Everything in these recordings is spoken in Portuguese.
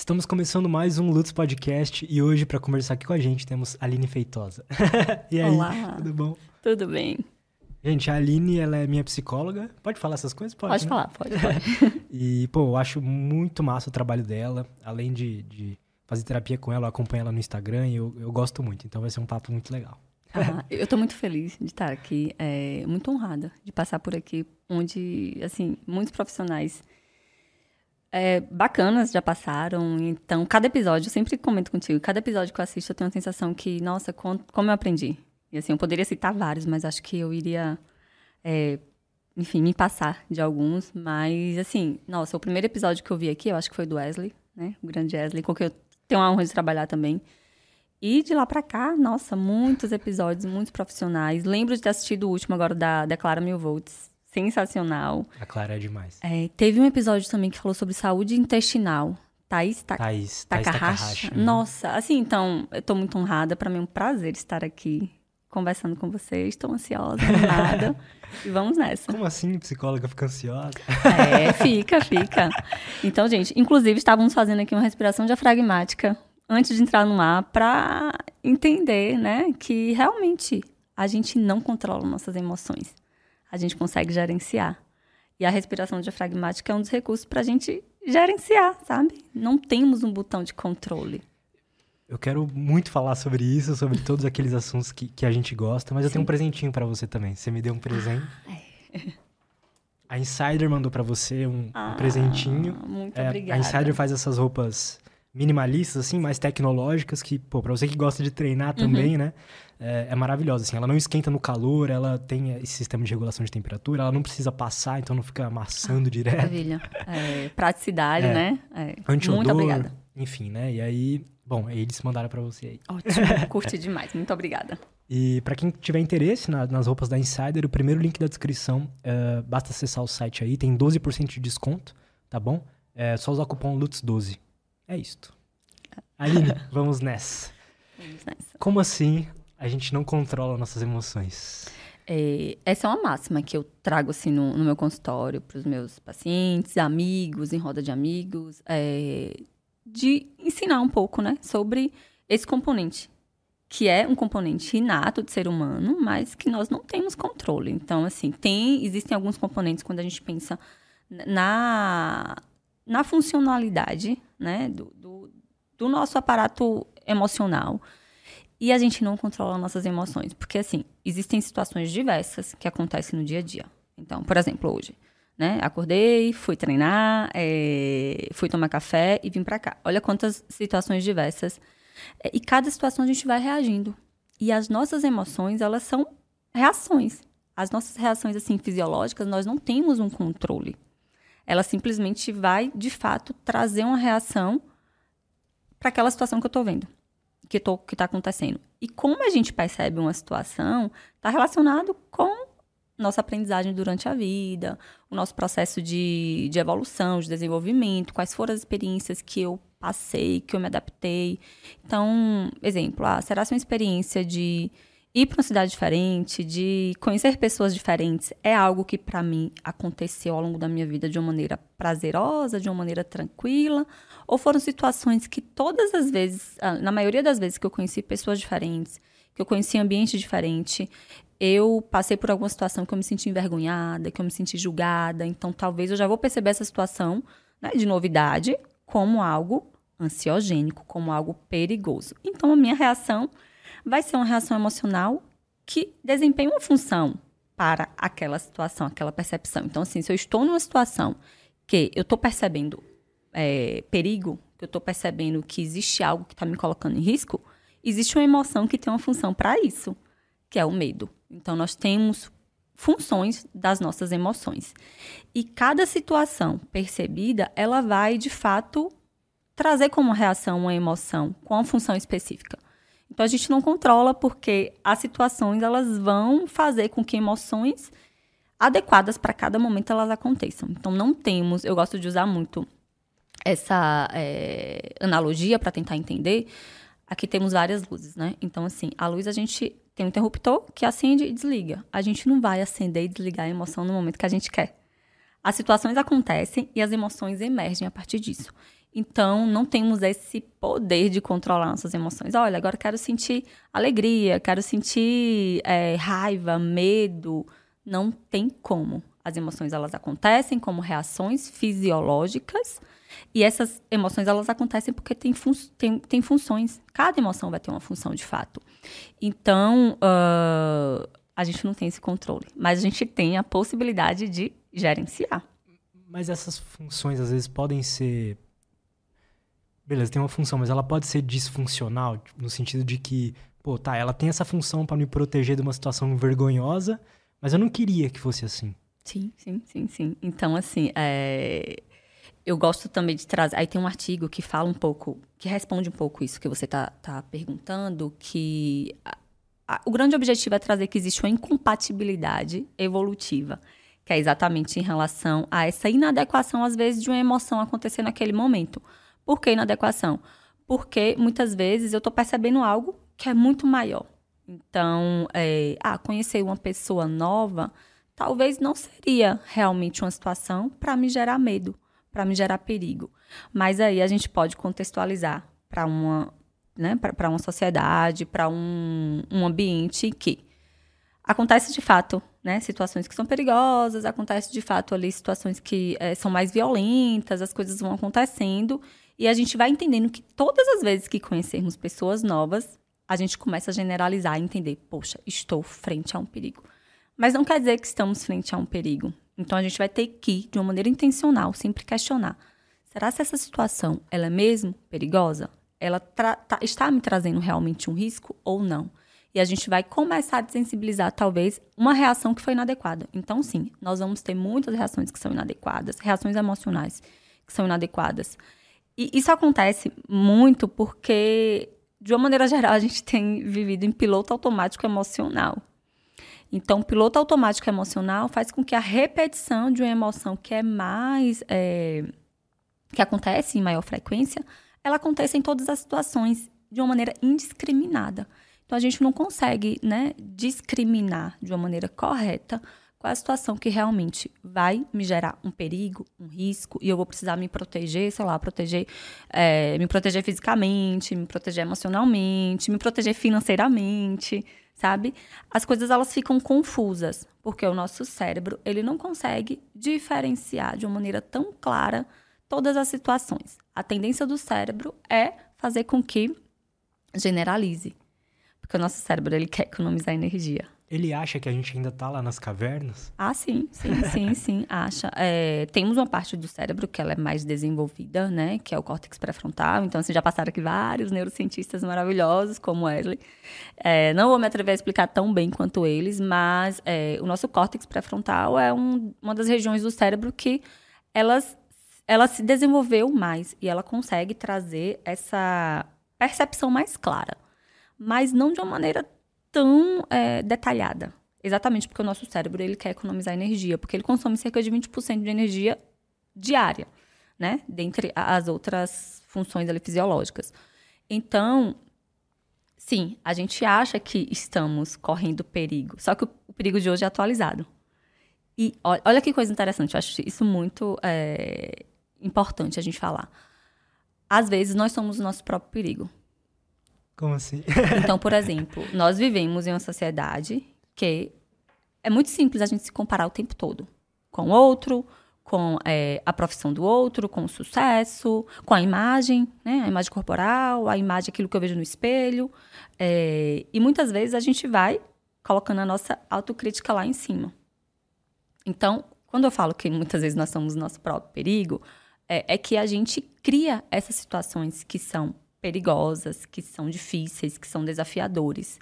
Estamos começando mais um Lutz Podcast e hoje, para conversar aqui com a gente, temos a Aline Feitosa. e aí, Olá. tudo bom? Tudo bem. Gente, a Aline, ela é minha psicóloga. Pode falar essas coisas? Pode, Pode né? falar, pode, pode. E, pô, eu acho muito massa o trabalho dela. Além de, de fazer terapia com ela, eu acompanho ela no Instagram e eu, eu gosto muito. Então vai ser um papo muito legal. Ah, eu tô muito feliz de estar aqui, é, muito honrada de passar por aqui, onde, assim, muitos profissionais é, bacanas já passaram. Então, cada episódio, eu sempre comento contigo, cada episódio que eu assisto, eu tenho a sensação que, nossa, com- como eu aprendi. E assim, eu poderia citar vários, mas acho que eu iria, é, enfim, me passar de alguns. Mas, assim, nossa, o primeiro episódio que eu vi aqui, eu acho que foi do Wesley, né? O grande Wesley, com quem eu tenho a honra de trabalhar também. E de lá pra cá, nossa, muitos episódios, muitos profissionais. Lembro de ter assistido o último agora da Declara Mil Volts. Sensacional. A Clara é demais. É, teve um episódio também que falou sobre saúde intestinal. Thaís Ta Thaís, Thaís Takahashi. Takahashi. uhum. Nossa, assim, então, eu tô muito honrada. Pra mim é um prazer estar aqui conversando com vocês. Estou ansiosa, animada. e vamos nessa. Como assim, psicóloga fica ansiosa? É, fica, fica. Então, gente, inclusive estávamos fazendo aqui uma respiração diafragmática antes de entrar no ar para entender, né, que realmente a gente não controla nossas emoções. A gente consegue gerenciar. E a respiração diafragmática é um dos recursos para a gente gerenciar, sabe? Não temos um botão de controle. Eu quero muito falar sobre isso, sobre todos aqueles assuntos que, que a gente gosta, mas eu tenho um presentinho pra você também. Você me deu um presente. A Insider mandou pra você um, um Ah, presentinho. Muito É, obrigada. A Insider faz essas roupas minimalistas, assim, mais tecnológicas, que, pô, pra você que gosta de treinar Uhum. também, né? É, é maravilhosa, assim. Ela não esquenta no calor, ela tem esse sistema de regulação de temperatura, ela não precisa passar, então não fica amassando direto. Maravilha. É, praticidade, É. né? É. Antiodor, Muito obrigada. enfim, né? E aí, bom, eles mandaram pra você aí. Ótimo, curti demais. Muito obrigada. E pra quem tiver interesse na- nas roupas da Insider, o primeiro link da descrição, é, basta acessar o site aí, tem 12% de desconto, tá bom? É só usar o cupom LUTS12. É isto. Aline, vamos nessa. Vamos nessa. Como assim a gente não controla nossas emoções? É, essa é uma máxima que eu trago assim no, no meu consultório para os meus pacientes, amigos, em roda de amigos, é, de ensinar um pouco, né, sobre esse componente, que é um componente inato do ser humano, mas que nós não temos controle. Então, assim, tem, existem alguns componentes quando a gente pensa na, na funcionalidade, né, do, do, do nosso aparato emocional. E a gente não controla nossas emoções. Porque, assim, existem situações diversas que acontecem no dia a dia. Então, por exemplo, hoje, né? Acordei, fui treinar, eh, fui tomar café e vim pra cá. Olha quantas situações diversas. Eh, E cada situação a gente vai reagindo. E as nossas emoções, elas são reações. As nossas reações, assim, fisiológicas, nós não temos um controle. Ela simplesmente vai, de fato, trazer uma reação para aquela situação que eu tô vendo que que está acontecendo. E como a gente percebe uma situação, está relacionado com nossa aprendizagem durante a vida, o nosso processo de, de evolução, de desenvolvimento, quais foram as experiências que eu passei, que eu me adaptei. Então, exemplo, ah, será sua experiência de ir para uma cidade diferente, de conhecer pessoas diferentes, é algo que para mim aconteceu ao longo da minha vida de uma maneira prazerosa, de uma maneira tranquila, ou foram situações que todas as vezes, ah, na maioria das vezes que eu conheci pessoas diferentes, que eu conheci ambiente diferente, eu passei por alguma situação que eu me senti envergonhada, que eu me senti julgada, então talvez eu já vou perceber essa situação né, de novidade como algo ansiogênico, como algo perigoso. Então a minha reação vai ser uma reação emocional que desempenha uma função para aquela situação, aquela percepção. Então, assim, se eu estou numa situação que eu estou percebendo é, perigo, que eu estou percebendo que existe algo que está me colocando em risco, existe uma emoção que tem uma função para isso, que é o medo. Então, nós temos funções das nossas emoções. E cada situação percebida, ela vai, de fato, trazer como reação uma emoção com uma função específica. Então a gente não controla porque as situações elas vão fazer com que emoções adequadas para cada momento elas aconteçam. Então não temos, eu gosto de usar muito essa é, analogia para tentar entender. Aqui temos várias luzes, né? Então assim, a luz a gente tem um interruptor que acende e desliga. A gente não vai acender e desligar a emoção no momento que a gente quer. As situações acontecem e as emoções emergem a partir disso. Então, não temos esse poder de controlar nossas emoções. Olha, agora quero sentir alegria, quero sentir é, raiva, medo. Não tem como. As emoções elas acontecem como reações fisiológicas e essas emoções elas acontecem porque tem, fun tem, tem funções. Cada emoção vai ter uma função de fato. Então, uh, a gente não tem esse controle, mas a gente tem a possibilidade de gerenciar. Mas essas funções às vezes podem ser beleza, tem uma função, mas ela pode ser disfuncional, no sentido de que, pô, tá, ela tem essa função para me proteger de uma situação vergonhosa, mas eu não queria que fosse assim. Sim, sim, sim, sim. Então, assim, é... eu gosto também de trazer. Aí tem um artigo que fala um pouco, que responde um pouco isso que você tá, tá perguntando, que a, a, o grande objetivo é trazer que existe uma incompatibilidade evolutiva que é exatamente em relação a essa inadequação, às vezes, de uma emoção acontecer naquele momento. Por que inadequação? Porque muitas vezes eu estou percebendo algo que é muito maior. Então, é, ah, conhecer uma pessoa nova talvez não seria realmente uma situação para me gerar medo, para me gerar perigo. Mas aí a gente pode contextualizar para uma, né, para uma sociedade, para um, um ambiente que acontece de fato né, situações que são perigosas, acontece de fato ali situações que é, são mais violentas, as coisas vão acontecendo e a gente vai entendendo que todas as vezes que conhecermos pessoas novas, a gente começa a generalizar e entender, poxa, estou frente a um perigo. Mas não quer dizer que estamos frente a um perigo. Então a gente vai ter que, de uma maneira intencional, sempre questionar: será que essa situação ela é mesmo perigosa? Ela tá, está me trazendo realmente um risco ou não? E a gente vai começar a desensibilizar, talvez, uma reação que foi inadequada. Então, sim, nós vamos ter muitas reações que são inadequadas, reações emocionais que são inadequadas. E isso acontece muito porque, de uma maneira geral, a gente tem vivido em piloto automático emocional. Então, o piloto automático emocional faz com que a repetição de uma emoção que é mais. É, que acontece em maior frequência, ela aconteça em todas as situações de uma maneira indiscriminada. Então, a gente não consegue né, discriminar de uma maneira correta qual é a situação que realmente vai me gerar um perigo, um risco, e eu vou precisar me proteger, sei lá, proteger, é, me proteger fisicamente, me proteger emocionalmente, me proteger financeiramente, sabe? As coisas elas ficam confusas, porque o nosso cérebro ele não consegue diferenciar de uma maneira tão clara todas as situações. A tendência do cérebro é fazer com que generalize, porque o nosso cérebro ele quer economizar energia. Ele acha que a gente ainda está lá nas cavernas? Ah, sim, sim, sim, sim, acha. É, temos uma parte do cérebro que ela é mais desenvolvida, né? Que é o córtex pré-frontal. Então, vocês já passaram aqui vários neurocientistas maravilhosos, como Wesley. É, não vou me atrever a explicar tão bem quanto eles, mas é, o nosso córtex pré-frontal é um, uma das regiões do cérebro que elas, ela se desenvolveu mais e ela consegue trazer essa percepção mais clara. Mas não de uma maneira tão é, detalhada. Exatamente porque o nosso cérebro ele quer economizar energia, porque ele consome cerca de 20% de energia diária, né? Dentre as outras funções ali, fisiológicas. Então, sim, a gente acha que estamos correndo perigo, só que o, o perigo de hoje é atualizado. E olha, olha, que coisa interessante, eu acho isso muito é, importante a gente falar. Às vezes, nós somos o nosso próprio perigo. Como assim? então, por exemplo, nós vivemos em uma sociedade que é muito simples a gente se comparar o tempo todo com o outro, com é, a profissão do outro, com o sucesso, com a imagem, né? a imagem corporal, a imagem, aquilo que eu vejo no espelho. É, e muitas vezes a gente vai colocando a nossa autocrítica lá em cima. Então, quando eu falo que muitas vezes nós somos nosso próprio perigo, é, é que a gente cria essas situações que são perigosas, que são difíceis, que são desafiadores.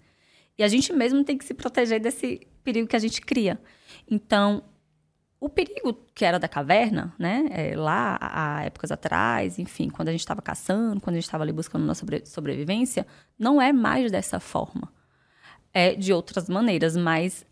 E a gente mesmo tem que se proteger desse perigo que a gente cria. Então, o perigo que era da caverna, né, é, lá há épocas atrás, enfim, quando a gente estava caçando, quando a gente estava ali buscando nossa sobrevivência, não é mais dessa forma. É de outras maneiras, mas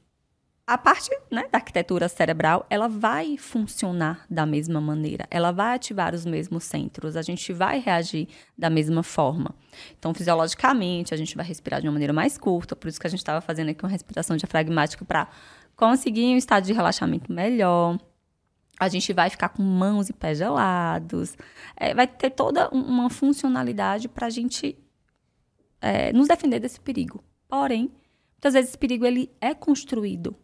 a parte né, da arquitetura cerebral, ela vai funcionar da mesma maneira, ela vai ativar os mesmos centros, a gente vai reagir da mesma forma. Então, fisiologicamente, a gente vai respirar de uma maneira mais curta, por isso que a gente estava fazendo aqui uma respiração diafragmática para conseguir um estado de relaxamento melhor. a gente vai ficar com mãos e pés gelados. É, vai ter toda uma funcionalidade para a gente é, nos defender desse perigo. Porém, muitas vezes esse perigo ele é construído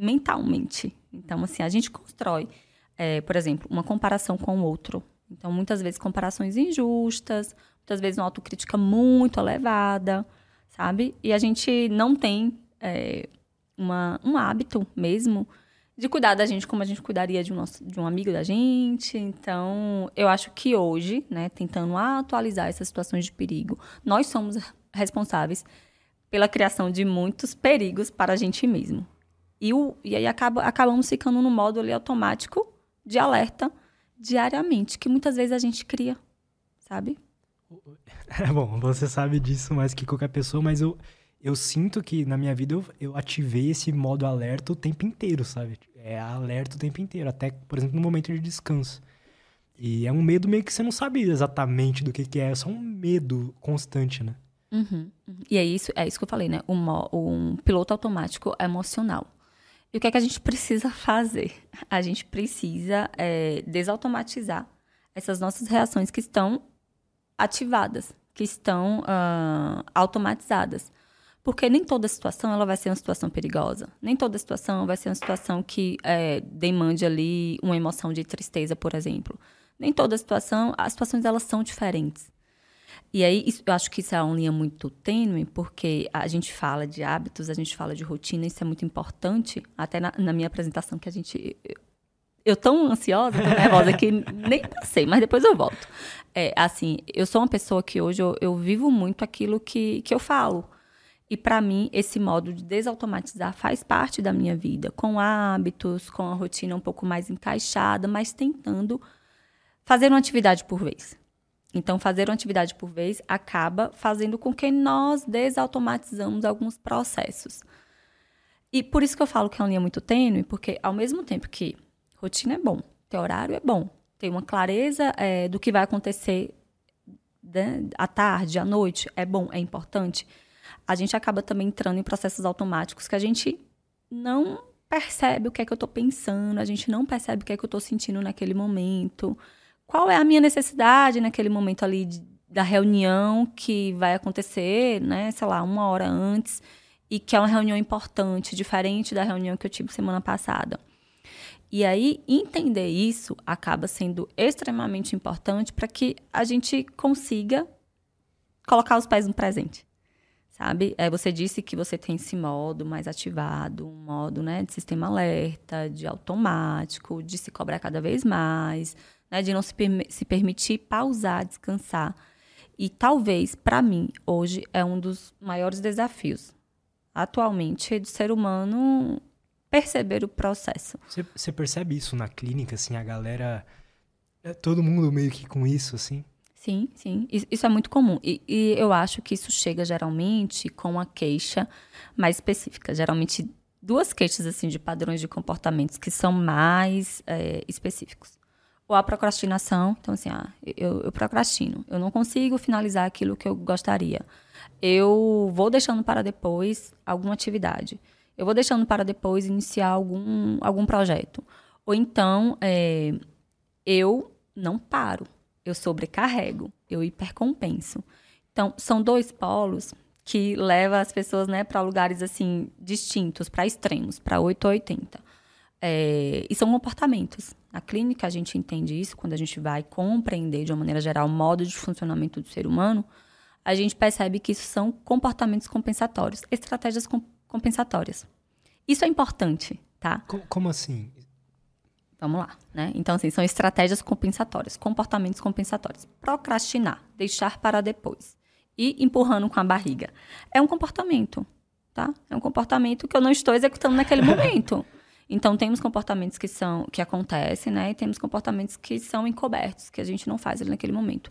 mentalmente. Então, assim, a gente constrói, é, por exemplo, uma comparação com o outro. Então, muitas vezes comparações injustas, muitas vezes uma autocrítica muito elevada, sabe? E a gente não tem é, uma, um hábito mesmo de cuidar da gente como a gente cuidaria de um, nosso, de um amigo da gente. Então, eu acho que hoje, né, tentando atualizar essas situações de perigo, nós somos responsáveis pela criação de muitos perigos para a gente mesmo. E, o, e aí acaba, acabamos ficando no modo ali automático de alerta diariamente, que muitas vezes a gente cria, sabe? É bom, você sabe disso mais que qualquer pessoa, mas eu, eu sinto que na minha vida eu, eu ativei esse modo alerta o tempo inteiro, sabe? É alerta o tempo inteiro, até, por exemplo, no momento de descanso. E é um medo meio que você não sabe exatamente do que, que é, é só um medo constante, né? Uhum, uhum. E é isso, é isso que eu falei, né? Um, um piloto automático emocional. E o que é que a gente precisa fazer? A gente precisa é, desautomatizar essas nossas reações que estão ativadas, que estão uh, automatizadas. Porque nem toda situação ela vai ser uma situação perigosa. Nem toda situação vai ser uma situação que é, demande ali uma emoção de tristeza, por exemplo. Nem toda situação, as situações elas são diferentes. E aí, isso, eu acho que isso é uma linha muito tênue, porque a gente fala de hábitos, a gente fala de rotina, isso é muito importante. Até na, na minha apresentação que a gente. Eu, tão ansiosa, tão nervosa que nem passei, mas depois eu volto. É, assim, eu sou uma pessoa que hoje eu, eu vivo muito aquilo que, que eu falo. E para mim, esse modo de desautomatizar faz parte da minha vida, com hábitos, com a rotina um pouco mais encaixada, mas tentando fazer uma atividade por vez. Então, fazer uma atividade por vez acaba fazendo com que nós desautomatizamos alguns processos. E por isso que eu falo que é uma linha muito tênue, porque ao mesmo tempo que rotina é bom, ter horário é bom, ter uma clareza é, do que vai acontecer né, à tarde, à noite, é bom, é importante, a gente acaba também entrando em processos automáticos que a gente não percebe o que é que eu estou pensando, a gente não percebe o que é que eu estou sentindo naquele momento qual é a minha necessidade naquele momento ali de, da reunião que vai acontecer, né, sei lá, uma hora antes, e que é uma reunião importante, diferente da reunião que eu tive semana passada. E aí, entender isso acaba sendo extremamente importante para que a gente consiga colocar os pés no presente. Sabe? É, você disse que você tem esse modo mais ativado, um modo né, de sistema alerta, de automático, de se cobrar cada vez mais, né, de não se, se permitir pausar, descansar. E talvez, para mim, hoje é um dos maiores desafios atualmente do ser humano perceber o processo. Você percebe isso na clínica, assim, a galera. É todo mundo meio que com isso, assim? Sim, sim. Isso é muito comum. E, e, eu acho que isso chega geralmente com uma queixa mais específica. Geralmente, duas queixas assim de padrões de comportamentos que são mais é, específicos ou a procrastinação. Então, assim, ah, eu, eu procrastino. Eu não consigo finalizar aquilo que eu gostaria. Eu vou deixando para depois alguma atividade. Eu vou deixando para depois iniciar algum, algum projeto. Ou então, é, eu não paro. Eu sobrecarrego. Eu hipercompenso. Então, são dois polos que levam as pessoas né, para lugares assim distintos, para extremos, para 8 ou 80. É, e são comportamentos. Na clínica, a gente entende isso quando a gente vai compreender, de uma maneira geral, o modo de funcionamento do ser humano. A gente percebe que isso são comportamentos compensatórios, estratégias compensatórias. Isso é importante, tá? Como assim? Vamos lá, né? Então, assim, são estratégias compensatórias, comportamentos compensatórios. Procrastinar, deixar para depois. E empurrando com a barriga. É um comportamento, tá? É um comportamento que eu não estou executando naquele momento. Então temos comportamentos que são que acontecem, né? E temos comportamentos que são encobertos, que a gente não faz ali naquele momento.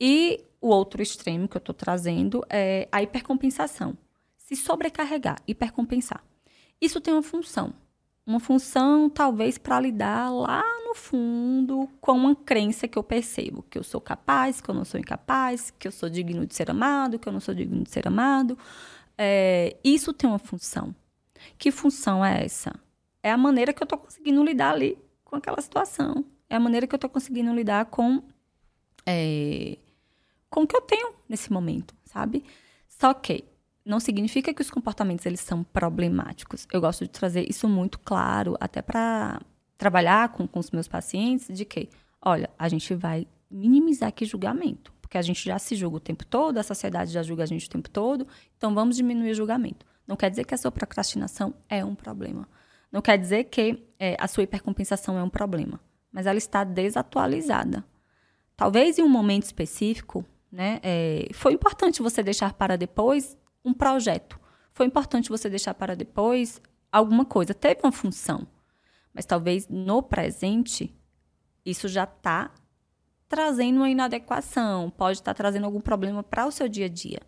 E o outro extremo que eu estou trazendo é a hipercompensação. Se sobrecarregar, hipercompensar. Isso tem uma função. Uma função, talvez, para lidar lá no fundo com uma crença que eu percebo: que eu sou capaz, que eu não sou incapaz, que eu sou digno de ser amado, que eu não sou digno de ser amado. É, isso tem uma função. Que função é essa? É a maneira que eu estou conseguindo lidar ali com aquela situação. É a maneira que eu estou conseguindo lidar com, é, com o que eu tenho nesse momento, sabe? Só que não significa que os comportamentos eles são problemáticos. Eu gosto de trazer isso muito claro, até para trabalhar com, com os meus pacientes, de que, olha, a gente vai minimizar aqui julgamento, porque a gente já se julga o tempo todo, a sociedade já julga a gente o tempo todo, então vamos diminuir o julgamento. Não quer dizer que a sua procrastinação é um problema. Não quer dizer que é, a sua hipercompensação é um problema, mas ela está desatualizada. Talvez em um momento específico, né, é, foi importante você deixar para depois um projeto. Foi importante você deixar para depois alguma coisa. Teve uma função. Mas talvez no presente, isso já está trazendo uma inadequação, pode estar tá trazendo algum problema para o seu dia a dia.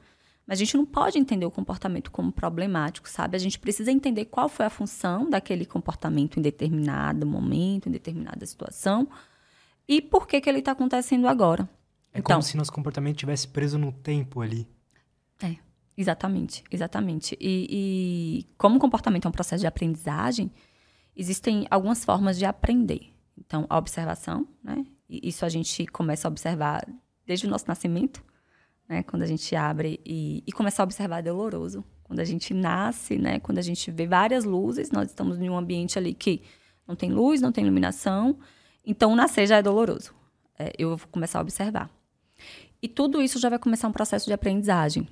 Mas a gente não pode entender o comportamento como problemático, sabe? A gente precisa entender qual foi a função daquele comportamento em determinado momento, em determinada situação, e por que, que ele está acontecendo agora. É então, como se nosso comportamento tivesse preso no tempo ali. É, exatamente, exatamente. E, e como o comportamento é um processo de aprendizagem, existem algumas formas de aprender. Então, a observação, né? Isso a gente começa a observar desde o nosso nascimento, né? Quando a gente abre e, e começar a observar é doloroso. Quando a gente nasce, né? Quando a gente vê várias luzes, nós estamos em um ambiente ali que não tem luz, não tem iluminação. Então, nascer já é doloroso. É, eu vou começar a observar. E tudo isso já vai começar um processo de aprendizagem.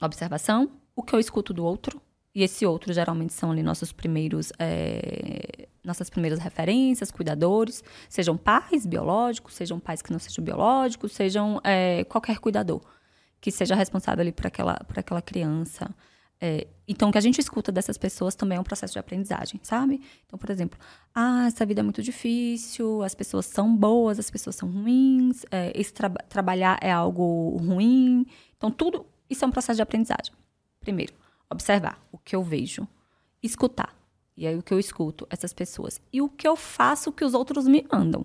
Observação, o que eu escuto do outro, e esse outro geralmente são ali nossos primeiros, é, nossas primeiras referências, cuidadores, sejam pais biológicos, sejam pais que não sejam biológicos, sejam é, qualquer cuidador que seja responsável ali por aquela, por aquela criança. É, então, o que a gente escuta dessas pessoas também é um processo de aprendizagem, sabe? Então, por exemplo, ah, essa vida é muito difícil, as pessoas são boas, as pessoas são ruins, é, esse tra trabalhar é algo ruim. Então, tudo isso é um processo de aprendizagem. Primeiro observar o que eu vejo, escutar. E aí o que eu escuto, essas pessoas. E o que eu faço que os outros me mandam.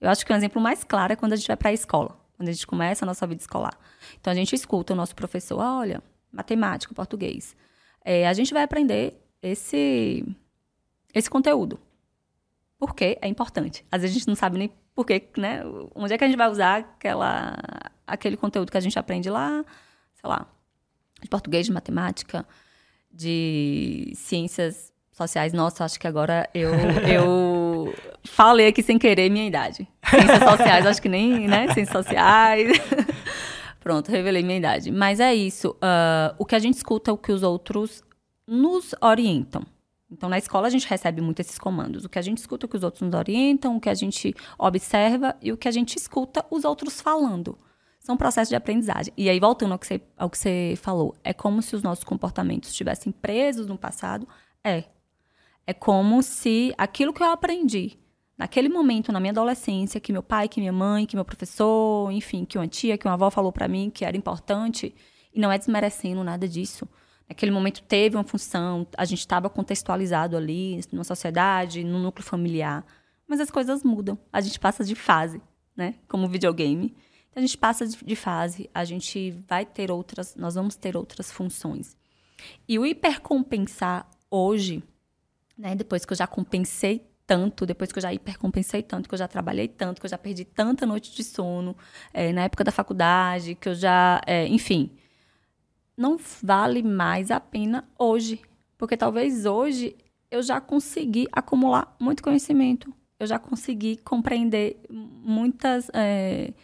Eu acho que um exemplo mais claro é quando a gente vai para a escola, quando a gente começa a nossa vida escolar. Então a gente escuta o nosso professor, olha, matemática, português. É, a gente vai aprender esse esse conteúdo. Por quê? É importante. Às vezes a gente não sabe nem por quê, né? Onde é que a gente vai usar aquela, aquele conteúdo que a gente aprende lá, sei lá, de português, de matemática, de ciências sociais. Nossa, acho que agora eu, eu falei aqui sem querer minha idade. Ciências sociais, acho que nem, né? Ciências sociais. Pronto, revelei minha idade. Mas é isso. Uh, o que a gente escuta é o que os outros nos orientam. Então, na escola, a gente recebe muito esses comandos. O que a gente escuta é o que os outros nos orientam, o que a gente observa e o que a gente escuta os outros falando são processos de aprendizagem. E aí, voltando ao que, você, ao que você falou, é como se os nossos comportamentos estivessem presos no passado? É. É como se aquilo que eu aprendi naquele momento, na minha adolescência, que meu pai, que minha mãe, que meu professor, enfim, que uma tia, que uma avó falou para mim que era importante, e não é desmerecendo nada disso. Naquele momento teve uma função, a gente estava contextualizado ali, numa sociedade, no núcleo familiar. Mas as coisas mudam, a gente passa de fase, né? Como videogame a gente passa de fase, a gente vai ter outras, nós vamos ter outras funções. E o hipercompensar hoje, né, depois que eu já compensei tanto, depois que eu já hipercompensei tanto, que eu já trabalhei tanto, que eu já perdi tanta noite de sono, é, na época da faculdade, que eu já, é, enfim, não vale mais a pena hoje. Porque talvez hoje eu já consegui acumular muito conhecimento, eu já consegui compreender muitas. É,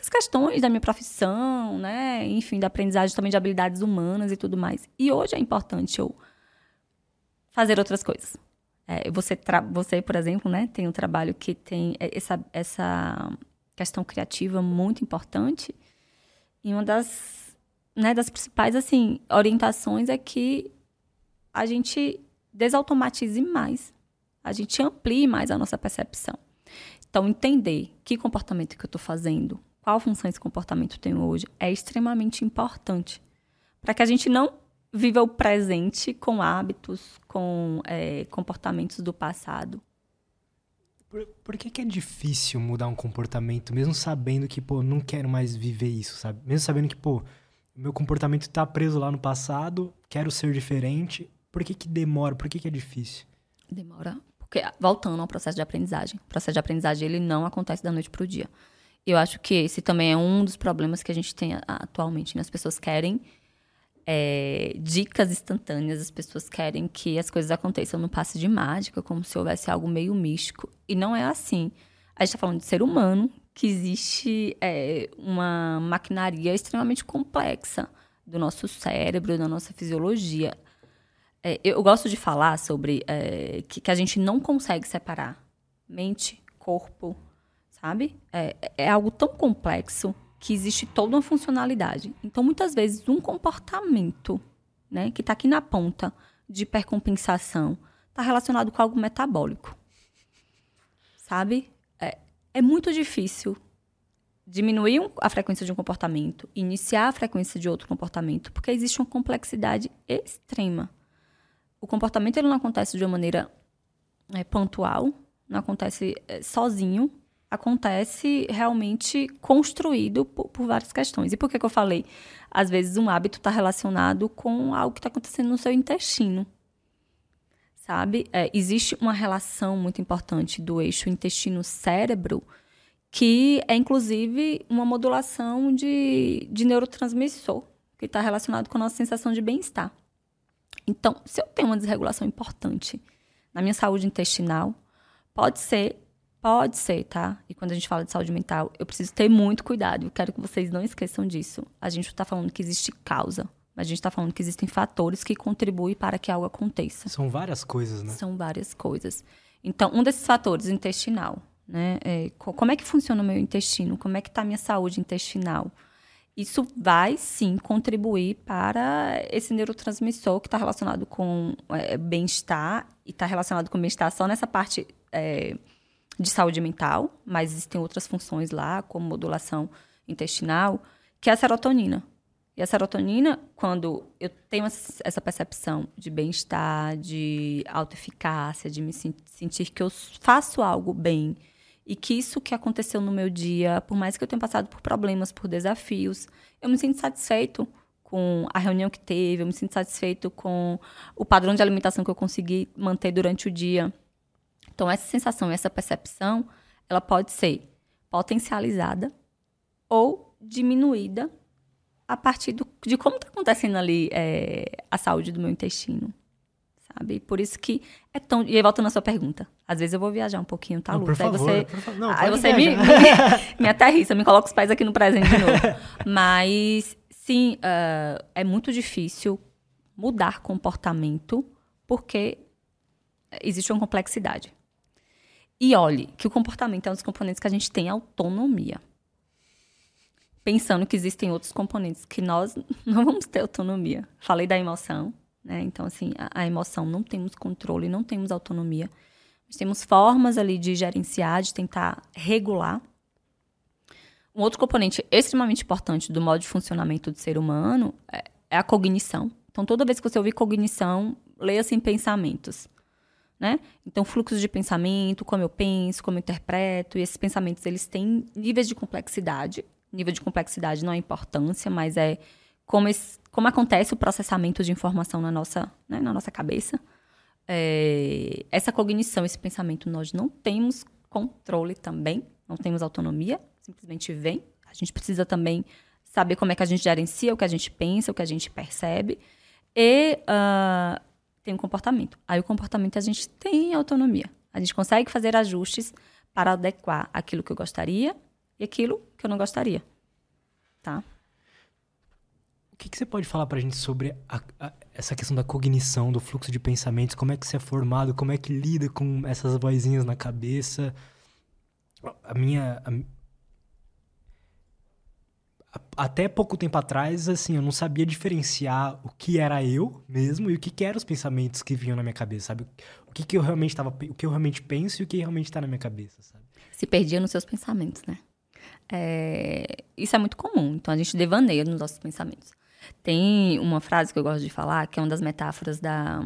muitas questões da minha profissão, né? Enfim, da aprendizagem também de habilidades humanas e tudo mais. E hoje é importante eu fazer outras coisas. É, você, você, por exemplo, né, tem um trabalho que tem essa, essa questão criativa muito importante. E uma das, né, das principais assim, orientações é que a gente desautomatize mais, a gente amplie mais a nossa percepção. Então, entender que comportamento que eu estou fazendo, qual função esse comportamento tem hoje, é extremamente importante. Para que a gente não viva o presente com hábitos, com é, comportamentos do passado. Por, por, que, que é difícil mudar um comportamento, mesmo sabendo que, pô, não quero mais viver isso, sabe? Mesmo sabendo que, pô, meu comportamento está preso lá no passado, quero ser diferente. Por que, que demora? Por que, que é difícil? Demora Porque, voltando ao processo de aprendizagem. O processo de aprendizagem, ele não acontece da noite para o dia. Eu acho que esse também é um dos problemas que a gente tem atualmente. Né? As pessoas querem é, dicas instantâneas, as pessoas querem que as coisas aconteçam no passe de mágica, como se houvesse algo meio místico. E não é assim. A gente está falando de ser humano, que existe é, uma maquinaria extremamente complexa do nosso cérebro, da nossa fisiologia. É, eu gosto de falar sobre é, que, que, a gente não consegue separar mente, corpo, sabe? É, é algo tão complexo que existe toda uma funcionalidade. Então, muitas vezes, um comportamento né, que está aqui na ponta de hipercompensação está relacionado com algo metabólico. Sabe? É, é muito difícil diminuir a frequência de um comportamento, iniciar a frequência de outro comportamento, porque existe uma complexidade extrema o comportamento ele não acontece de uma maneira é, pontual, não acontece é, sozinho, acontece realmente construído por, por, várias questões. E por que, que eu falei? Às vezes um hábito está relacionado com algo que está acontecendo no seu intestino. Sabe? É, existe uma relação muito importante do eixo intestino-cérebro, que é inclusive uma modulação de, de neurotransmissor, que está relacionado com a nossa sensação de bem-estar. Então, se eu tenho uma desregulação importante na minha saúde intestinal, pode ser, pode ser, tá? E quando a gente fala de saúde mental, eu preciso ter muito cuidado. Eu quero que vocês não esqueçam disso. A gente está falando que existe causa, mas a gente está falando que existem fatores que contribuem para que algo aconteça. São várias coisas, né? São várias coisas. Então, um desses fatores, intestinal, né? É, como é que funciona o meu intestino? Como é que está a minha saúde intestinal? isso vai sim contribuir para esse neurotransmissor que está relacionado com é, bem-estar e está relacionado com bem-estar só nessa parte é, de saúde mental, mas existem outras funções lá, como modulação intestinal, que é a serotonina. E a serotonina, quando eu tenho essa percepção de bem-estar, de autoeficácia, de me sentir que eu faço algo bem, e que isso que aconteceu no meu dia, por mais que eu tenha passado por problemas, por desafios, eu me sinto satisfeito com a reunião que teve, eu me sinto satisfeito com o padrão de alimentação que eu consegui manter durante o dia. Então, essa sensação, essa percepção, ela pode ser potencializada ou diminuída a partir do, de como está acontecendo ali é, a saúde do meu intestino sabe? Por isso que é tão. E aí, voltando à sua pergunta. Às vezes eu vou viajar um pouquinho, tá, Lucas? Aí você, não, aí você me, me, me aterrissa, me coloca os pés aqui no presente de novo. Mas, sim, uh, é muito difícil mudar comportamento porque existe uma complexidade. E olhe que o comportamento é um dos componentes que a gente tem autonomia. Pensando que existem outros componentes que nós não vamos ter autonomia. Falei da emoção, né? Então, assim, a, a emoção não temos controle, não temos autonomia. Mas temos formas ali de gerenciar, de tentar regular. Um outro componente extremamente importante do modo de funcionamento do ser humano é, é a cognição. Então, toda vez que você ouvir cognição, leia-se em pensamentos. Né? Então, fluxo de pensamento, como eu penso, como eu interpreto, e esses pensamentos eles têm níveis de complexidade. Nível de complexidade não é importância, mas é como, esse, como acontece o processamento de informação na nossa, né, na nossa cabeça. É, essa cognição, esse pensamento, nós não temos controle também, não temos autonomia, simplesmente vem. A gente precisa também saber como é que a gente gerencia o que a gente pensa, o que a gente percebe. E uh, tem um comportamento. Aí o comportamento a gente tem autonomia. A gente consegue fazer ajustes para adequar aquilo que eu gostaria e aquilo que eu não gostaria. Tá? que, que você pode falar para a gente sobre a, a, essa questão da cognição, do fluxo de pensamentos? Como é que você é formado? Como é que lida com essas vozinhas na cabeça? A minha. Até pouco tempo atrás, assim, eu não sabia diferenciar o que era eu mesmo e o que, que eram os pensamentos que vinham na minha cabeça, sabe? O que, que eu realmente estava, o que eu realmente penso e o que realmente está na minha cabeça, sabe? Se perdia nos seus pensamentos, né? É, isso é muito comum. Então a gente devaneia nos nossos pensamentos. Tem uma frase que eu gosto de falar, que é uma das metáforas da,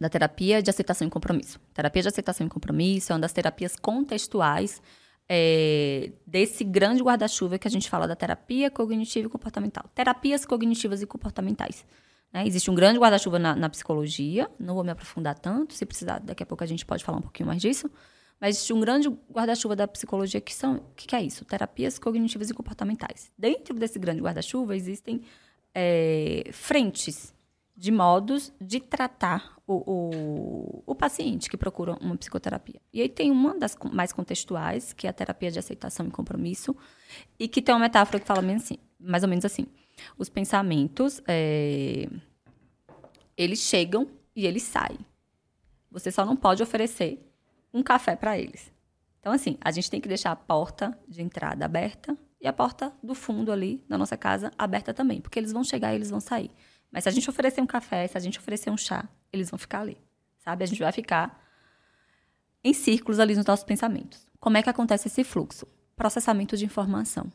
da terapia de aceitação e compromisso. Terapia de aceitação e compromisso é uma das terapias contextuais é, desse grande guarda-chuva que a gente fala da terapia cognitiva e comportamental. Terapias cognitivas e comportamentais. Né? Existe um grande guarda-chuva na, na, psicologia, não vou me aprofundar tanto, se precisar, daqui a pouco a gente pode falar um pouquinho mais disso. Mas existe um grande guarda-chuva da psicologia que são. O que, que, é isso? Terapias cognitivas e comportamentais. Dentro desse grande guarda-chuva existem é, frentes de modos de tratar o, o, o, paciente que procura uma psicoterapia. E aí tem uma das mais contextuais, que é a terapia de aceitação e compromisso, e que tem uma metáfora que fala assim, mais ou menos assim. Os pensamentos, é, eles chegam e eles saem. Você só não pode oferecer um café para eles. Então, assim, a gente tem que deixar a porta de entrada aberta e a porta do fundo ali da nossa casa aberta também, porque eles vão chegar e eles vão sair. Mas se a gente oferecer um café, se a gente oferecer um chá, eles vão ficar ali, sabe? A gente vai ficar em círculos ali nos nossos pensamentos. Como é que acontece esse fluxo? Processamento de informação.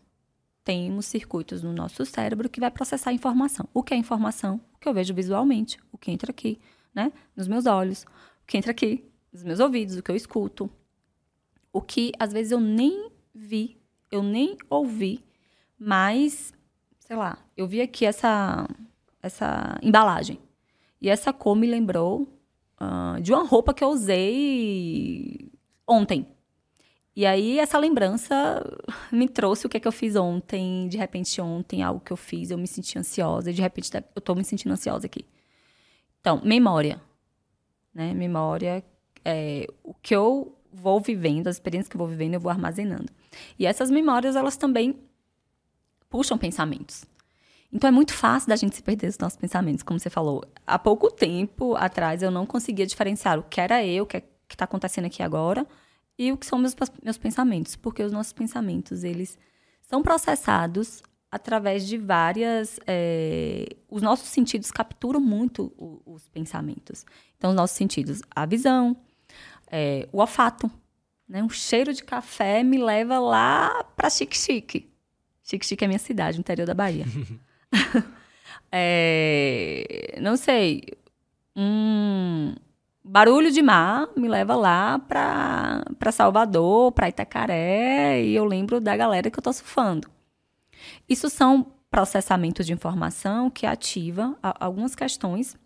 Temos circuitos no nosso cérebro que vai processar informação. O que é informação? O que eu vejo visualmente, o que entra aqui, né? Nos meus olhos, o que entra aqui, nos meus ouvidos, o que eu escuto. O que às vezes eu nem vi, eu nem ouvi, mas, sei lá, eu vi aqui essa essa embalagem. E essa cor me lembrou uh, de uma roupa que eu usei ontem. E aí essa lembrança me trouxe o que é que eu fiz ontem, de repente ontem, algo que eu fiz, eu me senti ansiosa, de repente eu tô me sentindo ansiosa aqui. Então, memória. Né? Memória é o que eu vou vivendo, as experiências que eu vou vivendo, eu vou armazenando. E essas memórias, elas também puxam pensamentos. Então é muito fácil da gente se perder os nossos pensamentos, como você falou. Há pouco tempo atrás eu não conseguia diferenciar o que era eu, o que é, está acontecendo aqui agora, e o que são meus, meus pensamentos. Porque os nossos pensamentos, eles são processados através de várias. É, os nossos sentidos capturam muito o, os pensamentos. Então, os nossos sentidos, a visão, é, o olfato. Né? Um cheiro de café me leva lá para Chique-Chique. Chique-Chique é minha cidade, interior da Bahia. é, não sei, um barulho de mar me leva lá para Salvador, para Itacaré, e eu lembro da galera que eu tô surfando. Isso são processamentos de informação que ativa algumas questões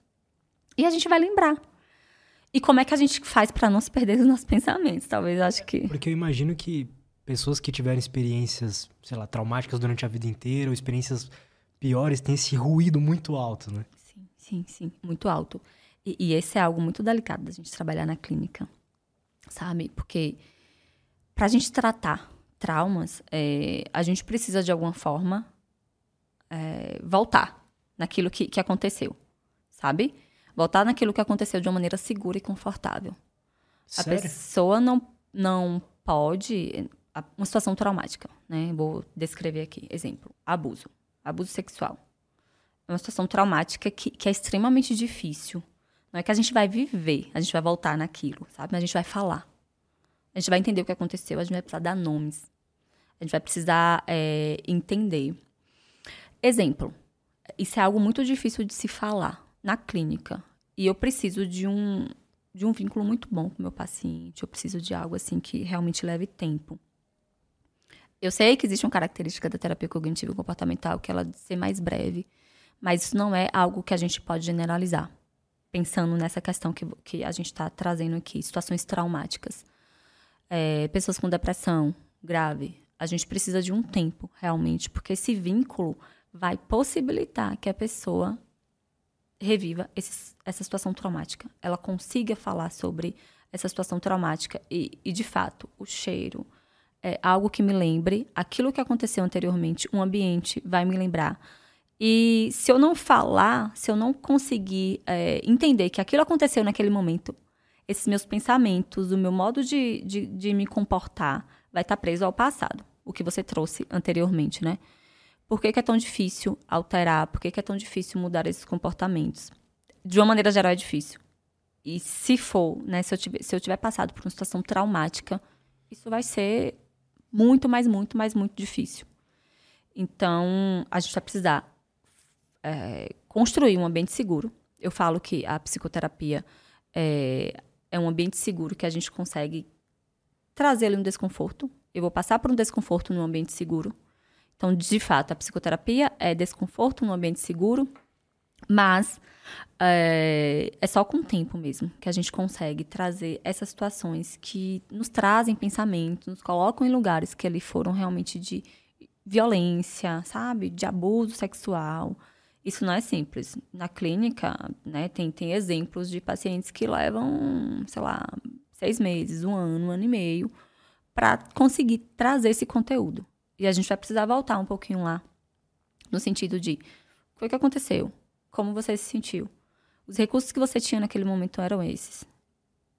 e a gente vai lembrar. E como é que a gente faz para não se perder nos nossos pensamentos? Talvez acho que. Porque eu imagino que pessoas que tiveram experiências, sei lá, traumáticas durante a vida inteira, ou experiências piores têm esse ruído muito alto, né? Sim, sim, sim, muito alto. E, e esse é algo muito delicado da gente trabalhar na clínica, sabe? Porque para a gente tratar traumas, é, a gente precisa de alguma forma é, voltar naquilo que, que aconteceu, sabe? Voltar naquilo que aconteceu de uma maneira segura e confortável. Sério? A pessoa não, não pode. Uma situação traumática, né? Vou descrever aqui. Exemplo: abuso abuso sexual. É uma situação traumática que, que é extremamente difícil. Não é que a gente vai viver, a gente vai voltar naquilo, sabe? Mas a gente vai falar. A gente vai entender o que aconteceu, a gente vai precisar dar nomes. A gente vai precisar é, entender. Exemplo. Isso é algo muito difícil de se falar na clínica. E eu preciso de um, de um vínculo muito bom com o meu paciente. Eu preciso de algo assim que realmente leve tempo. Eu sei que existe uma característica da terapia cognitiva e comportamental que ela de ser mais breve, mas isso não é algo que a gente pode generalizar. Pensando nessa questão que, que a gente está trazendo aqui, situações traumáticas. É, pessoas com depressão grave, a gente precisa de um tempo, realmente, porque esse vínculo vai possibilitar que a pessoa reviva esse, essa situação traumática. Ela consiga falar sobre essa situação traumática e, e de fato, o cheiro, é, algo que me lembre aquilo que aconteceu anteriormente, um ambiente vai me lembrar. E se eu não falar, se eu não conseguir é, entender que aquilo aconteceu naquele momento, esses meus pensamentos, o meu modo de, de, de me comportar vai estar preso ao passado, o que você trouxe anteriormente, né? Por que, que é tão difícil alterar? Por que, que é tão difícil mudar esses comportamentos? De uma maneira geral, é difícil. E se for, né, se eu tiver, se eu tiver passado por uma situação traumática, isso vai ser muito, mas muito, mas muito difícil. Então, a gente vai precisar é, construir um ambiente seguro. Eu falo que a psicoterapia é, é um ambiente seguro que a gente consegue trazer ele um desconforto. Eu vou passar por um desconforto num ambiente seguro. Então, de fato, a psicoterapia é desconforto num ambiente seguro. Mas é, é, só com o tempo mesmo que a gente consegue trazer essas situações que nos trazem pensamentos, nos colocam em lugares que ali foram realmente de violência, sabe? De abuso sexual. Isso não é simples. Na clínica, né, tem, tem exemplos de pacientes que levam, sei lá, seis meses, um ano, um ano e meio, para conseguir trazer esse conteúdo. E a gente vai precisar voltar um pouquinho lá, no sentido de o que, que aconteceu? Como você se sentiu? Os recursos que você tinha naquele momento eram esses.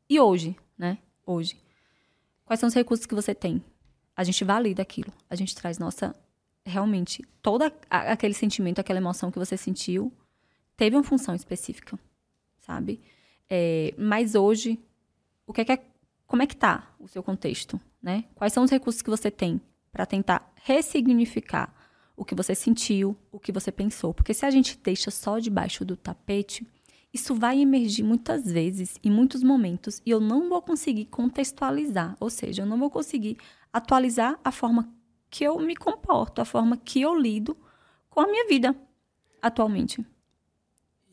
E hoje, né? Hoje. Quais são os recursos que você tem? A gente valida aquilo. A gente traz nossa. Realmente, todo aquele sentimento, aquela emoção que você sentiu, teve uma função específica, sabe? É, mas hoje, o que é que é, como é que tá o seu contexto, né? Quais são os recursos que você tem para tentar ressignificar o que você sentiu, o que você pensou. Porque se a gente deixa só debaixo do tapete, isso vai emergir muitas vezes, em muitos momentos, e eu não vou conseguir contextualizar, ou seja, eu não vou conseguir atualizar a forma que eu me comporto, a forma que eu lido com a minha vida atualmente.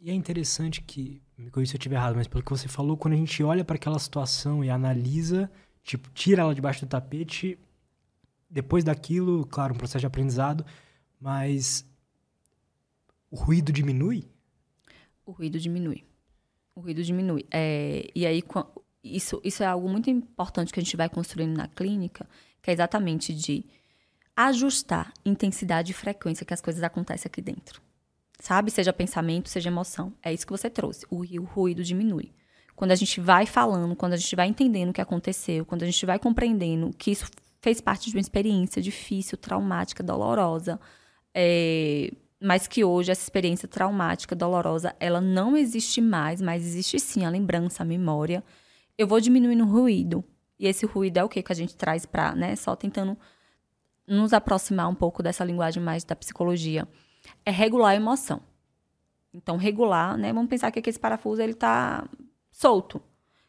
E é interessante que, me corrija se eu estiver errado, mas pelo que você falou, quando a gente olha para aquela situação e analisa, tipo, tira ela debaixo do tapete, depois daquilo, claro, um processo de aprendizado, mas o ruído diminui? O ruído diminui. O ruído diminui. É, e aí, isso, isso é algo muito importante que a gente vai construindo na clínica, que é exatamente de ajustar intensidade e frequência que as coisas acontecem aqui dentro. Sabe? Seja pensamento, seja emoção. É isso que você trouxe. O, o ruído diminui. Quando a gente vai falando, quando a gente vai entendendo o que aconteceu, quando a gente vai compreendendo que isso fez parte de uma experiência difícil, traumática, dolorosa, é, mas que hoje essa experiência traumática, dolorosa, ela não existe mais, mas existe sim a lembrança, a memória. Eu vou diminuindo o ruído. E esse ruído é o que que a gente traz para, né, só tentando nos aproximar um pouco dessa linguagem mais da psicologia. É regular a emoção. Então, regular, né, vamos pensar que esse parafuso ele tá solto.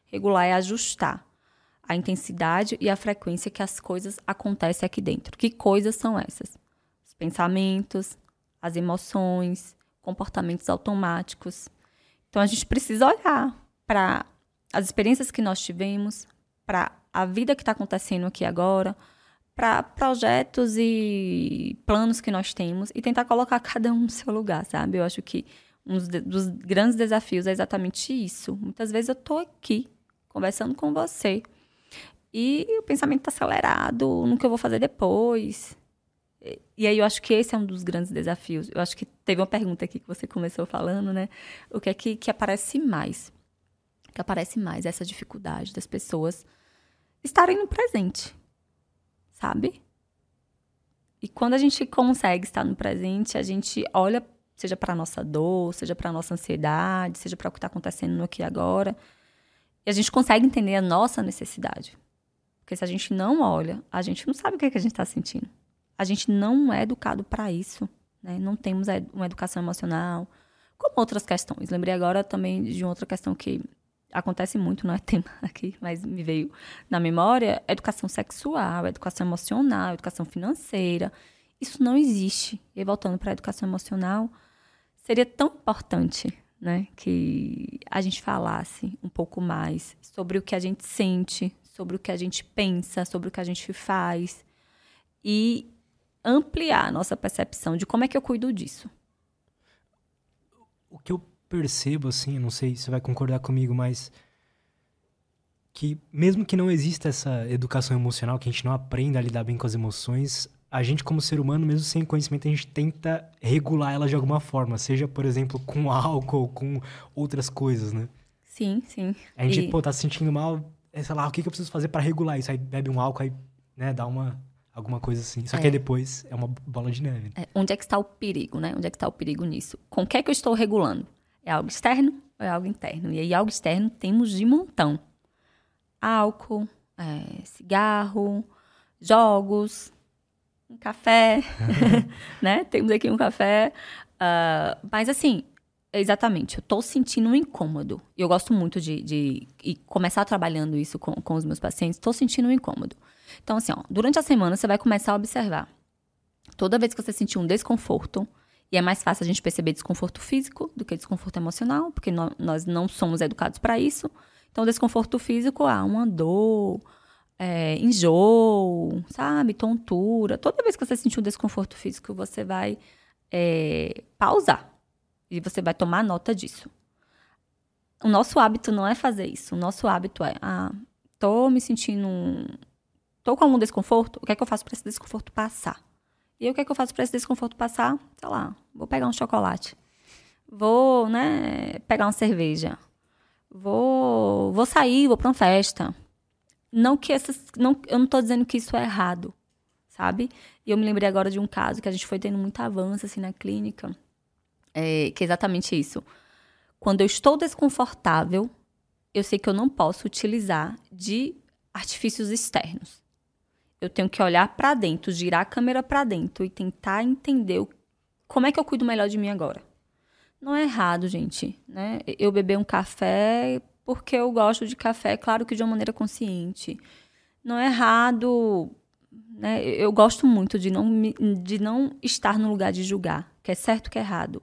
Regular é ajustar a intensidade e a frequência que as coisas acontecem aqui dentro. Que coisas são essas? Os pensamentos, as emoções, comportamentos automáticos. Então a gente precisa olhar para as experiências que nós tivemos, para a vida que está acontecendo aqui agora, para projetos e planos que nós temos e tentar colocar cada um no seu lugar, sabe? Eu acho que um dos grandes desafios é exatamente isso. Muitas vezes eu estou aqui conversando com você e o pensamento está acelerado no que eu vou fazer depois. E aí eu acho que esse é um dos grandes desafios. Eu acho que teve uma pergunta aqui que você começou falando, né? O que é que, que aparece mais? Que aparece mais? Essa dificuldade das pessoas estarem no presente, sabe? E quando a gente consegue estar no presente, a gente olha, seja para nossa dor, seja para nossa ansiedade, seja para o que está acontecendo aqui e agora, e a gente consegue entender a nossa necessidade. Porque se a gente não olha, a gente não sabe o que, é que a gente está sentindo a gente não é educado para isso, né? Não temos uma educação emocional, como outras questões. Lembrei agora também de outra questão que acontece muito, não é tema aqui, mas me veio na memória, educação sexual, educação emocional, educação financeira. Isso não existe. E voltando para a educação emocional, seria tão importante, né, que a gente falasse um pouco mais sobre o que a gente sente, sobre o que a gente pensa, sobre o que a gente faz. E ampliar a nossa percepção de como é que eu cuido disso. O que eu percebo, assim, não sei se você vai concordar comigo, mas que mesmo que não exista essa educação emocional, que a gente não aprenda a lidar bem com as emoções, a gente como ser humano, mesmo sem conhecimento, a gente tenta regular ela de alguma forma, seja, por exemplo, com álcool, com outras coisas, né? Sim, sim. A gente, e... pô, tá se sentindo mal, é, sei lá, o que, que eu preciso fazer para regular isso? Aí bebe um álcool, aí, né, dá uma Alguma coisa assim. Só é. que aí depois é uma bola de neve. É. Onde é que está o perigo, né? Onde é que está o perigo nisso? Com o que é que eu estou regulando? É algo externo ou é algo interno? E aí, algo externo temos de montão. Álcool, é, cigarro, jogos, um café, né? Temos aqui um café. Uh, mas assim, exatamente, eu estou sentindo um incômodo. E eu gosto muito de, de, de começar trabalhando isso com, com os meus pacientes. Estou sentindo um incômodo. Então, assim, ó, durante a semana você vai começar a observar. Toda vez que você sentir um desconforto, E é mais fácil a gente perceber desconforto físico do que desconforto emocional, porque no, nós não somos educados para isso. Então, desconforto físico, ah, uma dor, é, enjoo, sabe? Tontura. Toda vez que você sentir um desconforto físico, você vai é, pausar. E você vai tomar nota disso. O nosso hábito não é fazer isso. O nosso hábito é, ah, tô me sentindo. Tô com algum desconforto, o que é que eu faço para esse desconforto passar? E o que é que eu faço para esse desconforto passar? Sei lá, vou pegar um chocolate. Vou, né, pegar uma cerveja. Vou, vou sair, vou para uma festa não que essas. Não, eu não estou dizendo que isso é errado, sabe? E eu me lembrei agora de um caso que a gente foi tendo muito avanço assim na clínica, é, que é exatamente isso. Quando eu estou desconfortável, eu sei que eu não posso utilizar de artifícios externos. Eu tenho que olhar para dentro, girar a câmera para dentro e tentar entender como é que eu cuido melhor de mim agora. Não é errado, gente, né? Eu beber um café porque eu gosto de café, claro que de uma maneira consciente. Não é errado, né? Eu gosto muito de não, de não estar no lugar de julgar, que é certo que é errado.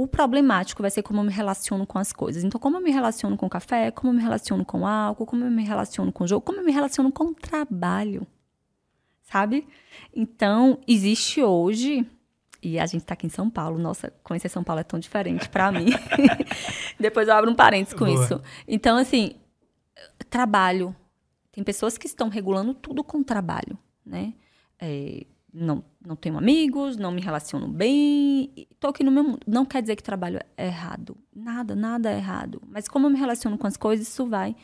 O problemático vai ser como eu me relaciono com as coisas. Então, como eu me relaciono com o café, como eu me relaciono com álcool, como eu me relaciono com o jogo, como eu me relaciono com o trabalho. Sabe? Então, existe hoje e a gente está aqui em São Paulo. Nossa, conhecer São Paulo é tão diferente para mim. Depois eu abro um parênteses com Boa. isso. Então, assim, trabalho. Tem pessoas que estão regulando tudo com trabalho, né? É, não, não tenho amigos, não me relaciono bem, estou aqui no meu mundo. Não quer dizer que trabalho é errado. Nada, nada é errado. Mas como eu me relaciono com as coisas, isso vai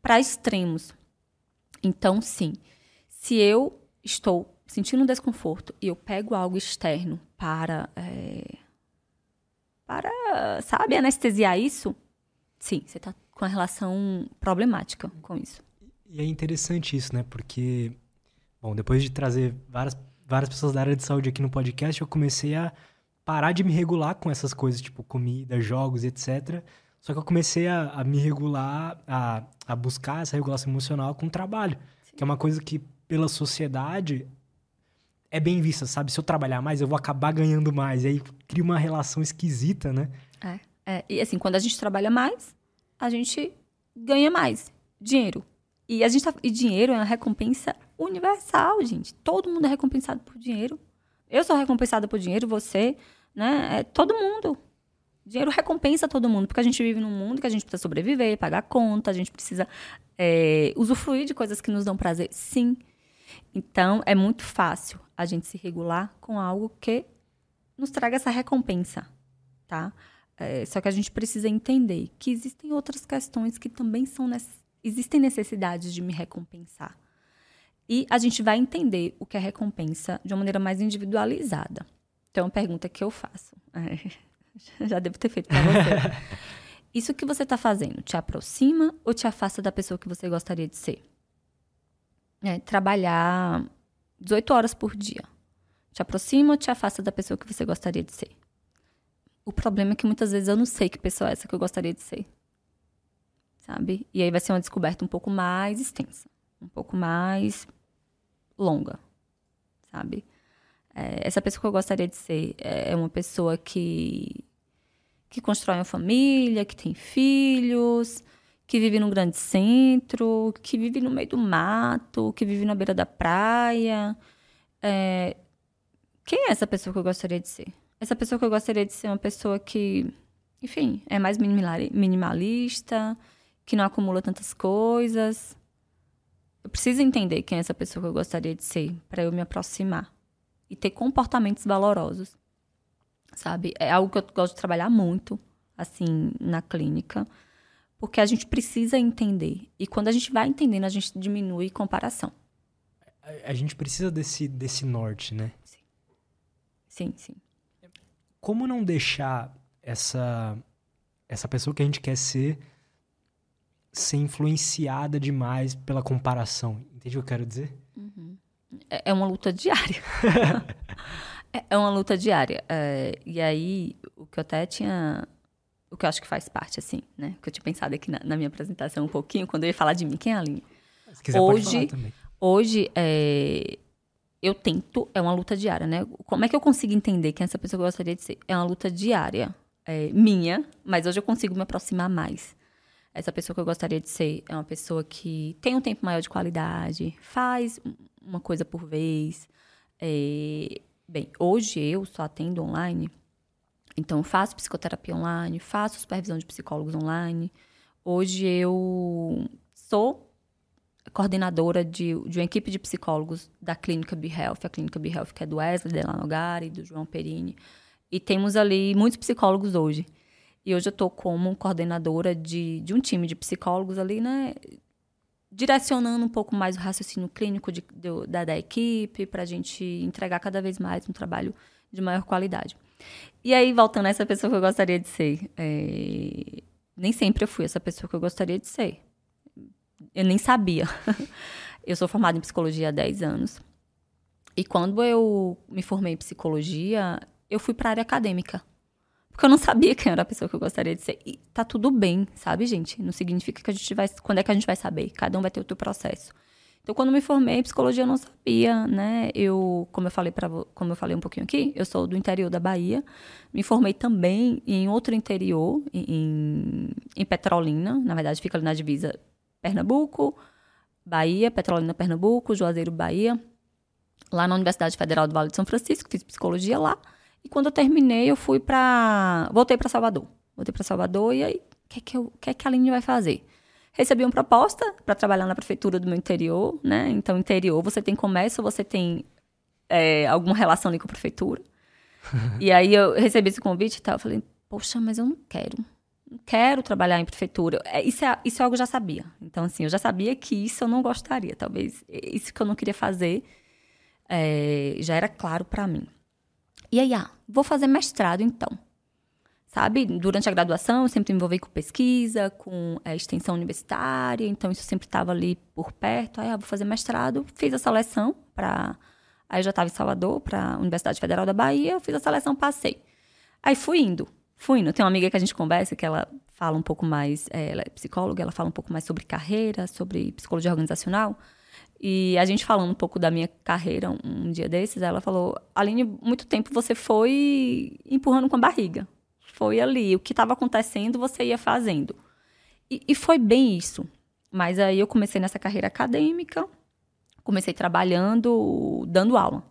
para extremos. Então, sim, se eu estou sentindo um desconforto e eu pego algo externo para, é, para, sabe, anestesiar isso, sim, você está com uma relação problemática com isso. E é interessante isso, né? Porque, bom, depois de trazer várias, várias pessoas da área de saúde aqui no podcast, eu comecei a parar de me regular com essas coisas, tipo comida, jogos, etc. Só que eu comecei a, a me regular, a, a buscar essa regulação emocional com o trabalho, Sim. que é uma coisa que, pela sociedade, é bem vista, sabe? Se eu trabalhar mais, eu vou acabar ganhando mais. E aí cria uma relação esquisita, né? É, é. E assim, quando a gente trabalha mais, a gente ganha mais dinheiro. E a gente tá, e dinheiro é uma recompensa universal, gente. Todo mundo é recompensado por dinheiro. Eu sou recompensada por dinheiro, você, né? É todo mundo. Dinheiro recompensa todo mundo, porque a gente vive num mundo que a gente precisa sobreviver, pagar conta, a gente precisa é, usufruir de coisas que nos dão prazer. Sim. Então, é muito fácil a gente se regular com algo que nos traga essa recompensa, tá? É, só que a gente precisa entender que existem outras questões que também são existem necessidades de me recompensar. E a gente vai entender o que é recompensa de uma maneira mais individualizada. Então, é uma pergunta que eu faço. É, já devo ter feito para você. Isso que você está fazendo te aproxima ou te afasta da pessoa que você gostaria de ser? é, trabalhar 18 horas por dia. Te aproxima ou te afasta da pessoa que você gostaria de ser? O problema é que muitas vezes eu não sei que pessoa é essa que eu gostaria de ser. Sabe? E aí vai ser uma descoberta um pouco mais extensa, um pouco mais longa, sabe? É, essa pessoa que eu gostaria de ser é uma pessoa que que constrói uma família, que tem filhos, que vive num grande centro, que vive no meio do mato, que vive na beira da praia. É... Quem é essa pessoa que eu gostaria de ser? Essa pessoa que eu gostaria de ser é uma pessoa que, enfim, é mais minimalista, que não acumula tantas coisas. Eu preciso entender quem é essa pessoa que eu gostaria de ser para eu me aproximar e ter comportamentos valorosos. Sabe? É algo que eu gosto de trabalhar muito, assim, na clínica porque a gente precisa entender. E quando a gente vai entendendo, a gente diminui comparação. A, a gente precisa desse, desse norte, né? Sim. Sim, sim. Como não deixar essa, essa pessoa que a gente quer ser ser influenciada demais pela comparação? Entende o que eu quero dizer? Uhum. É, é uma luta diária. É, é uma luta diária. É, e aí, o que eu até tinha o que eu acho que faz parte, assim, né? Que eu tinha pensado aqui na, na, minha apresentação um pouquiinho, quando eu ia falar de mim. Quem é a Aline? Se quiser, hoje. Hoje, é, eu tento, é uma luta diária, né? Como é que eu consigo entender quem essa pessoa gostaria de ser? É uma luta diária, é, minha, mas hoje eu consigo me aproximar mais. Essa pessoa que eu gostaria de ser é uma pessoa que tem um tempo maior de qualidade, faz uma coisa por vez. É, bem, hoje eu só atendo online, então faço psicoterapia online, faço supervisão de psicólogos online. Hoje eu sou coordenadora de, de uma equipe de psicólogos da Clínica BeHealth, a Clínica BeHealth que é do Wesley Delanogari, do João Perini. E temos ali muitos psicólogos hoje. E hoje eu estou como coordenadora de, de um time de psicólogos ali, né? Direcionando um pouco mais o raciocínio clínico de, de, da, da equipe para a gente entregar cada vez mais um trabalho de maior qualidade. E aí, voltando a essa pessoa que eu gostaria de ser, é... nem sempre eu fui essa pessoa que eu gostaria de ser eu nem sabia. eu sou formada em psicologia há 10 anos. E quando eu me formei em psicologia, eu fui para a área acadêmica. Porque eu não sabia quem era a pessoa que eu gostaria de ser. E tá tudo bem, sabe, gente? Não significa que a gente vai. Quando é que a gente vai saber? Cada um vai ter o seu processo. Então, quando me formei em psicologia, eu não sabia, né? Eu, como eu falei para, como eu falei um pouquinho aqui, eu sou do interior da Bahia. Me formei também em outro interior, em, em Petrolina. Na verdade, fica ali na divisa Pernambuco, Bahia, Petrolina, Pernambuco, Juazeiro, Bahia. Lá na Universidade Federal do Vale de São Francisco, fiz psicologia lá. E quando eu terminei, eu fui para. Voltei para Salvador. Voltei para Salvador e aí, o que, é que, eu, que, é que a Aline vai fazer? Recebi uma proposta para trabalhar na prefeitura do meu interior, né? Então, interior, você tem comércio, você tem é, alguma relação ali com a prefeitura. e aí eu recebi esse convite e tal. Eu falei, poxa, mas eu não quero quero trabalhar em prefeitura. É, isso é, isso é algo que eu já sabia. Então, assim, eu já sabia que isso eu não gostaria. Talvez isso que eu não queria fazer é, já era claro para mim. E aí, ah, vou fazer mestrado então. Sabe, durante a graduação eu sempre me envolvi com pesquisa, com é, extensão universitária, então isso sempre estava ali por perto. Aí, ah, vou fazer mestrado, fiz a seleção para. Aí eu já estava em Salvador, para a Universidade Federal da Bahia, fiz a seleção, passei. Aí fui indo fui indo. Tem uma amiga que a gente conversa que ela fala um pouco mais, é, ela é psicóloga, ela fala um pouco mais sobre carreira, sobre psicologia organizacional. E a gente falando um pouco da minha carreira um, dia desses, ela falou: Aline, muito tempo você foi empurrando com a barriga. Foi ali. O que estava acontecendo, você ia fazendo. E, e foi bem isso. Mas aí eu comecei nessa carreira acadêmica, comecei trabalhando, dando aula.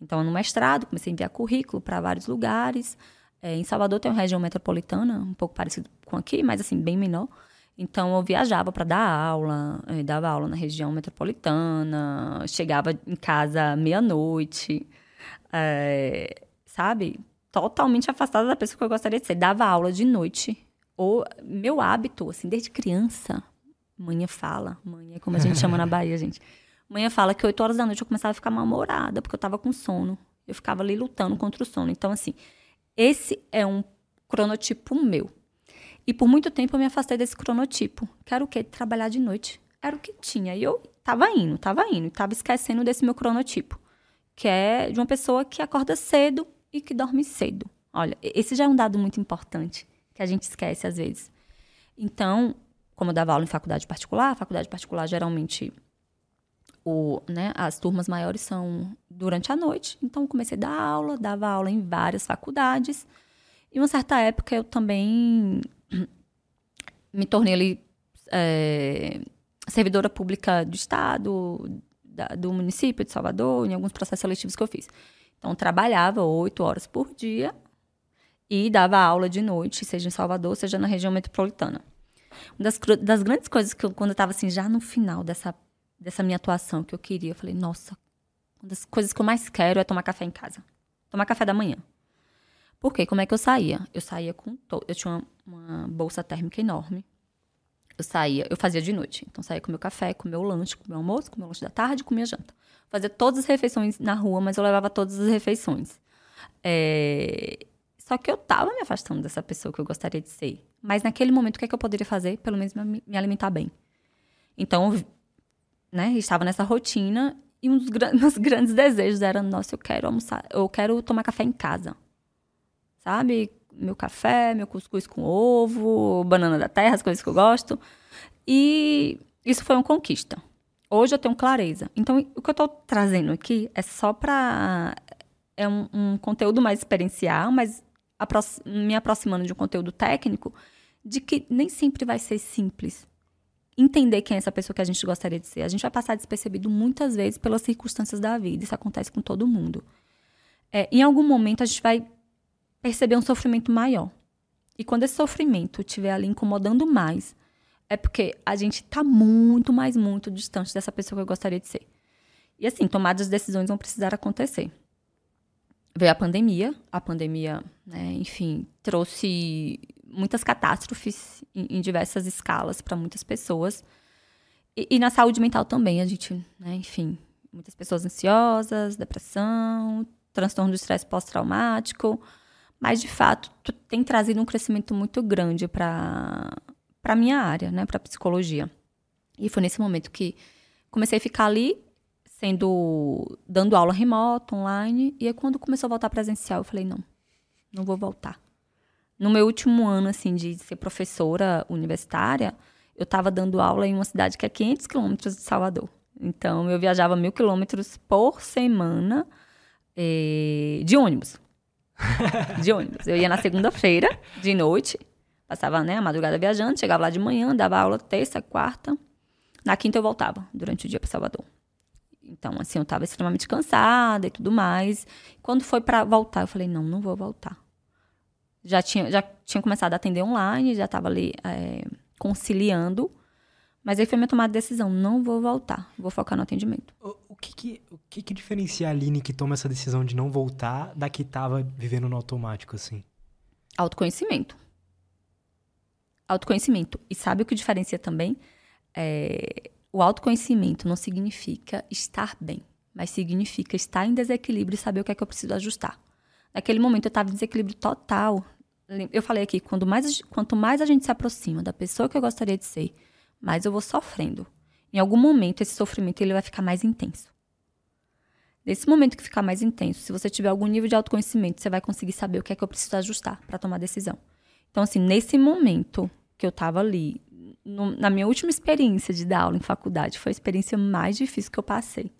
Então, no mestrado, comecei a enviar currículo para vários lugares. É, em Salvador tem uma região metropolitana, um pouco parecido com aqui, mas assim, bem menor. Então eu viajava para dar aula, é, dava aula na região metropolitana, chegava em casa meia-noite, é, sabe? Totalmente afastada da pessoa que eu gostaria de ser. Dava aula de noite. Ou meu hábito, assim, desde criança, manhã fala, manhã, como a gente chama na Bahia, gente. Manhã fala que 8 horas da noite eu começava a ficar mal-humorada, porque eu tava com sono. Eu ficava ali lutando contra o sono. Então, assim, esse é um cronotipo meu. E por muito tempo eu me afastei desse cronotipo. Que era o quê? Trabalhar de noite. Era o que tinha. E eu tava indo, tava indo. Tava esquecendo desse meu cronotipo. Que é de uma pessoa que acorda cedo e que dorme cedo. Olha, esse já é um dado muito importante. Que a gente esquece às vezes. Então, como eu dava aula em faculdade particular, faculdade particular geralmente o, né, as turmas maiores são durante a noite, então comecei a dar aula, dava aula em várias faculdades. E uma certa época eu também me tornei ali é, servidora pública do estado, da, do município de Salvador, em alguns processos seletivos que eu fiz. Então trabalhava oito horas por dia e dava aula de noite, seja em Salvador, seja na região metropolitana. Uma das, das grandes coisas que eu, quando eu estava assim, já no final dessa dessa minha atuação que eu queria. Eu falei, nossa, uma das coisas que eu mais quero é tomar café em casa. Tomar café da manhã. Por quê? Como é que eu saía? Eu saía com. To... Eu tinha uma, uma, bolsa térmica enorme. Eu saía, eu fazia de noite. Então, saía com meu café, com meu lanche, com meu almoço, com meu lanche da tarde, com minha janta. Fazia todas as refeições na rua, mas eu levava todas as refeições. É... Só que eu tava me afastando dessa pessoa que eu gostaria de ser. Mas naquele momento, o que, é que eu poderia fazer? Pelo menos me, me alimentar bem. Então, né, estava nessa rotina e um dos meus grandes desejos era, nossa, eu quero almoçar, eu quero tomar café em casa. Sabe? Meu café, meu cuscuz com ovo, banana da terra, as coisas que eu gosto. E isso foi uma conquista. Hoje eu tenho clareza. Então, o que eu estou trazendo aqui é só para. É um, um, conteúdo mais experiencial, mas aprox me aproximando de um conteúdo técnico, de que nem sempre vai ser simples entender quem é essa pessoa que a gente gostaria de ser. A gente vai passar despercebido muitas vezes pelas circunstâncias da vida. Isso acontece com todo mundo. É, em algum momento, a gente vai perceber um sofrimento maior. E quando esse sofrimento estiver ali incomodando mais, é porque a gente está muito, mais muito distante dessa pessoa que eu gostaria de ser. E assim, tomadas de decisões vão precisar acontecer. Veio a pandemia, a pandemia, né, enfim, trouxe muitas catástrofes em, em diversas escalas para muitas pessoas. E, e, na saúde mental também, a gente, né, enfim, muitas pessoas ansiosas, depressão, transtorno do estresse pós-traumático. Mas, de fato, tem trazido um crescimento muito grande para para minha área, né, para psicologia. E foi nesse momento que comecei a ficar ali sendo dando aula remota, online, e aí quando começou a voltar presencial, eu falei, não, não vou voltar. No meu último ano assim de ser professora universitária, eu estava dando aula em uma cidade que é 500 quilômetros de Salvador. Então, eu viajava mil quilômetros por semana eh, de ônibus. de ônibus. Eu ia na segunda-feira, de noite, Passava né, a madrugada viajando, chegava lá de manhã, dava aula terça, quarta. Na quinta eu voltava durante o dia para Salvador. Então, assim, eu estava extremamente cansada e tudo mais. Quando foi para voltar, eu falei: não, não vou voltar. Já tinha, já tinha começado a atender online, já estava ali é, conciliando. Mas aí foi minha tomada de decisão: não vou voltar, vou focar no atendimento. O, que, que, o que, que diferencia a Aline que toma essa decisão de não voltar da que estava vivendo no automático, assim? Autoconhecimento autoconhecimento. E sabe o que diferencia também? É, o autoconhecimento não significa estar bem, mas significa estar em desequilíbrio e saber o que é que eu preciso ajustar. Naquele momento eu estava em desequilíbrio total. Eu falei aqui, quanto mais, quanto mais a gente se aproxima da pessoa que eu gostaria de ser, mais eu vou sofrendo. Em algum momento esse sofrimento ele vai ficar mais intenso. Nesse momento que ficar mais intenso, se você tiver algum nível de autoconhecimento, você vai conseguir saber o que é que eu preciso ajustar para tomar decisão. Então, assim, nesse momento que eu estava ali, no, na minha última experiência de dar aula em faculdade, foi a experiência mais difícil que eu passei.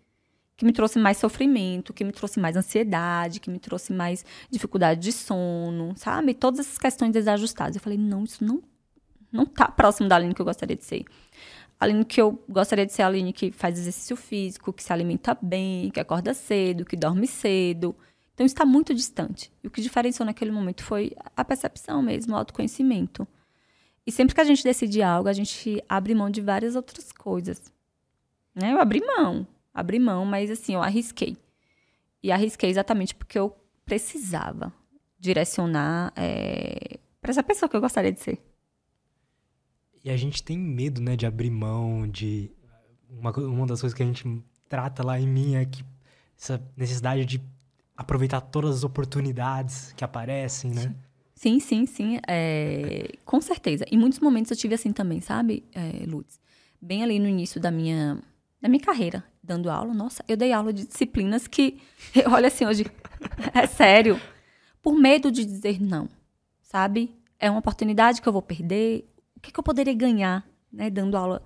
Que me trouxe mais sofrimento, que me trouxe mais ansiedade, que me trouxe mais dificuldade de sono, sabe? Todas essas questões desajustadas. Eu falei, não, isso não, não tá próximo da Aline que eu gostaria de ser. Aline que eu gostaria de ser a Aline que faz exercício físico, que se alimenta bem, que acorda cedo, que dorme cedo. Então está muito distante. E o que diferenciou naquele momento foi a percepção mesmo, o autoconhecimento. E sempre que a gente decide algo, a gente abre mão de várias outras coisas. Né? Eu abri mão, abri mão, mas assim, eu arrisquei. E arrisquei exatamente porque eu precisava direcionar é, para essa pessoa que eu gostaria de ser. E a gente tem medo, né, de abrir mão, de... Uma, uma das coisas que a gente trata lá em mim é que essa necessidade de aproveitar todas as oportunidades que aparecem, né? Sim, sim, sim. É, com certeza. Em muitos momentos eu tive assim também, sabe, é, Lutz? Bem ali no início da minha, da minha carreira, dando aula. Nossa, eu dei aula de disciplinas que, olha assim, hoje, é sério. Por medo de dizer não, sabe? É uma oportunidade que eu vou perder. Que, que eu poderia ganhar, né, dando aula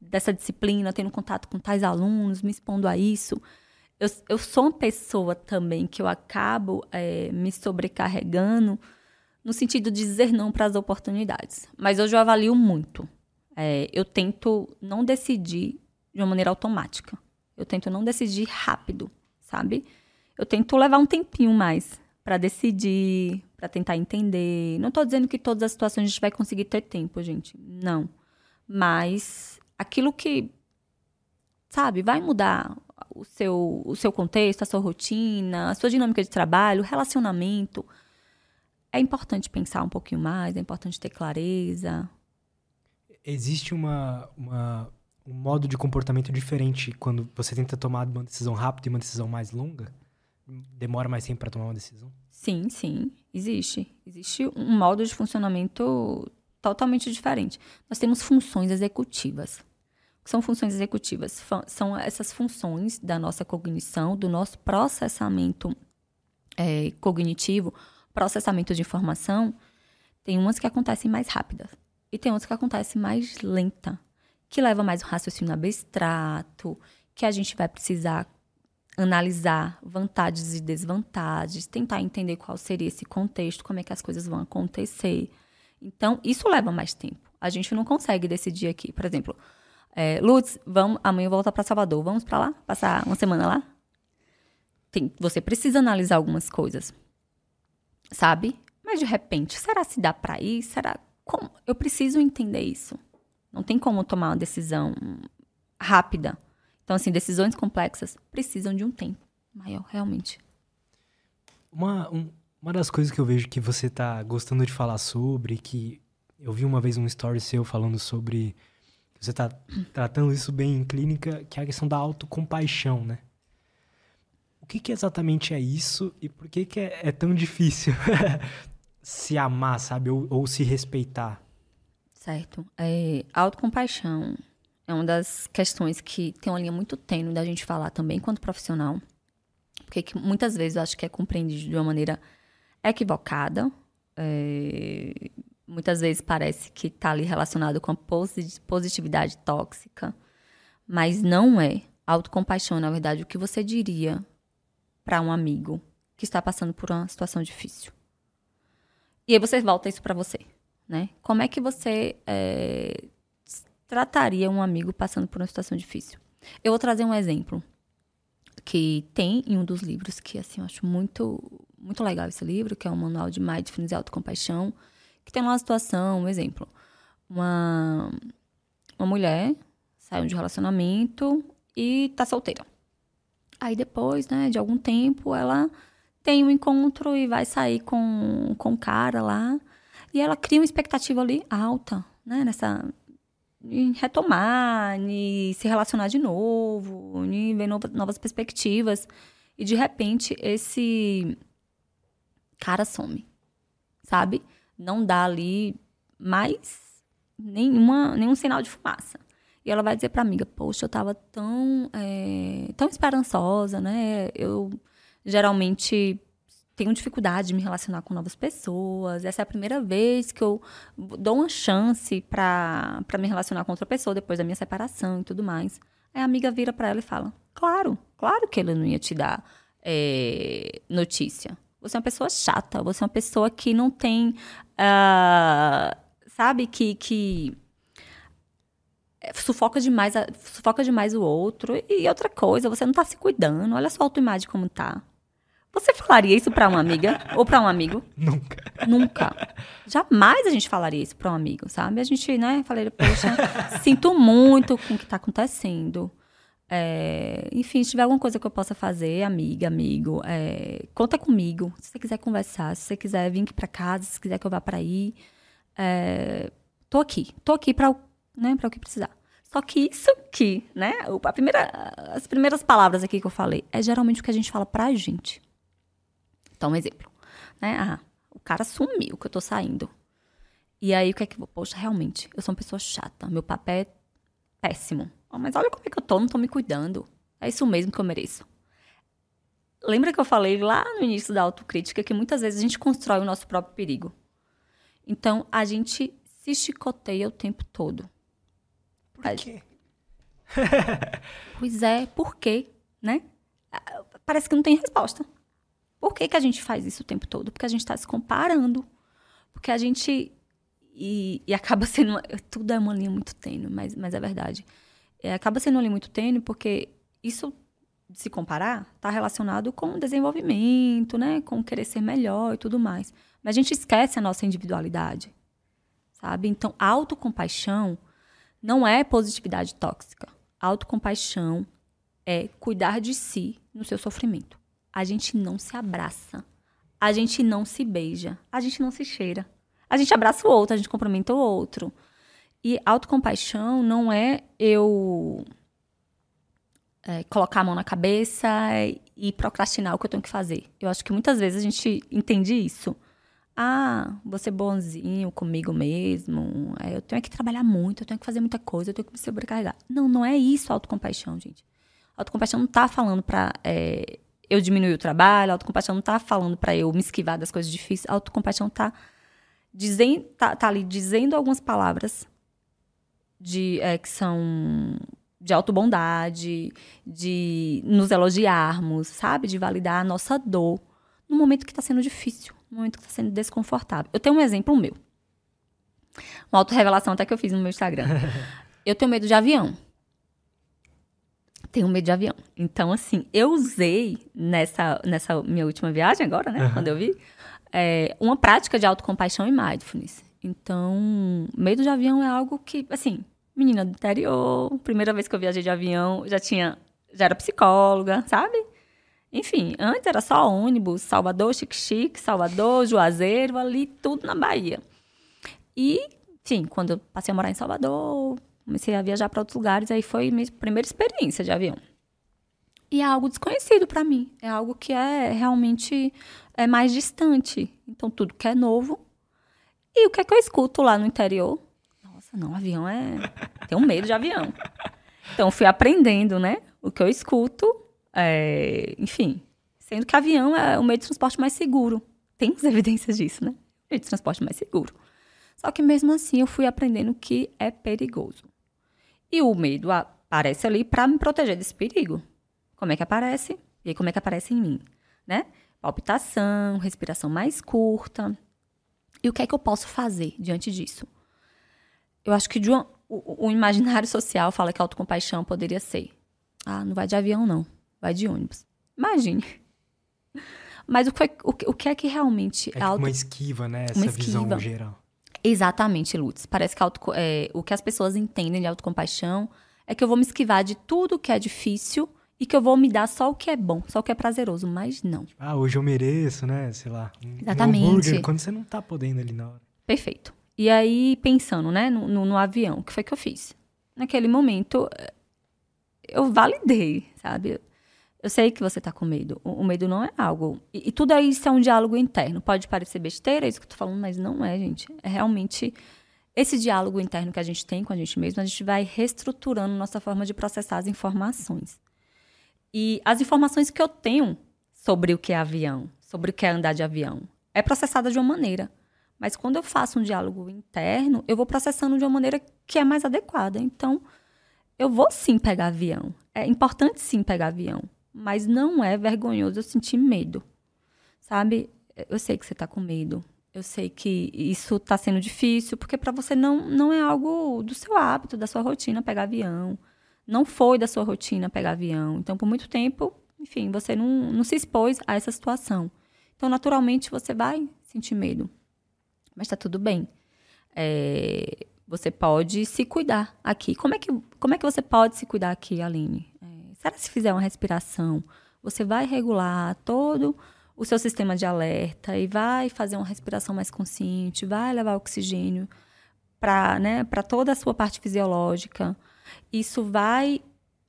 dessa disciplina, tendo contato com tais alunos, me expondo a isso? eu, eu sou uma pessoa também que eu acabo é, me sobrecarregando no sentido de dizer não para as oportunidades. Mas hoje eu avalio muito. É, eu tento não decidir de uma maneira automática. Eu tento não decidir rápido, sabe? Eu tento levar um tempinho mais para decidir, para tentar entender. Não estou dizendo que todas as situações a gente vai conseguir ter tempo, gente. Não. Mas aquilo que, sabe, vai mudar o seu, o seu contexto, a sua rotina, a sua dinâmica de trabalho, relacionamento. É importante pensar um pouquinho mais, é importante ter clareza. Existe uma, uma, um modo de comportamento diferente quando você tenta tomar uma decisão rápida e uma decisão mais longa? Demora mais tempo para tomar uma decisão? Sim, sim, existe. Existe um modo de funcionamento totalmente diferente. Nós temos funções executivas são funções executivas? São essas funções da nossa cognição, do nosso processamento é, cognitivo, processamento de informação. Tem umas que acontecem mais rápidas e tem outras que acontecem mais lenta. que leva mais um raciocínio abstrato, que a gente vai precisar analisar vantagens e desvantagens, tentar entender qual seria esse contexto, como é que as coisas vão acontecer. Então, isso leva mais tempo. A gente não consegue decidir aqui. Por exemplo, é, Lutz, vamos, amanhã eu volto para Salvador. Vamos para lá? Passar uma semana lá? Tem, você precisa analisar algumas coisas. Sabe? Mas de repente, será se dá para ir? Será como? Eu preciso entender isso. Não tem como tomar uma decisão rápida. Então, assim, decisões complexas precisam de um tempo maior, realmente. Uma, um, uma das coisas que eu vejo que você tá gostando de falar sobre, que eu vi uma vez um story seu falando sobre. Você tá tratando isso bem em clínica, que é a questão da autocompaixão, né? O que, que exatamente é isso e por que, que é, é tão difícil se amar, sabe? Ou, ou se respeitar? Certo. É, autocompaixão é uma das questões que tem uma linha muito tênue da gente falar também enquanto profissional. Porque que muitas vezes eu acho que é compreendido de uma maneira equivocada. É, muitas vezes parece que está ali relacionado com a positividade tóxica, mas não é. Autocompaixão, na verdade, o que você diria para um amigo que está passando por uma situação difícil. E aí você volta isso para você, né? Como é que você é, trataria um amigo passando por uma situação difícil? Eu vou trazer um exemplo que tem em um dos livros que assim eu acho muito muito legal esse livro, que é o Manual de Mindfulness e Autocompaixão, que tem uma situação, um exemplo. Uma, uma mulher saiu de relacionamento e tá solteira. Aí depois, né, de algum tempo, ela tem um encontro e vai sair com, com um cara lá. E ela cria uma expectativa ali alta, né, nessa, em retomar, em se relacionar de novo, em ver novas perspectivas. E de repente esse cara some, sabe? Não dá ali mais nenhuma, nenhum sinal de fumaça. E ela vai dizer pra amiga, poxa, eu tava tão, é, tão esperançosa, né? Eu geralmente tenho dificuldade de me relacionar com novas pessoas. Essa é a primeira vez que eu dou uma chance para me relacionar com outra pessoa depois da minha separação e tudo mais. Aí a amiga vira para ela e fala: Claro, claro que ele não ia te dar é, notícia. Você é uma pessoa chata, você é uma pessoa que não tem. Uh, sabe, que. que sufoca demais, sufoca demais o outro. E outra coisa, você não tá se cuidando. Olha só a autoimagem como tá. Você falaria isso para uma amiga ou para um amigo? Nunca. Nunca. Jamais a gente falaria isso para um amigo, sabe? A gente, né, falaria, poxa, sinto muito com o que tá acontecendo. É, enfim, se tiver alguma coisa que eu possa fazer, amiga, amigo, é, conta comigo. Se você quiser conversar, se você quiser vir aqui para casa, se quiser que eu vá para aí, é, tô aqui, tô aqui para né, para o que precisar. Só que isso aqui, né, a primeira, as primeiras palavras aqui que eu falei é geralmente o que a gente fala pra gente. Então, um exemplo, né? Ah, o cara sumiu que eu tô saindo. E aí o que é que eu vou? Poxa, realmente, eu sou uma pessoa chata, meu papel é péssimo Oh, mas olha como é que eu tô, não tô me cuidando. É isso mesmo que eu mereço. Lembra que eu falei lá no início da autocrítica que muitas vezes a gente constrói o nosso próprio perigo. Então, a gente se chicoteia o tempo todo. Por quê? pois é, por quê, né? Parece que não tem resposta. Por que, que a gente faz isso o tempo todo? Porque a gente está se comparando. Porque a gente. E, e acaba sendo. Tudo é uma linha muito tênue, mas, mas é verdade é, acaba sendo ali muito tênue, porque isso, se comparar, está relacionado com o desenvolvimento, né? Com querer ser melhor e tudo mais. Mas a gente esquece a nossa individualidade, sabe? Então, autocompaixão não é positividade tóxica. Autocompaixão é cuidar de si no seu sofrimento. A gente não se abraça. A gente não se beija. A gente não se cheira. A gente abraça o outro, a gente cumprimenta o outro. E autocompaixão não é eu é, colocar a mão na cabeça e procrastinar o que eu tenho que fazer. Eu acho que muitas vezes a gente entende isso. Ah, vou ser bonzinho comigo mesmo. É, eu tenho que trabalhar muito, eu tenho que fazer muita coisa, eu tenho que me sobrecarregar. Não, não é isso autocompaixão, gente. Autocompaixão não tá falando pra é, eu diminuir o trabalho, autocompaixão não tá falando para eu me esquivar das coisas difíceis. Autocompaixão tá, dizendo, tá, tá ali dizendo algumas palavras de é, que são de autobondade, de nos elogiarmos, sabe? De validar a nossa dor no momento que está sendo difícil, no momento que está sendo desconfortável. Eu tenho um exemplo meu. Uma autorrevelação até que eu fiz no meu Instagram. eu tenho medo de avião. Tenho medo de avião. Então, assim, eu usei nessa, nessa minha última viagem agora, né? Uhum. Quando eu vi, é, uma prática de autocompaixão e mindfulness. Então, medo de avião é algo que, assim, menina do interior, primeira vez que eu viajei de avião, já tinha, já era psicóloga, sabe? Enfim, antes era só ônibus, Salvador, Chique-Chique, Salvador, Juazeiro, ali, tudo na Bahia. E, enfim, quando eu passei a morar em Salvador, comecei a viajar para outros lugares, aí foi minha primeira experiência de avião. E é algo desconhecido para mim, é algo que é realmente é mais distante. Então, tudo que é novo. E o que é que eu escuto lá no interior? Nossa, não, avião é. Tenho medo de avião. Então, fui aprendendo, né? O que eu escuto. É... Enfim, sendo que avião é o meio de transporte mais seguro. Temos evidências disso, né? Meio de transporte mais seguro. Só que mesmo assim, eu fui aprendendo que é perigoso. E o medo aparece ali para me proteger desse perigo. Como é que aparece? E aí, como é que aparece em mim? Né? Palpitação, respiração mais curta. E o que é que eu posso fazer diante disso? eu acho que uma, o, o, imaginário social fala que a autocompaixão poderia ser: ah, não vai de avião, não, vai de ônibus. Imagine. Mas o que, o, o que é que realmente. É tipo auto... uma esquiva, né? Essa visão esquiva. geral. Exatamente, Lutz. Parece que auto, é, o que as pessoas entendem de autocompaixão é que eu vou me esquivar de tudo que é difícil e que eu vou me dar só o que é bom, só o que é prazeroso, mas não. Ah, hoje eu mereço, né? Sei lá. Um Exatamente. Hambúrguer, quando você não tá podendo ali na hora. Perfeito. E aí, pensando, né, no, no, no avião, o que foi que eu fiz? Naquele momento, eu validei, sabe? Eu sei que você está com medo. O, o, medo não é algo. E, e, tudo isso é um diálogo interno. Pode parecer besteira, é isso que eu tô falando, mas não é, gente. É realmente esse diálogo interno que a gente tem com a gente mesmo, a gente vai reestruturando nossa forma de processar as informações. E as informações que eu tenho sobre o que é avião, sobre o que é andar de avião, é processada de uma maneira. Mas quando eu faço um diálogo interno, eu vou processando de uma maneira que é mais adequada. Então, eu vou sim pegar avião. É importante sim pegar avião. Mas não é vergonhoso eu sentir medo. Sabe? Eu sei que você está com medo. Eu sei que isso está sendo difícil, porque para você não, não é algo do seu hábito, da sua rotina pegar avião. Não foi da sua rotina pegar avião. Então, por muito tempo, enfim, você não, não se expôs a essa situação. Então, naturalmente, você vai sentir medo mas tá tudo bem. É, você pode se cuidar aqui. Como é que, como é que você pode se cuidar aqui, Aline? É, será que se fizer uma respiração, você vai regular todo o seu sistema de alerta e vai fazer uma respiração mais consciente, vai levar oxigênio para né, toda a sua parte fisiológica. Isso vai.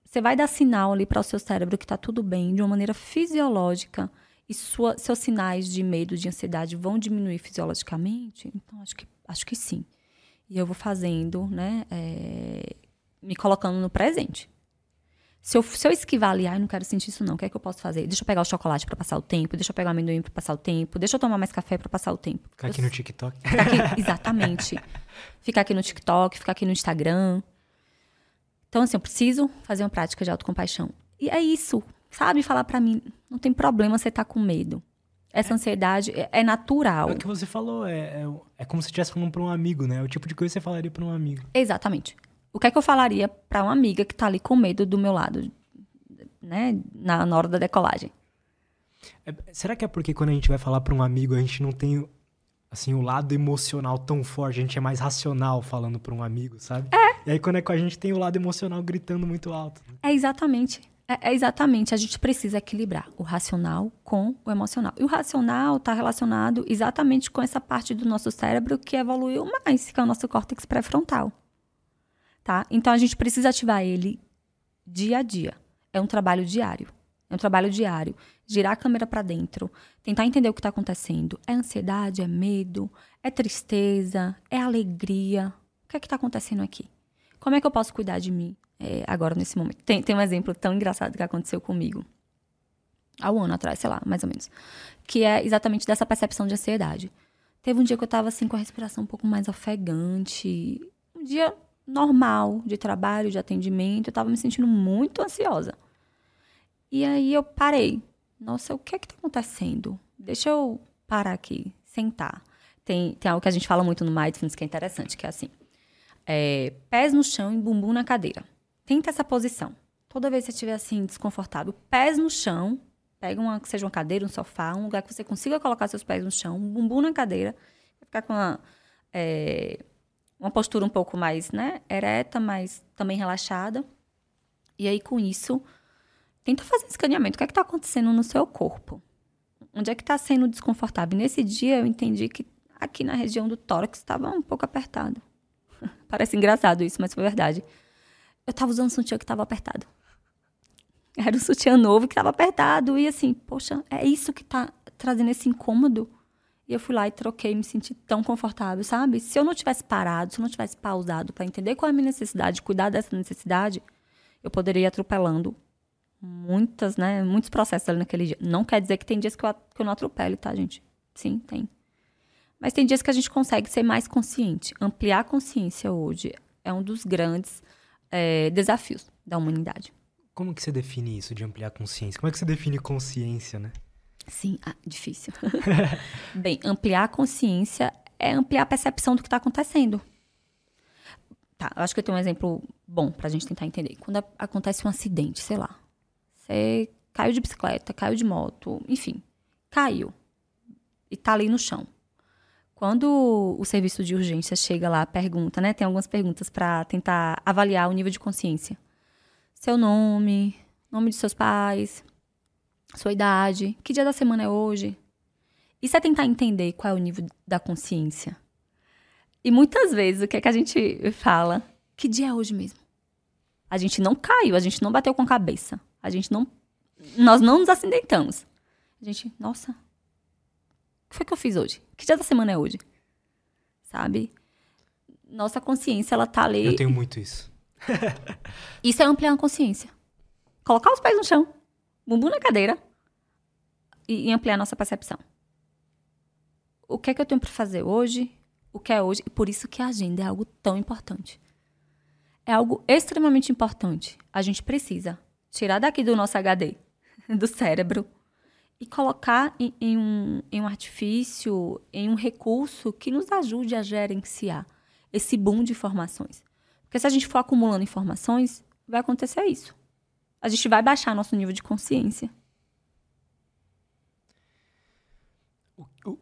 Você vai dar sinal ali para o seu cérebro que está tudo bem, de uma maneira fisiológica e sua, seus sinais de medo, de ansiedade vão diminuir fisiologicamente? Então, acho que, acho que sim. E eu vou fazendo, né? É, me colocando no presente. Se eu, se eu esquivar ali, ai, não quero sentir isso não, o que é que eu posso fazer? Deixa eu pegar o chocolate para passar o tempo, deixa eu pegar o amendoim para passar o tempo, deixa eu tomar mais café para passar o tempo. Ficar aqui eu, no TikTok. Aqui, exatamente. ficar aqui no TikTok, ficar aqui no Instagram. Então, assim, eu preciso fazer uma prática de autocompaixão. E é isso sabe, falar para mim, não tem problema você estar tá com medo. Essa é. ansiedade é, é, natural. É o que você falou, é, é, é como se estivesse falando para um amigo, né? É o tipo de coisa que você falaria para um amigo. Exatamente. O que é que eu falaria para uma amiga que tá ali com medo do meu lado, né? Na, na hora da decolagem. É, será que é porque quando a gente vai falar para um amigo, a gente não tem assim o lado emocional tão forte, a gente é mais racional falando para um amigo, sabe? É. E aí quando é com a gente tem o lado emocional gritando muito alto. Né? É exatamente. É, é, exatamente, a gente precisa equilibrar o racional com o emocional. E o racional está relacionado exatamente com essa parte do nosso cérebro que evoluiu mais, que é o nosso córtex pré-frontal. Tá? Então a gente precisa ativar ele dia a dia. É um trabalho diário. É um trabalho diário. Girar a câmera para dentro, tentar entender o que está acontecendo. É ansiedade, é medo, é tristeza, é alegria. O que é que está acontecendo aqui? Como é que eu posso cuidar de mim? é, agora nesse momento. Tem, tem um exemplo tão engraçado que aconteceu comigo. Há um ano atrás, sei lá, mais ou menos. Que é exatamente dessa percepção de ansiedade. Teve um dia que eu tava assim com a respiração um pouco mais ofegante. Um dia normal de trabalho, de atendimento, eu estava me sentindo muito ansiosa. E aí eu parei. Nossa, o que é que está acontecendo? Deixa eu parar aqui, sentar. Tem, tem algo que a gente fala muito no Mindfulness que é interessante, que é assim: é, pés no chão e bumbum na cadeira. Tenta essa posição. Toda vez que você estiver assim, desconfortável, pés no chão, pega uma, que seja uma cadeira, um sofá, um lugar que você consiga colocar seus pés no chão, bumbum na cadeira, ficar com uma, é, uma postura um pouco mais né, ereta, mas também relaxada. E aí, com isso, tenta fazer um escaneamento. O que é está acontecendo no seu corpo? Onde é que está sendo desconfortável? E nesse dia, eu entendi que aqui na região do tórax estava um pouco apertado. Parece engraçado isso, mas foi verdade. Eu estava usando um sutiã que estava apertado. Era um sutiã novo que estava apertado. E assim, poxa, é isso que está trazendo esse incômodo? E eu fui lá e troquei, me senti tão confortável, sabe? Se eu não tivesse parado, se eu não tivesse pausado para entender qual é a minha necessidade, cuidar dessa necessidade, eu poderia ir atropelando muitas, né, muitos processos ali naquele dia. Não quer dizer que tem dias que eu, que eu não atropele, tá, gente? Sim, tem. Mas tem dias que a gente consegue ser mais consciente. Ampliar a consciência hoje é um dos grandes é, desafios da humanidade. Como que você define isso de ampliar a consciência? Como é que você define consciência, né? Sim, ah, difícil. Bem, ampliar a consciência é ampliar a percepção do que está acontecendo. Tá, eu acho que eu tenho um exemplo bom para a gente tentar entender. Quando acontece um acidente, sei lá, você caiu de bicicleta, caiu de moto, enfim, caiu e tá ali no chão. Quando o serviço de urgência chega lá, pergunta, né? Tem algumas perguntas para tentar avaliar o nível de consciência. Seu nome, nome de seus pais, sua idade, que dia da semana é hoje. Isso é tentar entender qual é o nível da consciência. E muitas vezes o que é que a gente fala? Que dia é hoje mesmo? A gente não caiu, a gente não bateu com a cabeça. A gente não. Nós não nos acidentamos. A gente, nossa, que foi que eu fiz hoje? Que dia da semana é hoje? Sabe? Nossa consciência, ela tá ali. Eu tenho muito isso. isso é ampliar a consciência. Colocar os pés no chão, bumbum na cadeira e, e ampliar nossa percepção. O que é que eu tenho para fazer hoje? O que é hoje? E por isso que a agenda é algo tão importante. É algo extremamente importante. A gente precisa tirar daqui do nosso HD, do cérebro, e colocar em, em, um, em um artifício, em um recurso que nos ajude a gerenciar esse boom de informações. Porque se a gente for acumulando informações, vai acontecer isso. A gente vai baixar nosso nível de consciência. O, o,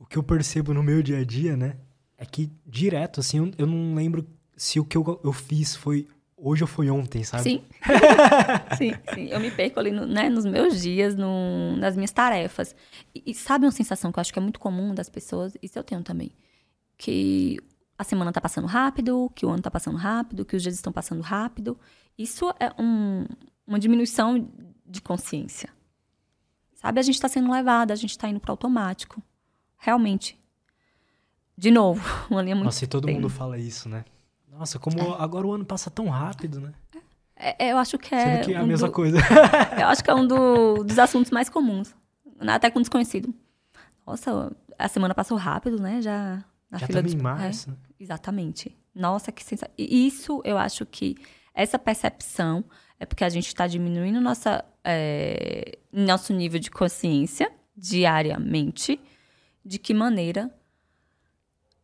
o que eu percebo no meu dia a dia, né? É que direto, assim, eu, eu não lembro se o que eu, eu fiz foi hoje ou foi ontem, sabe? Sim. sim, sim. Eu me perco ali no, né, nos meus dias, no, nas minhas tarefas. E, e, sabe uma sensação que eu acho que é muito comum das pessoas? Isso eu tenho também. Que a semana tá passando rápido, que o ano tá passando rápido, que os dias estão passando rápido. Isso é um, uma diminuição de consciência. Sabe? A gente está sendo levada, a gente está indo para automático. Realmente. De novo, uma linha muito. Nossa, e todo bem... mundo fala isso, né? Nossa, como é. agora o ano passa tão rápido, né? É, é eu acho que é. Sendo que é a um mesma do... coisa. eu acho que é um do, dos assuntos mais comuns. Até com desconhecido. Nossa, a semana passou rápido, né? Já na Já fila dos... em março. É, exatamente. Nossa, que sensação. Isso eu acho que essa percepção é porque a gente está diminuindo nossa, é, nosso nível de consciência diariamente. De que maneira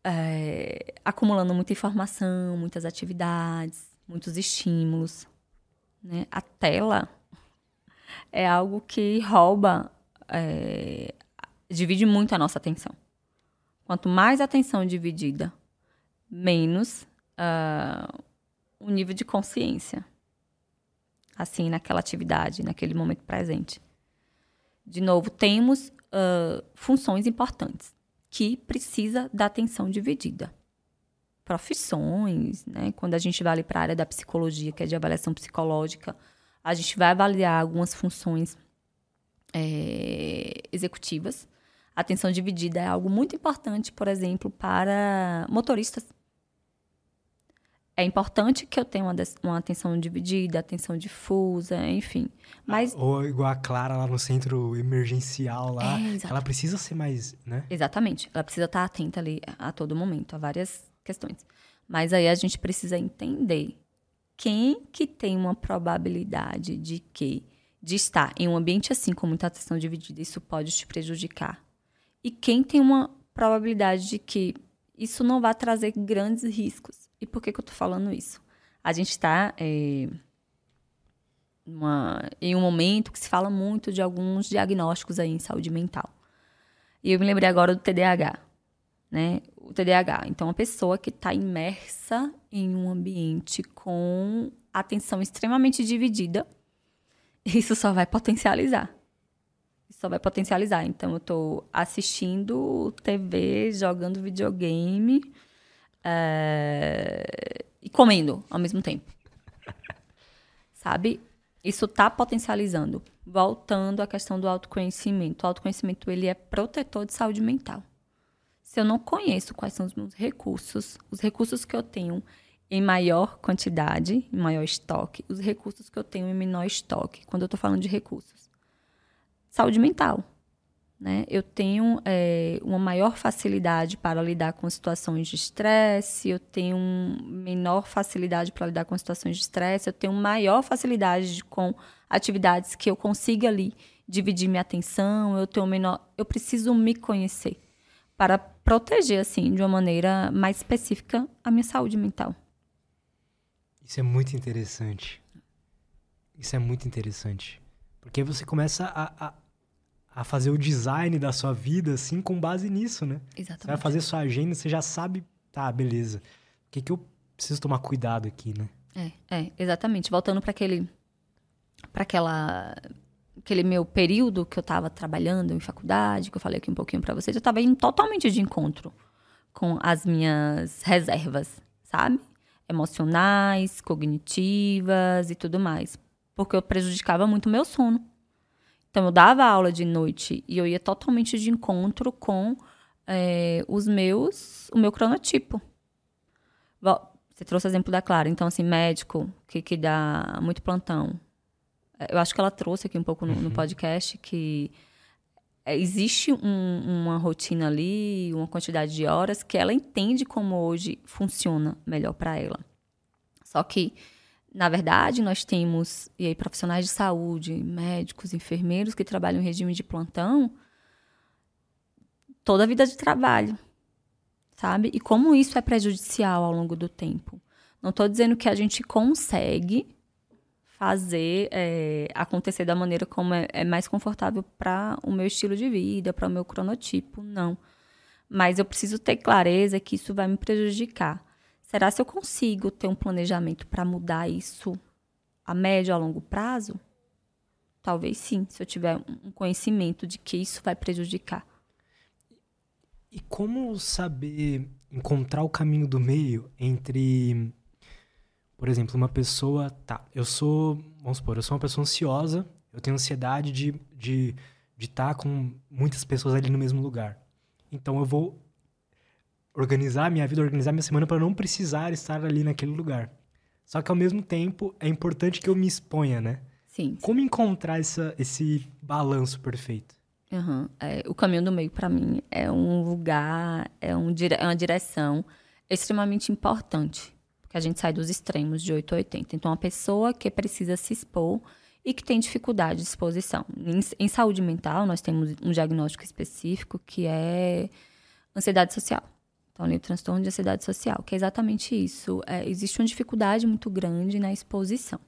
é, acumulando muita informação, muitas atividades, muitos estímulos. Né? A tela é algo que rouba, é, divide muito a nossa atenção. Quanto mais atenção dividida, menos uh, o nível de consciência, assim, naquela atividade, naquele momento presente. De novo, temos uh, funções importantes que precisa da atenção dividida. Profissões, né? Quando a gente vai para a área da psicologia, que é de avaliação psicológica, a gente vai avaliar algumas funções é, executivas. A atenção dividida é algo muito importante, por exemplo, para motoristas é importante que eu tenha uma, uma atenção dividida, atenção difusa, enfim. Mas... Ou igual a Clara lá no centro emergencial lá. É, ela precisa ser mais, né? Exatamente. Ela precisa estar atenta ali a todo momento, a várias questões. Mas aí a gente precisa entender quem que tem uma probabilidade de que de estar em um ambiente assim com muita atenção dividida, isso pode te prejudicar. E quem tem uma probabilidade de que isso não vai trazer grandes riscos. E por que, que eu estou falando isso? A gente está é, em um momento que se fala muito de alguns diagnósticos aí em saúde mental. E eu me lembrei agora do TDAH, né? O TDAH. Então, uma pessoa que está imersa em um ambiente com atenção extremamente dividida, isso só vai potencializar. Isso só vai potencializar. Então, eu estou assistindo TV, jogando videogame é... e comendo ao mesmo tempo. Sabe? Isso está potencializando. Voltando à questão do autoconhecimento. O autoconhecimento ele é protetor de saúde mental. Se eu não conheço quais são os meus recursos, os recursos que eu tenho em maior quantidade, em maior estoque, os recursos que eu tenho em menor estoque, quando eu estou falando de recursos. Saúde mental. Né? Eu tenho é, uma maior facilidade para lidar com situações de estresse, eu tenho menor facilidade para lidar com situações de estresse, eu tenho maior facilidade de, com atividades que eu consiga ali dividir minha atenção, eu tenho menor, eu preciso me conhecer para proteger assim de uma maneira mais específica a minha saúde mental. Isso é muito interessante. Isso é muito interessante. Porque você começa a, a a fazer o design da sua vida, assim, com base nisso, né? Exatamente. Você vai fazer sua agenda, você já sabe, tá, beleza. O que, que eu preciso tomar cuidado aqui, né? É, é, exatamente. Voltando para aquele. para aquela. aquele meu período que eu estava trabalhando em faculdade, que eu falei aqui um pouquinho para vocês, eu estava indo totalmente de encontro com as minhas reservas, sabe? Emocionais, cognitivas e tudo mais. Porque eu prejudicava muito o meu sono. Então, eu dava aula de noite e eu ia totalmente de encontro com é, os meus, o meu cronotipo. Você trouxe o exemplo da Clara. Então, assim, médico que, que dá muito plantão. Eu acho que ela trouxe aqui um pouco no, no uhum. podcast que é, existe um, uma rotina ali, uma quantidade de horas que ela entende como hoje funciona melhor para ela. Só que na verdade, nós temos e aí, profissionais de saúde, médicos, enfermeiros que trabalham em regime de plantão toda a vida de trabalho, sabe? E como isso é prejudicial ao longo do tempo. Não estou dizendo que a gente consegue fazer é, acontecer da maneira como é, é mais confortável para o meu estilo de vida, para o meu cronotipo, não. Mas eu preciso ter clareza que isso vai me prejudicar. Será se eu consigo ter um planejamento para mudar isso a médio a longo prazo? Talvez sim, se eu tiver um conhecimento de que isso vai prejudicar. E como saber encontrar o caminho do meio entre, por exemplo, uma pessoa, tá, eu sou, vamos supor, eu sou uma pessoa ansiosa, eu tenho ansiedade de estar de, de tá com muitas pessoas ali no mesmo lugar. Então eu vou organizar minha vida, organizar minha semana para não precisar estar ali naquele lugar. Só que ao mesmo tempo é importante que eu me exponha, né? Sim. Como encontrar essa, esse balanço perfeito? Uhum. É, o caminho do meio para mim é um lugar, é, um, é uma direção extremamente importante, porque a gente sai dos extremos de 8 a 80. Então, uma pessoa que precisa se expor e que tem dificuldade de exposição. Em, em saúde mental, nós temos um diagnóstico específico que é ansiedade social. Então, ali, o transtorno de ansiedade social, que é exatamente isso. É, existe uma dificuldade muito grande na exposição.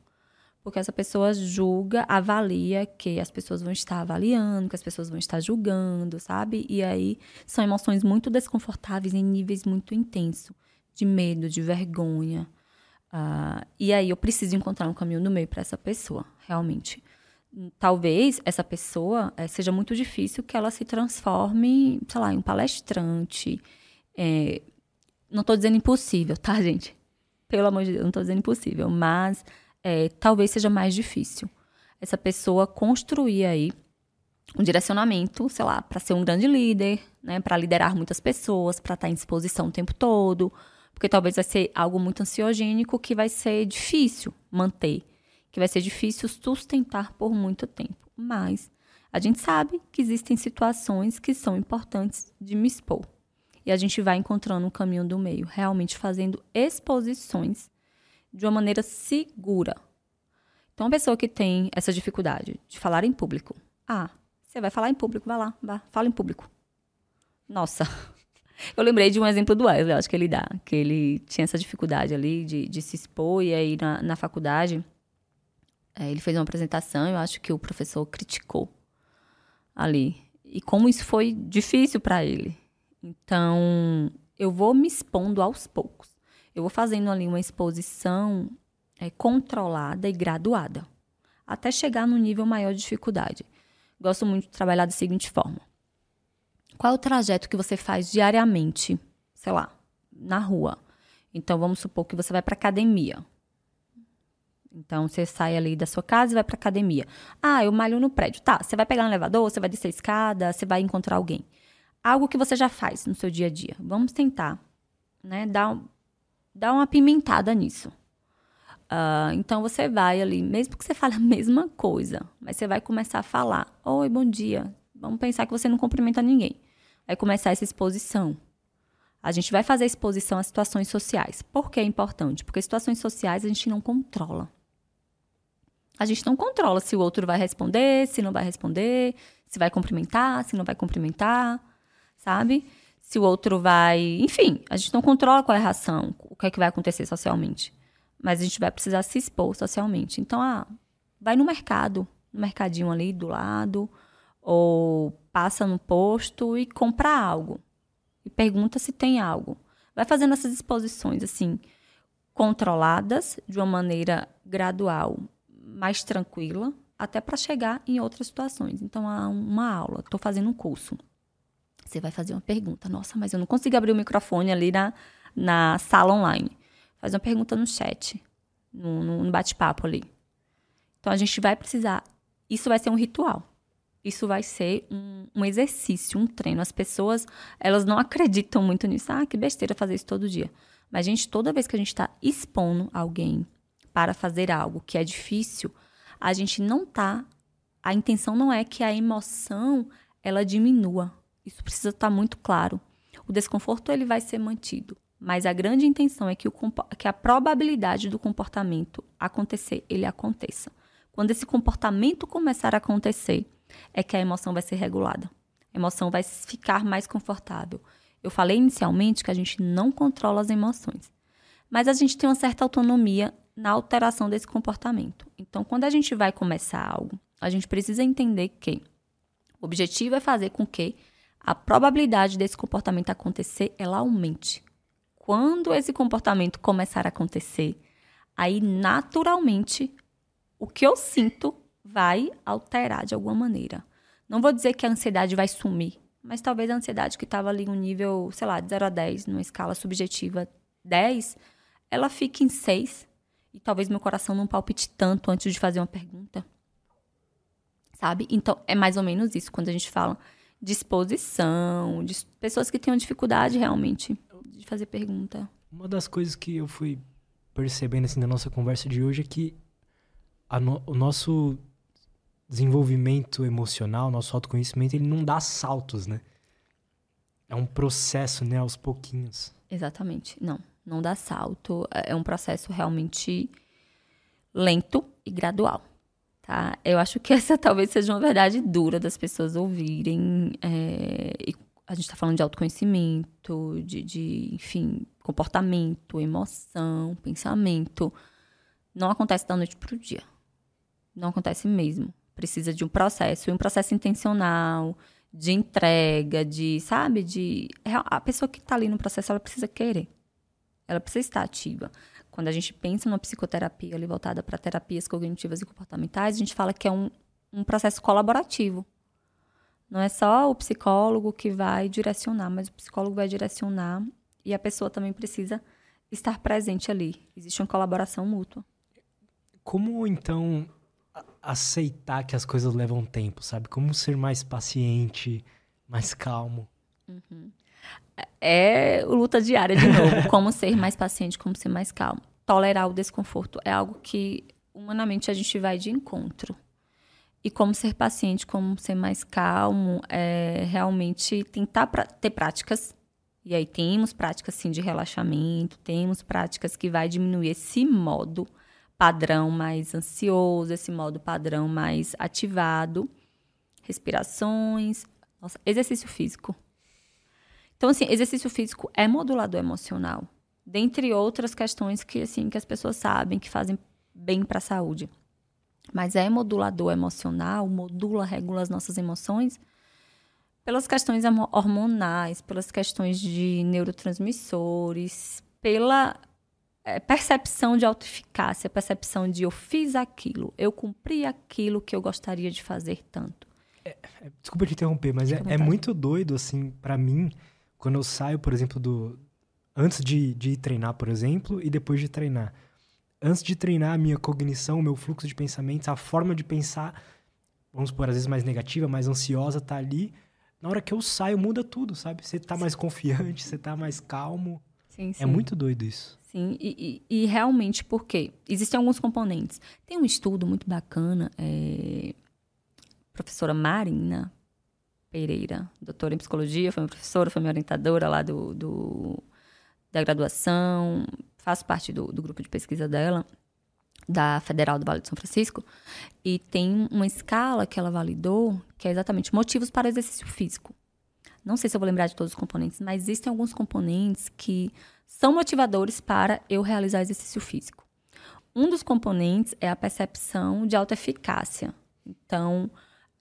Porque essa pessoa julga, avalia que as pessoas vão estar avaliando, que as pessoas vão estar julgando, sabe? E aí são emoções muito desconfortáveis em níveis muito intensos de medo, de vergonha. Uh, e aí eu preciso encontrar um caminho no meio para essa pessoa, realmente. Talvez essa pessoa é, seja muito difícil que ela se transforme, sei lá, em um palestrante, é, não estou dizendo impossível, tá, gente? Pelo amor de Deus, não estou dizendo impossível, mas é, talvez seja mais difícil essa pessoa construir aí um direcionamento, sei lá, para ser um grande líder, né, para liderar muitas pessoas, para estar tá em exposição o tempo todo, porque talvez vai ser algo muito ansiogênico que vai ser difícil manter, que vai ser difícil sustentar por muito tempo. Mas a gente sabe que existem situações que são importantes de me expor. E a gente vai encontrando um caminho do meio, realmente fazendo exposições de uma maneira segura. Então, uma pessoa que tem essa dificuldade de falar em público, ah, você vai falar em público, vai lá, vá, fala em público. Nossa, eu lembrei de um exemplo do Wesley, acho que ele dá, que ele tinha essa dificuldade ali de, de se expor, e aí na, na faculdade é, ele fez uma apresentação, eu acho que o professor criticou ali. E como isso foi difícil para ele. Então, eu vou me expondo aos poucos. Eu vou fazendo ali uma exposição é, controlada e graduada, até chegar no nível maior de dificuldade. Gosto muito de trabalhar da seguinte forma: qual é o trajeto que você faz diariamente, sei lá, na rua? Então, vamos supor que você vai para academia. Então, você sai ali da sua casa e vai para academia. Ah, eu malho no prédio. Tá, você vai pegar um elevador, você vai descer a escada, você vai encontrar alguém. Algo que você já faz no seu dia a dia. Vamos tentar, né, dar, dar uma pimentada nisso. Uh, então, você vai ali, mesmo que você fale a mesma coisa, mas você vai começar a falar. Oi, bom dia. Vamos pensar que você não cumprimenta ninguém. Vai começar essa exposição. A gente vai fazer exposição a situações sociais. Por que é importante? Porque situações sociais a gente não controla. A gente não controla se o outro vai responder, se não vai responder, se vai cumprimentar, se não vai cumprimentar, sabe? Se o outro vai. Enfim, a gente não controla qual é a reação, o que é que vai acontecer socialmente. Mas a gente vai precisar se expor socialmente. Então, ah, vai no mercado, no mercadinho ali do lado, ou passa no posto e compra algo. E pergunta se tem algo. Vai fazendo essas exposições, assim, controladas, de uma maneira gradual, mais tranquila, até para chegar em outras situações. Então, há uma aula, estou fazendo um curso. Você vai fazer uma pergunta. Nossa, mas eu não consigo abrir o microfone ali na, na sala online. Faz uma pergunta no chat, no, no bate-papo ali. Então, a gente vai precisar. Isso vai ser um ritual. Isso vai ser um, um, exercício, um treino. As pessoas, elas não acreditam muito nisso. Ah, que besteira fazer isso todo dia. Mas, gente, toda vez que a gente está expondo alguém para fazer algo que é difícil, a gente não tá. A intenção não é que a emoção ela diminua. Isso precisa estar tá muito claro. O desconforto ele vai ser mantido, mas a grande intenção é que, o, que a probabilidade do comportamento acontecer, ele aconteça. Quando esse comportamento começar a acontecer, é que a emoção vai ser regulada. A emoção vai ficar mais confortável. Eu falei inicialmente que a gente não controla as emoções, mas a gente tem uma certa autonomia na alteração desse comportamento. Então, quando a gente vai começar algo, a gente precisa entender que o objetivo é fazer com que a probabilidade desse comportamento acontecer ela aumente. Quando esse comportamento começar a acontecer, aí naturalmente o que eu sinto vai alterar de alguma maneira. Não vou dizer que a ansiedade vai sumir, mas talvez a ansiedade que estava ali no nível, sei lá, de 0 a 10, numa escala subjetiva 10, ela fique em 6 e talvez meu coração não palpite tanto antes de fazer uma pergunta. Sabe? Então, é mais ou menos isso quando a gente fala de exposição, de pessoas que tenham dificuldade realmente de fazer pergunta. Uma das coisas que eu fui percebendo assim na nossa conversa de hoje é que no, o nosso desenvolvimento emocional, nosso autoconhecimento, ele não dá saltos, né? É um processo, né, aos pouquinhos. Exatamente. Não não dá salto. É, é um processo realmente lento e gradual. Tá? Eu acho que essa talvez seja uma verdade dura das pessoas ouvirem. É, a gente está falando de autoconhecimento, de, de, enfim, comportamento, emoção, pensamento. Não acontece da noite para o dia. Não acontece mesmo. Precisa de um processo, e um processo intencional, de entrega, de, sabe, de. A pessoa que está ali no processo, ela precisa querer ela precisa estar ativa. Quando a gente pensa numa psicoterapia ali voltada para terapias cognitivas e comportamentais, a gente fala que é um, um processo colaborativo. Não é só o psicólogo que vai direcionar, mas o psicólogo vai direcionar e a pessoa também precisa estar presente ali. Existe uma colaboração mútua. Como então aceitar que as coisas levam tempo, sabe? Como ser mais paciente, mais calmo? Uhum é luta diária de novo. como ser mais paciente, como ser mais calmo. Tolerar o desconforto é algo que humanamente a gente vai de encontro. E como ser paciente, como ser mais calmo, é realmente tentar pra ter práticas, E aí temos práticas sim de relaxamento, temos práticas que vai diminuir esse modo padrão mais ansioso, esse modo padrão mais ativado, respirações, nossa, exercício físico. Então assim, exercício físico é modulador emocional, dentre outras questões que assim que as pessoas sabem que fazem bem para a saúde. Mas é modulador emocional, modula, regula as nossas emoções pelas questões hormonais, pelas questões de neurotransmissores, pela é, percepção de autoeficácia, percepção de eu fiz aquilo, eu cumpri aquilo que eu gostaria de fazer tanto. É, é, desculpa te interromper, mas é, é, muito doido, assim, para mim, quando eu saio, por exemplo, do. Antes de, de treinar, por exemplo, e depois de treinar. Antes de treinar a minha cognição, o meu fluxo de pensamentos, a forma de pensar, vamos supor, às vezes mais negativa, mais ansiosa, tá ali na hora que eu saio, muda tudo, sabe? Você tá mais confiante, você tá mais calmo. Sim, é sim. É muito doido isso. Sim, e, e, e realmente, por quê? Existem alguns componentes. Tem um estudo muito bacana, é... professora Marina Pereira, doutora em psicologia, foi minha professora, foi minha orientadora lá do, do da graduação, faço parte do, do grupo de pesquisa dela da Federal do Vale de São Francisco, e tem uma escala que ela validou, que é exatamente motivos para exercício físico. Não sei se eu vou lembrar de todos os componentes, mas existem alguns componentes que são motivadores para eu realizar exercício físico. Um dos componentes é a percepção de autoeficácia. Então,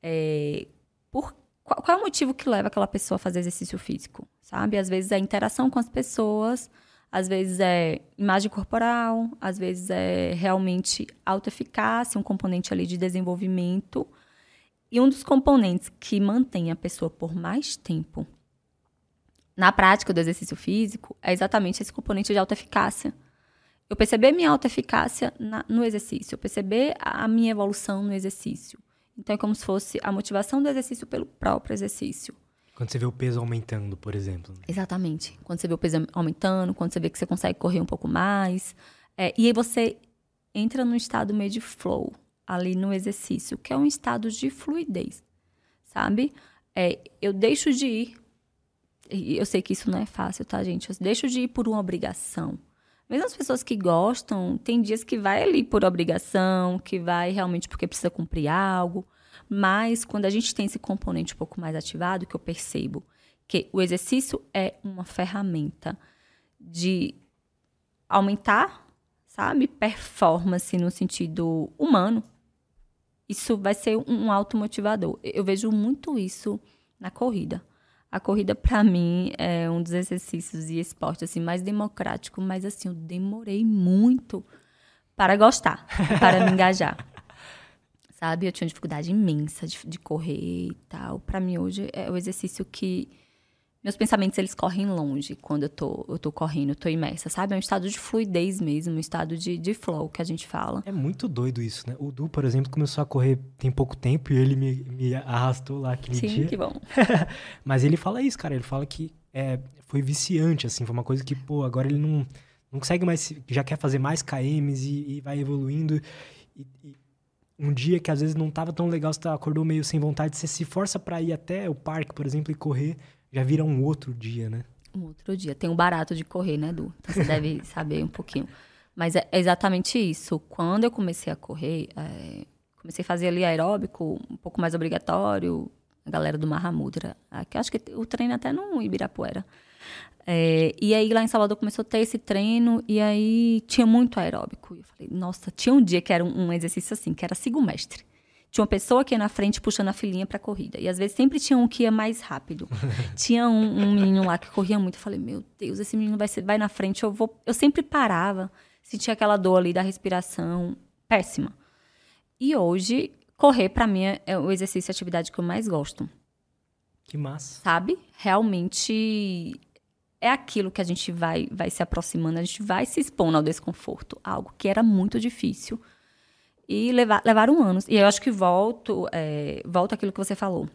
é, por, qual, qual é o motivo que leva aquela pessoa a fazer exercício físico? Sabe? Às vezes é interação com as pessoas, às vezes é imagem corporal, às vezes é realmente autoeficácia, um componente ali de desenvolvimento. E um dos componentes que mantém a pessoa por mais tempo na prática do exercício físico é exatamente esse componente de autoeficácia. Eu perceber minha autoeficácia no exercício, eu perceber a minha evolução no exercício. Então é como se fosse a motivação do exercício pelo próprio exercício. Quando você vê o peso aumentando, por exemplo. Exatamente. Quando você vê o peso aumentando, quando você vê que você consegue correr um pouco mais. É, e aí você entra num estado meio de flow, ali no exercício, que é um estado de fluidez, sabe? É, eu deixo de ir. Eu sei que isso não é fácil, tá, gente? Eu deixo de ir por uma obrigação. Mesmo as pessoas que gostam, tem dias que vai ali por obrigação, que vai realmente porque precisa cumprir algo. Mas quando a gente tem esse componente um pouco mais ativado, que eu percebo que o exercício é uma ferramenta de aumentar, sabe, performance no sentido humano. Isso vai ser um automotivador. Eu vejo muito isso na corrida. A corrida, para mim, é um dos exercícios e esportes assim, mais democrático, mas assim, eu demorei muito para gostar, para me engajar sabe? Eu tinha dificuldade imensa de, de correr e tal. Para mim, hoje, é o exercício que... Meus pensamentos, eles correm longe quando eu tô, eu tô correndo, eu tô imersa, sabe? É um estado de fluidez mesmo, um estado de, de flow que a gente fala. É muito doido isso, né? O Du, por exemplo, começou a correr tem pouco tempo e ele me, me arrastou lá aquele Sim, dia. Sim, que bom. Mas ele fala isso, cara. Ele fala que é, foi viciante, assim. Foi uma coisa que, pô, agora ele não, não consegue mais... Já quer fazer mais KMs e, e vai evoluindo. E, e, um dia que às vezes não estava tão legal, você acordou meio sem vontade, você se força para ir até o parque, por exemplo, e correr, já vira um outro dia, né? Um outro dia. Tem um barato de correr, né, Du? Então você deve saber um pouquinho. Mas é exatamente isso. Quando eu comecei a correr, é... comecei a fazer ali aeróbico, um pouco mais obrigatório, a galera do Mahamudra. Aqui, acho que o treino até no Ibirapuera. É, e aí lá em Salvador começou a ter esse treino e aí tinha muito aeróbico. Eu falei, nossa, tinha um dia que era um, um exercício assim, que era mestre. Tinha uma pessoa que ia na frente puxando a filhinha pra corrida. E às vezes sempre tinha um que ia mais rápido. tinha um, um, menino lá que corria muito. Eu falei, meu Deus, esse menino vai, ser, vai na frente, eu vou. Eu sempre parava, sentia aquela dor ali da respiração. Péssima. E hoje, correr para mim é o exercício e atividade que eu mais gosto. Que massa. Sabe? Realmente é aquilo que a gente vai, vai se aproximando, a gente vai se expondo ao desconforto, algo que era muito difícil. E levar, levaram anos. E eu acho que volto, é, volta aquilo que você falou.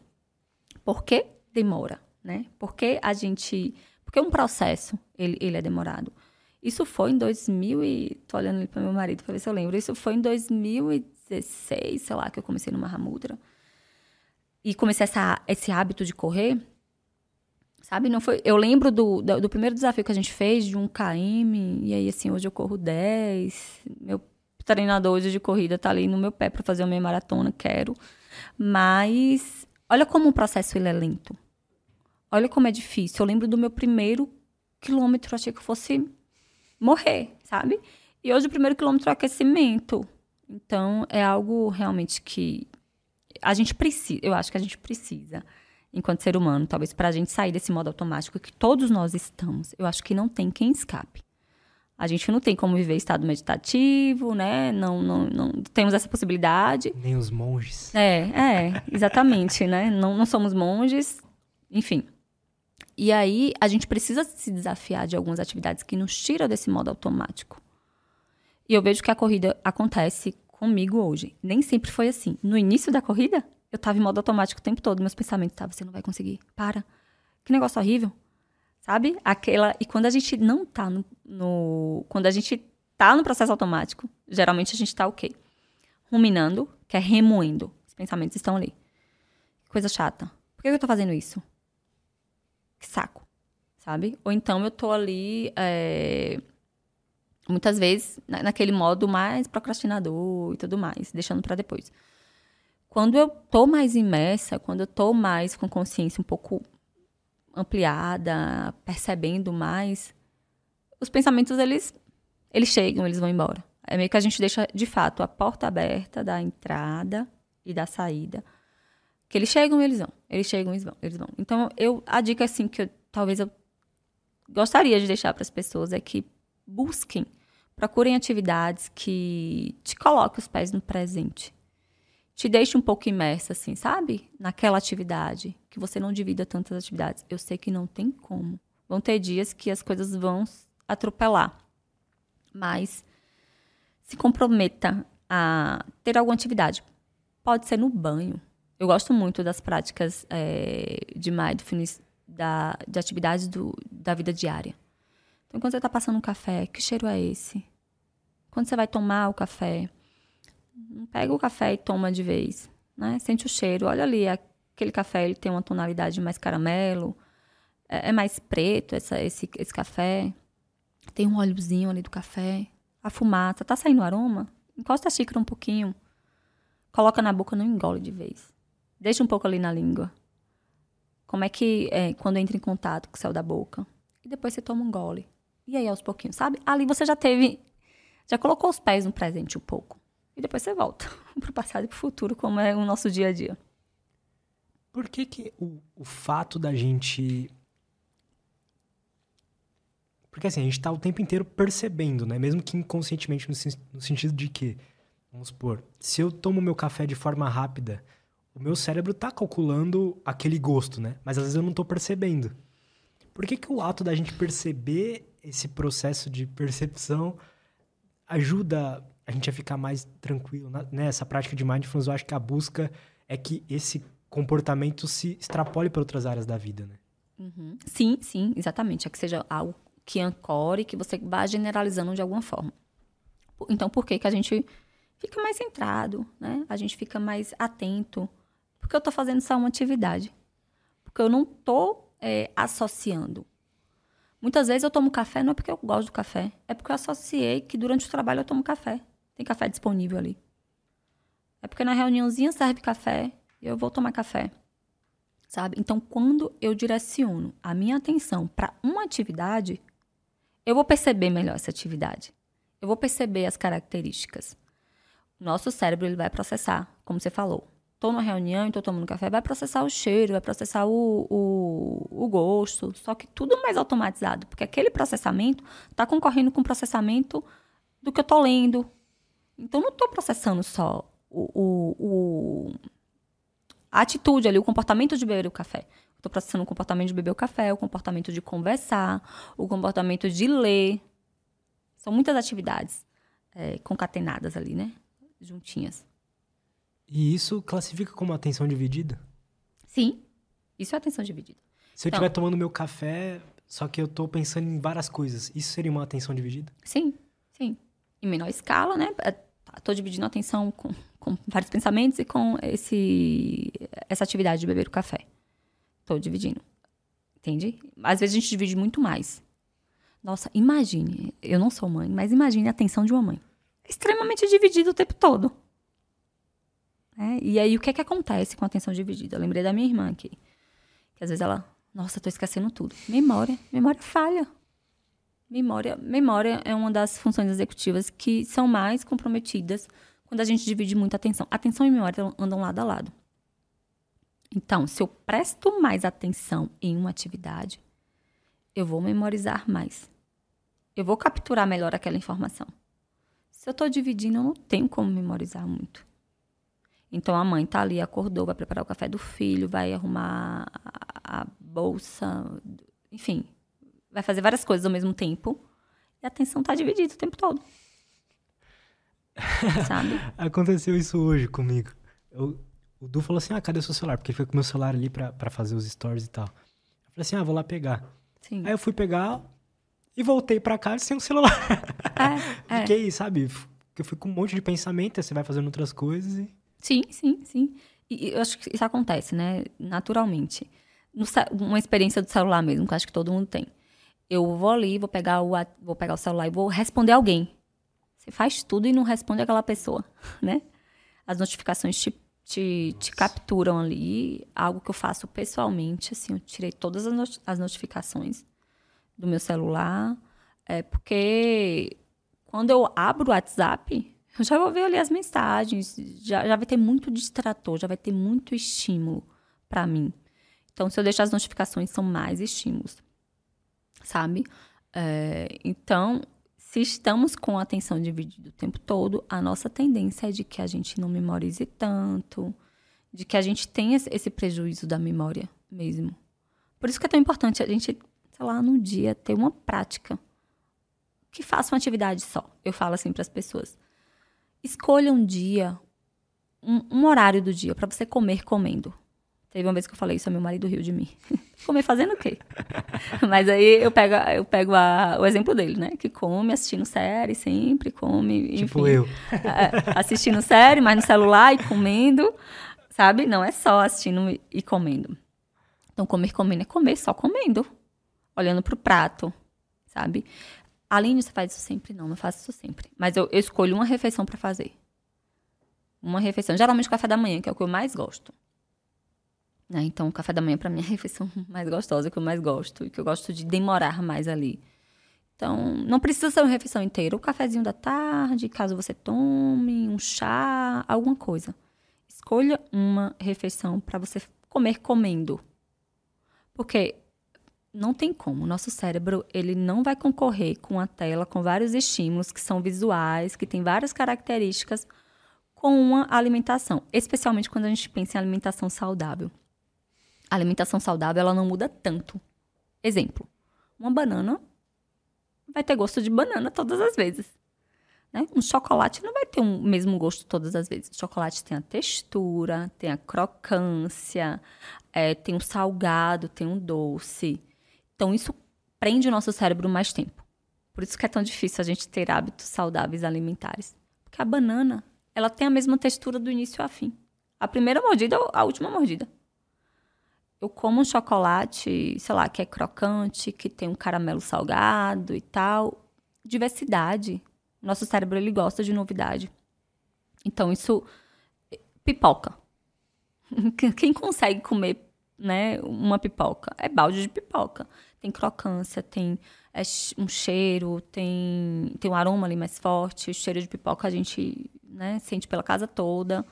Por que demora, né? Por que a gente... Porque um processo, ele, ele é demorado. Isso foi em 2000 e... Tô olhando ali para meu marido para ver se eu lembro. Isso foi em 2016, sei lá, que eu comecei no Mahamudra. E comecei essa, esse hábito de correr Sabe, não foi. Eu lembro do, do, do, primeiro desafio que a gente fez, de um KM, e aí, assim, hoje eu corro 10. Meu treinador hoje de corrida tá ali no meu pé para fazer uma meia maratona, quero. Mas olha como o processo ele é lento. Olha como é difícil. Eu lembro do meu primeiro quilômetro, achei que eu fosse morrer, sabe? E hoje o primeiro quilômetro é aquecimento. Então, é algo realmente que a gente precisa, eu acho que a gente precisa enquanto ser humano, talvez para a gente sair desse modo automático que todos nós estamos. Eu acho que não tem quem escape. A gente não tem como viver estado meditativo, né? Não, não, não temos essa possibilidade. Nem os monges. É, é, exatamente, né? Não, não somos monges, enfim. E aí a gente precisa se desafiar de algumas atividades que nos tiram desse modo automático. E eu vejo que a corrida acontece comigo hoje. Nem sempre foi assim. No início da corrida, eu tava em modo automático o tempo todo, meus pensamentos estavam, você não vai conseguir, para. Que negócio horrível. Sabe? Aquela. E quando a gente não tá no, no. Quando a gente tá no processo automático, geralmente a gente tá o quê? Ruminando, que é remoendo. Os pensamentos estão ali. Coisa chata. Por que eu tô fazendo isso? Que saco. Sabe? Ou então eu tô ali. É, muitas vezes naquele modo mais procrastinador e tudo mais, deixando para depois. Quando eu tô mais imersa, quando eu tô mais com consciência um pouco ampliada, percebendo mais, os pensamentos eles eles chegam, eles vão embora. É meio que a gente deixa de fato a porta aberta da entrada e da saída. Que eles chegam, eles vão. Eles chegam, eles vão, eles vão. Então, eu a dica assim que eu, talvez eu gostaria de deixar para as pessoas é que busquem, procurem atividades que te coloquem os pés no presente te deixe um pouco imersa, assim, sabe? Naquela atividade, que você não divida tantas atividades. Eu sei que não tem como. Vão ter dias que as coisas vão atropelar. Mas se comprometa a ter alguma atividade. Pode ser no banho. Eu gosto muito das práticas é, de mindfulness, da, de atividades do, da vida diária. Então, quando você está passando um café, que cheiro é esse? Quando você vai tomar o café, não pega o café e toma de vez, né? Sente o cheiro, olha ali, aquele café ele tem uma tonalidade mais caramelo, é, é mais preto essa, esse, esse café, tem um óleozinho ali do café, a fumaça, tá saindo aroma? Encosta a xícara um pouquinho, coloca na boca, não engole de vez. Deixa um pouco ali na língua. Como é que, é, quando entra em contato com o céu da boca, e depois você toma um gole. E aí, aos pouquinhos, sabe? Ali você já teve, já colocou os pés no presente um pouco e depois você volta para o passado e para o futuro, como é o nosso dia a dia. Por que, que o, o fato da gente. Porque assim, a gente está o tempo inteiro percebendo, né? Mesmo que inconscientemente, no, no sentido de que, vamos supor, se eu tomo meu café de forma rápida, o meu cérebro está calculando aquele gosto, né? Mas às vezes eu não estou percebendo. Por que, que o ato da gente perceber esse processo de percepção ajuda a gente a ficar mais tranquilo. Né? Prática de mindfulness, eu acho que a busca é que esse comportamento se extrapole para outras áreas da vida, né? Uhum. Sim, sim, exatamente. É que seja algo que ancore, que você vá generalizando de alguma forma. Então, por que, que a gente fica mais centrado, né? A gente fica mais atento. Porque eu estou fazendo só uma atividade. Porque eu não estou é, associando Muitas vezes eu tomo café não é porque eu gosto do café, é porque eu associei que durante o trabalho eu tomo café. Tem café disponível ali. É porque na reuniãozinha serve café e eu vou tomar café. Sabe? Então, quando eu direciono a minha atenção para uma atividade, eu vou perceber melhor essa atividade. Eu vou perceber as características. Nosso cérebro ele vai processar, como você falou. Estou numa reunião estou tomando café, vai processar o cheiro, vai processar o, o, o gosto, só que tudo mais automatizado, porque aquele processamento está concorrendo com o processamento do que eu estou lendo, então, não estou processando só o, o, o, a atitude ali, o comportamento de beber o café. Estou processando o comportamento de beber o café, o comportamento de conversar, o comportamento de ler. São muitas atividades é, concatenadas ali, né? Juntinhas. E isso classifica como atenção dividida? Sim, isso é atenção dividida. Se eu estiver então, tomando meu café, só que eu estou pensando em várias coisas, isso seria uma atenção dividida? Sim, sim. Em menor escala, né? Estou dividindo a atenção com, com vários pensamentos e com esse, essa atividade de beber o café. Estou dividindo. Entende? Às vezes a gente divide muito mais. Nossa, imagine, eu não sou mãe, mas imagine a atenção de uma mãe. É extremamente dividida o tempo todo. É, e aí, o que é que acontece com a atenção dividida? Eu lembrei da minha irmã aqui. Que às vezes ela, nossa, tô esquecendo tudo. Memória, memória falha. Memória, memória é uma das funções executivas que são mais comprometidas quando a gente divide muita atenção. Atenção e memória andam lado a lado. Então, se eu presto mais atenção em uma atividade, eu vou memorizar mais. Eu vou capturar melhor aquela informação. Se eu estou dividindo, eu não tenho como memorizar muito. Então a mãe tá ali, acordou, vai preparar o café do filho, vai arrumar a bolsa, enfim, vai fazer várias coisas ao mesmo tempo. E a atenção tá dividida o tempo todo. Sabe? Aconteceu isso hoje comigo. Eu, o Du falou assim: Ah, cadê o seu celular? Porque ele foi com o meu celular ali pra, pra fazer os stories e tal. Eu falei assim: Ah, vou lá pegar. Sim. Aí eu fui pegar e voltei pra casa sem o celular. É, é. Fiquei, sabe? Eu fui com um monte de pensamento, você vai fazendo outras coisas e. Sim, sim, sim. E eu acho que isso acontece, né? Naturalmente. No, uma experiência do celular mesmo, que eu acho que todo mundo tem. Eu vou ali, vou pegar o, vou pegar o celular e vou responder alguém. Você faz tudo e não responde aquela pessoa, né? As notificações te, te, te capturam ali. Algo que eu faço pessoalmente, assim, eu tirei todas as, not as notificações do meu celular. É porque quando eu abro o WhatsApp, eu já vou ver ali as mensagens, já, já vai ter muito distrator, já vai ter muito estímulo para mim. Então, se eu deixar as notificações, são mais estímulos, sabe? É, então, se estamos com a atenção dividida o tempo todo, a nossa tendência é de que a gente não memorize tanto, de que a gente tenha esse prejuízo da memória mesmo. Por isso que é tão importante a gente, sei lá, no dia ter uma prática que faça uma atividade só. Eu falo assim para as pessoas escolha um dia, um, um horário do dia para você comer comendo. Teve uma vez que eu falei isso, meu marido riu de mim. comer fazendo o quê? Mas aí eu pego, eu pego a, o exemplo dele, né? Que come assistindo série, sempre come. Enfim, tipo eu. É, assistindo série, mas no celular e comendo, sabe? Não é só assistindo e comendo. Então, comer comendo é comer só comendo, olhando pro prato, sabe? Aline, você faz isso sempre? Não, não faço isso sempre. Mas eu, eu escolho uma refeição para fazer. Uma refeição. Geralmente café da manhã, que é o que eu mais gosto. Né? Então, o café da manhã, para mim, é a refeição mais gostosa, que eu mais gosto. E que eu gosto de demorar mais ali. Então, não precisa ser uma refeição inteira. O cafezinho da tarde, caso você tome, um chá, alguma coisa. Escolha uma refeição para você comer comendo. Porque não tem como. O nosso cérebro, ele não vai concorrer com a tela com vários estímulos que são visuais, que tem várias características com uma alimentação, especialmente quando a gente pensa em alimentação saudável. A alimentação saudável, ela não muda tanto. Exemplo, uma banana vai ter gosto de banana todas as vezes. Né? Um chocolate não vai ter o um mesmo gosto todas as vezes. O chocolate tem a textura, tem a crocância, é, tem o salgado, tem o doce. Então, isso prende o nosso cérebro mais tempo. Por isso que é tão difícil a gente ter hábitos saudáveis alimentares. Porque a banana, ela tem a mesma textura do início ao fim. A primeira mordida a última mordida. Eu como um chocolate, sei lá, que é crocante, que tem um caramelo salgado e tal. Diversidade. Nosso cérebro, ele gosta de novidade. Então, isso pipoca. Quem consegue comer né, uma pipoca. É balde de pipoca. Tem crocância, tem é, um cheiro, tem, tem um aroma ali mais forte. O cheiro de pipoca a gente né, sente pela casa toda.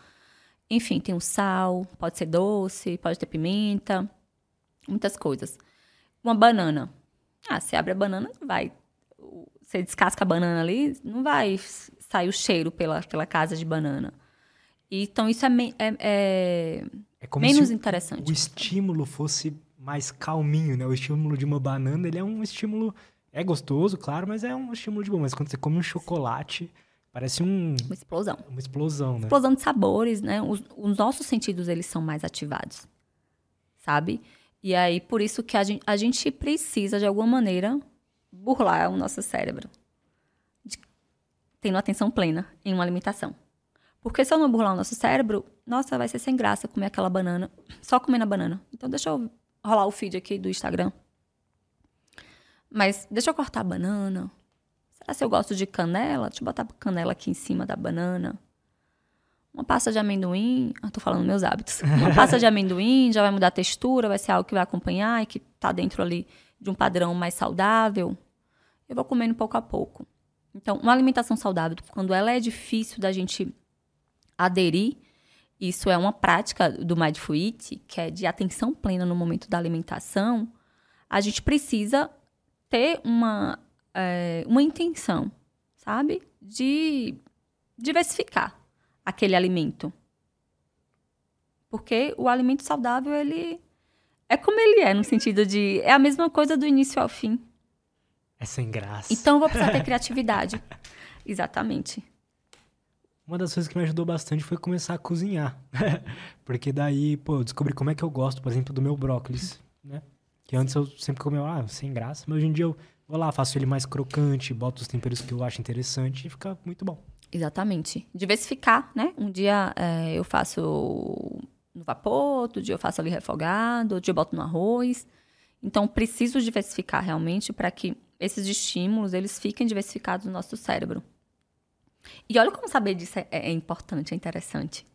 Enfim, tem o sal, pode ser doce, pode ter pimenta, muitas coisas. Uma banana. Ah, você abre a banana, vai. Você descasca a banana ali, não vai sair o cheiro pela, pela casa de banana. Então, isso é, é, é é menos se interessante. O estímulo fosse mais calminho, né? O estímulo de uma banana, ele é um estímulo é gostoso, claro, mas é um estímulo de bom. Mas quando você come um chocolate, parece um uma explosão. Uma explosão, né? Explosão de sabores, né? Os, os nossos sentidos eles são mais ativados, sabe? E aí por isso que a gente, a gente precisa de alguma maneira burlar o nosso cérebro, de, tendo atenção plena em uma alimentação. Porque se eu não burlar o nosso cérebro, nossa, vai ser sem graça comer aquela banana, só comendo a banana. Então deixa eu rolar o feed aqui do Instagram. Mas deixa eu cortar a banana. Será se eu gosto de canela? Deixa eu botar canela aqui em cima da banana. Uma pasta de amendoim, eu tô falando meus hábitos. Uma pasta de amendoim já vai mudar a textura, vai ser algo que vai acompanhar e que tá dentro ali de um padrão mais saudável. Eu vou comendo pouco a pouco. Então, uma alimentação saudável, quando ela é difícil da gente aderir, isso é uma prática do Mindful Eat, que é de atenção plena no momento da alimentação, a gente precisa ter uma, é, uma intenção, sabe? De diversificar aquele alimento. Porque o alimento saudável, ele é como ele é, no sentido de. É a mesma coisa do início ao fim. É sem graça. Então eu vou precisar ter criatividade. Exatamente. Uma das coisas que me ajudou bastante foi começar a cozinhar. Porque daí, pô, eu descobri como é que eu gosto, por exemplo, do meu brócolis, né? Que antes eu sempre comia, ah, sem graça. Mas hoje em dia eu vou lá, faço ele mais crocante, boto os temperos que eu acho interessante e fica muito bom. Exatamente. Diversificar, né? Um dia é, eu faço no vapor, outro dia eu faço ali refogado, outro dia eu boto no arroz. Então, preciso diversificar realmente para que esses estímulos eles fiquem diversificados no nosso cérebro. E olha como saber disso é, é importante, é interessante.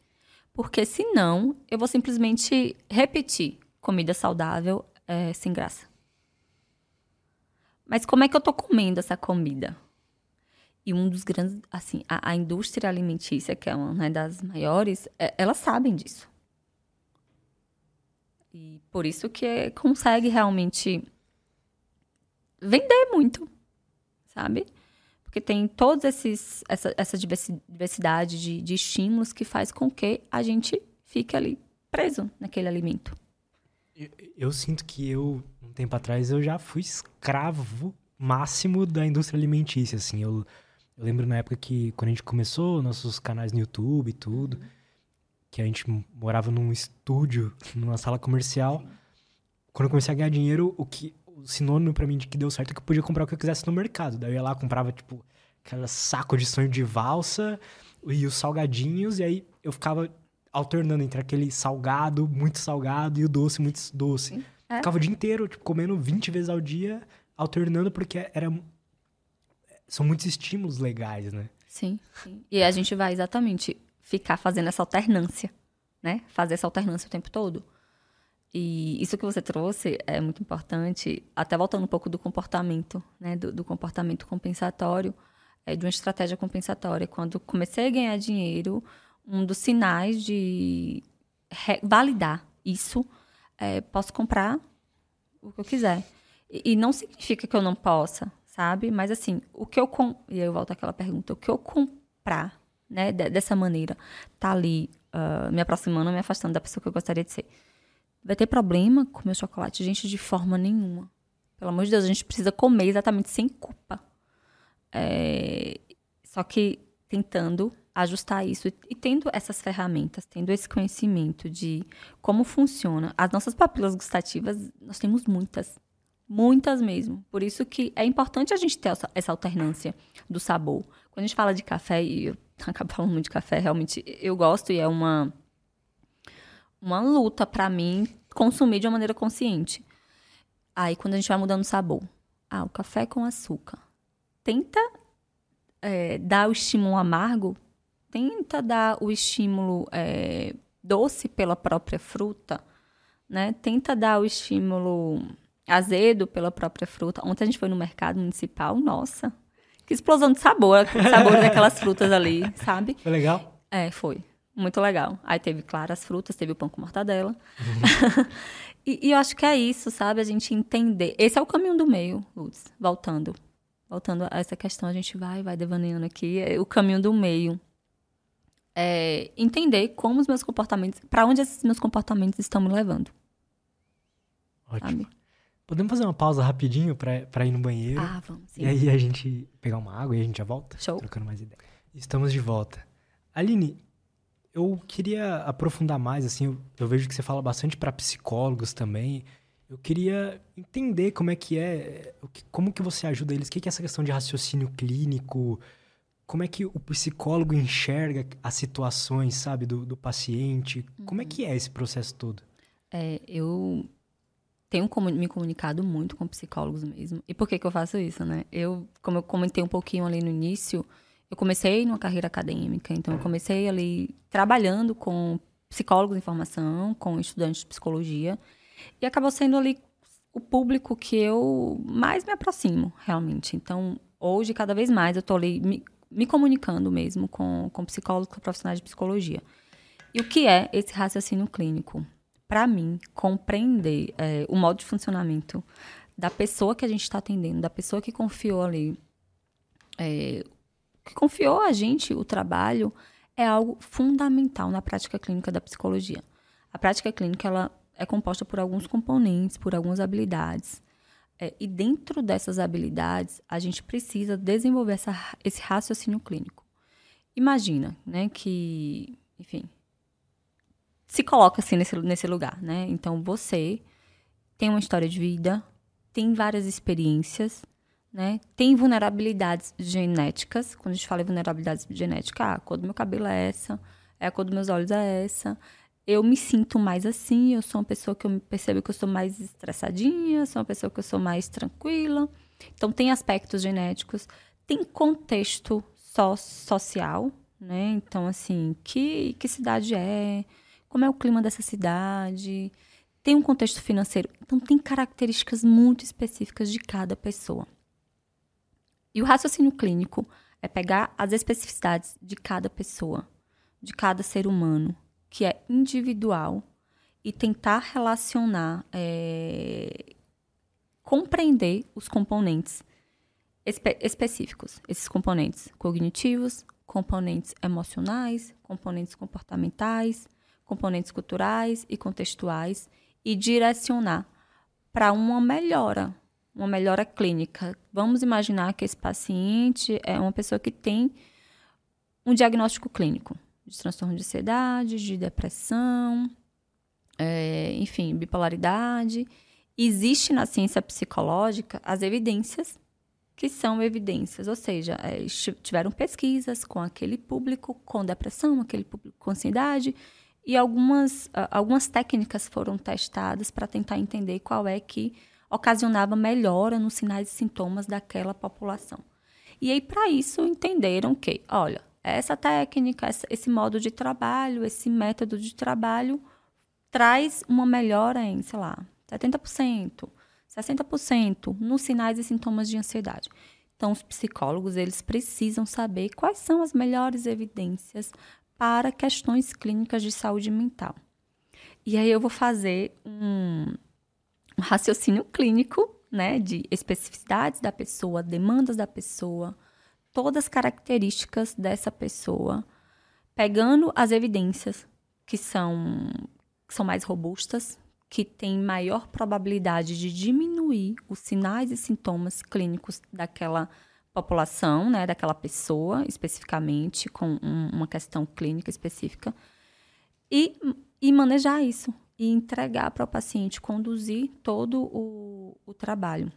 Porque senão eu vou simplesmente repetir comida saudável é, sem graça. Mas como é que eu tô comendo essa comida? E um dos grandes, assim, a, a indústria alimentícia, que é uma né, das maiores, é, elas sabem disso. E por isso que consegue realmente vender muito, sabe? Porque tem esses essa, essa diversidade de, de estímulos que faz com que a gente fique ali preso naquele alimento. Eu, eu, sinto que eu, tempo atrás, eu já fui escravo máximo da indústria alimentícia, assim. Eu, eu lembro na época que, quando a gente começou nossos canais no YouTube e tudo, uhum. que a gente morava num estúdio, numa sala comercial. Quando eu comecei a ganhar dinheiro, o que o sinônimo para mim de que deu certo é que eu podia comprar o que eu quisesse no mercado. Daí eu ia lá, comprava, tipo, aquela saco de sonho de valsa e os salgadinhos, e aí eu ficava alternando entre aquele salgado, muito salgado, e o doce, muito doce. É. Ficava o dia inteiro, tipo, comendo 20 vezes ao dia, alternando, porque era... São muitos estímulos legais, né? Sim, sim. E a gente vai exatamente ficar fazendo essa alternância, né? Fazer essa alternância o tempo todo. E isso que você trouxe é muito importante, até voltando um pouco do comportamento, né, do, do comportamento compensatório, é, de uma estratégia compensatória. Quando comecei a ganhar dinheiro, um dos sinais de validar isso, é, posso comprar o que eu quiser. E, e, não significa que eu não possa, sabe? Mas assim, o que eu com... e aí eu volto àquela pergunta, o que eu comprar, né, dessa maneira, tá ali uh, me aproximando, me afastando da pessoa que eu gostaria de ser vai ter problema comer chocolate, gente, de forma nenhuma. Pelo amor de Deus, a gente precisa comer exatamente sem culpa. É... Só que tentando ajustar isso e, tendo essas ferramentas, tendo esse conhecimento de como funciona. As nossas papilas gustativas, nós temos muitas. Muitas mesmo. Por isso que é importante a gente ter essa, essa alternância do sabor. Quando a gente fala de café, e eu acabo falando muito de café, realmente eu gosto e é uma uma luta para mim consumir de uma maneira consciente. Aí, quando a gente vai mudando o sabor, ah, o café com açúcar. Tenta é, dar o estímulo amargo, tenta dar o estímulo é, doce pela própria fruta, né? Tenta dar o estímulo azedo pela própria fruta. Ontem a gente foi no mercado municipal, nossa, que explosão de sabor, sabor daquelas frutas ali, sabe? Foi legal? É, foi. Muito legal. Aí teve, claro, as frutas, teve o pão com mortadela. Uhum. e, e, eu acho que é isso, sabe? A gente entender. Esse é o caminho do meio, Lutz. Voltando. Voltando a essa questão, a gente vai, vai devaneando aqui. É o caminho do meio. É entender como os meus comportamentos, para onde esses meus comportamentos estão me levando. Ótimo. Sabe? Podemos fazer uma pausa rapidinho para ir no banheiro? Ah, vamos. Sim. E aí a gente pegar uma água e a gente já volta? Show. Trocando mais ideias. Estamos de volta. Aline, eu queria aprofundar mais, assim, eu, eu vejo que você fala bastante para psicólogos também. Eu queria entender como é que é, como que você ajuda eles, o que é essa questão de raciocínio clínico, como é que o psicólogo enxerga as situações, sabe, do, do paciente, uhum. como é que é esse processo todo? É, eu tenho me comunicado muito com psicólogos mesmo. E por que, que eu faço isso, né? Eu, como eu comentei um pouquinho ali no início, eu comecei numa carreira acadêmica, então eu comecei ali trabalhando com psicólogos em formação, com estudantes de psicologia, e acabou sendo ali o público que eu mais me aproximo, realmente. Então, hoje, cada vez mais, eu estou ali me, me, comunicando mesmo com, com psicólogos, com profissionais de psicologia. E o que é esse raciocínio clínico? para mim, compreender é, o modo de funcionamento da pessoa que a gente está atendendo, da pessoa que confiou ali, é, que confiou a gente o trabalho, é algo fundamental na prática clínica da psicologia. A prática clínica ela é composta por alguns componentes, por algumas habilidades. É, e dentro dessas habilidades, a gente precisa desenvolver essa, esse raciocínio clínico. Imagina, né, que, enfim, se coloca assim nesse, nesse lugar, né? Então você tem uma história de vida, tem várias experiências, né? Tem vulnerabilidades genéticas. Quando a gente fala em vulnerabilidades genéticas, ah, a cor do meu cabelo é essa, é a cor dos meus olhos é essa. Eu me sinto mais assim, eu sou uma pessoa que eu percebo que eu sou mais estressadinha, sou uma pessoa que eu sou mais tranquila. Então tem aspectos genéticos, tem contexto só social, né? Então assim, que que cidade é? como é o clima dessa cidade, tem um contexto financeiro. Então, tem características muito específicas de cada pessoa. E o raciocínio clínico é pegar as especificidades de cada pessoa, de cada ser humano, que é individual, e tentar relacionar, é, compreender os componentes espe específicos, esses componentes cognitivos, componentes emocionais, componentes comportamentais, componentes culturais e contextuais e direcionar para uma melhora, uma melhora clínica. Vamos imaginar que esse paciente é uma pessoa que tem um diagnóstico clínico de transtorno de ansiedade, de depressão, é, enfim, bipolaridade. Existe na ciência psicológica as evidências que são evidências, ou seja, é, tiveram pesquisas com aquele público com depressão, aquele público com ansiedade, e algumas, algumas técnicas foram testadas para tentar entender qual é que ocasionava melhora nos sinais e sintomas daquela população. E aí, para isso, entenderam que, olha, essa técnica, esse modo de trabalho, esse método de trabalho traz uma melhora em, sei lá, 70%, 60% nos sinais e sintomas de ansiedade. Então, os psicólogos, eles precisam saber quais são as melhores evidências para questões clínicas de saúde mental. E aí eu vou fazer um, um raciocínio clínico, né, de especificidades da pessoa, demandas da pessoa, todas as características dessa pessoa, pegando as evidências que são, que são mais robustas, que têm maior probabilidade de diminuir os sinais e sintomas clínicos daquela população, né, daquela pessoa especificamente, com um, uma questão clínica específica, e, e manejar isso, e entregar para o paciente, conduzir todo o, o trabalho.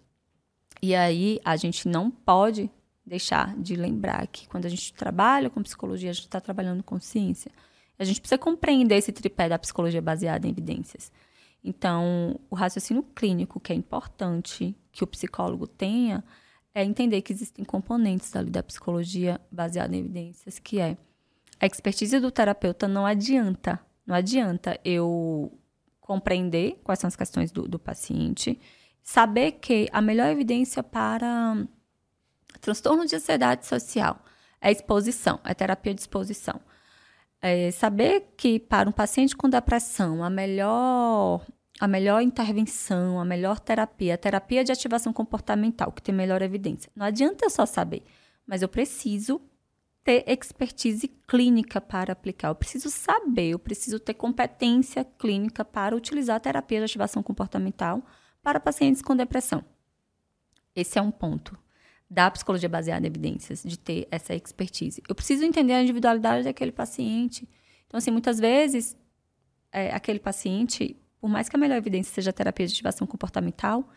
E aí a gente não pode deixar de lembrar que quando a gente trabalha com psicologia, a gente está trabalhando com ciência. A gente precisa compreender esse tripé da psicologia baseada em evidências. Então, o raciocínio clínico, que é importante que o psicólogo tenha, é entender que existem componentes ali da psicologia baseada em evidências, que é a expertise do terapeuta não adianta, não adianta eu compreender quais são as questões do, do paciente, saber que a melhor evidência para transtorno de ansiedade social é exposição, é terapia de exposição. É saber que para um paciente com depressão, a melhor a melhor intervenção, a melhor terapia, a terapia de ativação comportamental, que tem melhor evidência. Não adianta eu só saber, mas eu preciso ter expertise clínica para aplicar. Eu preciso saber, eu preciso ter competência clínica para utilizar a terapia de ativação comportamental para pacientes com depressão. Esse é um ponto da psicologia baseada em evidências, de ter essa expertise. Eu preciso entender a individualidade daquele paciente. Então, assim, muitas vezes, é, aquele paciente por mais que a melhor evidência seja a terapia de ativação comportamental,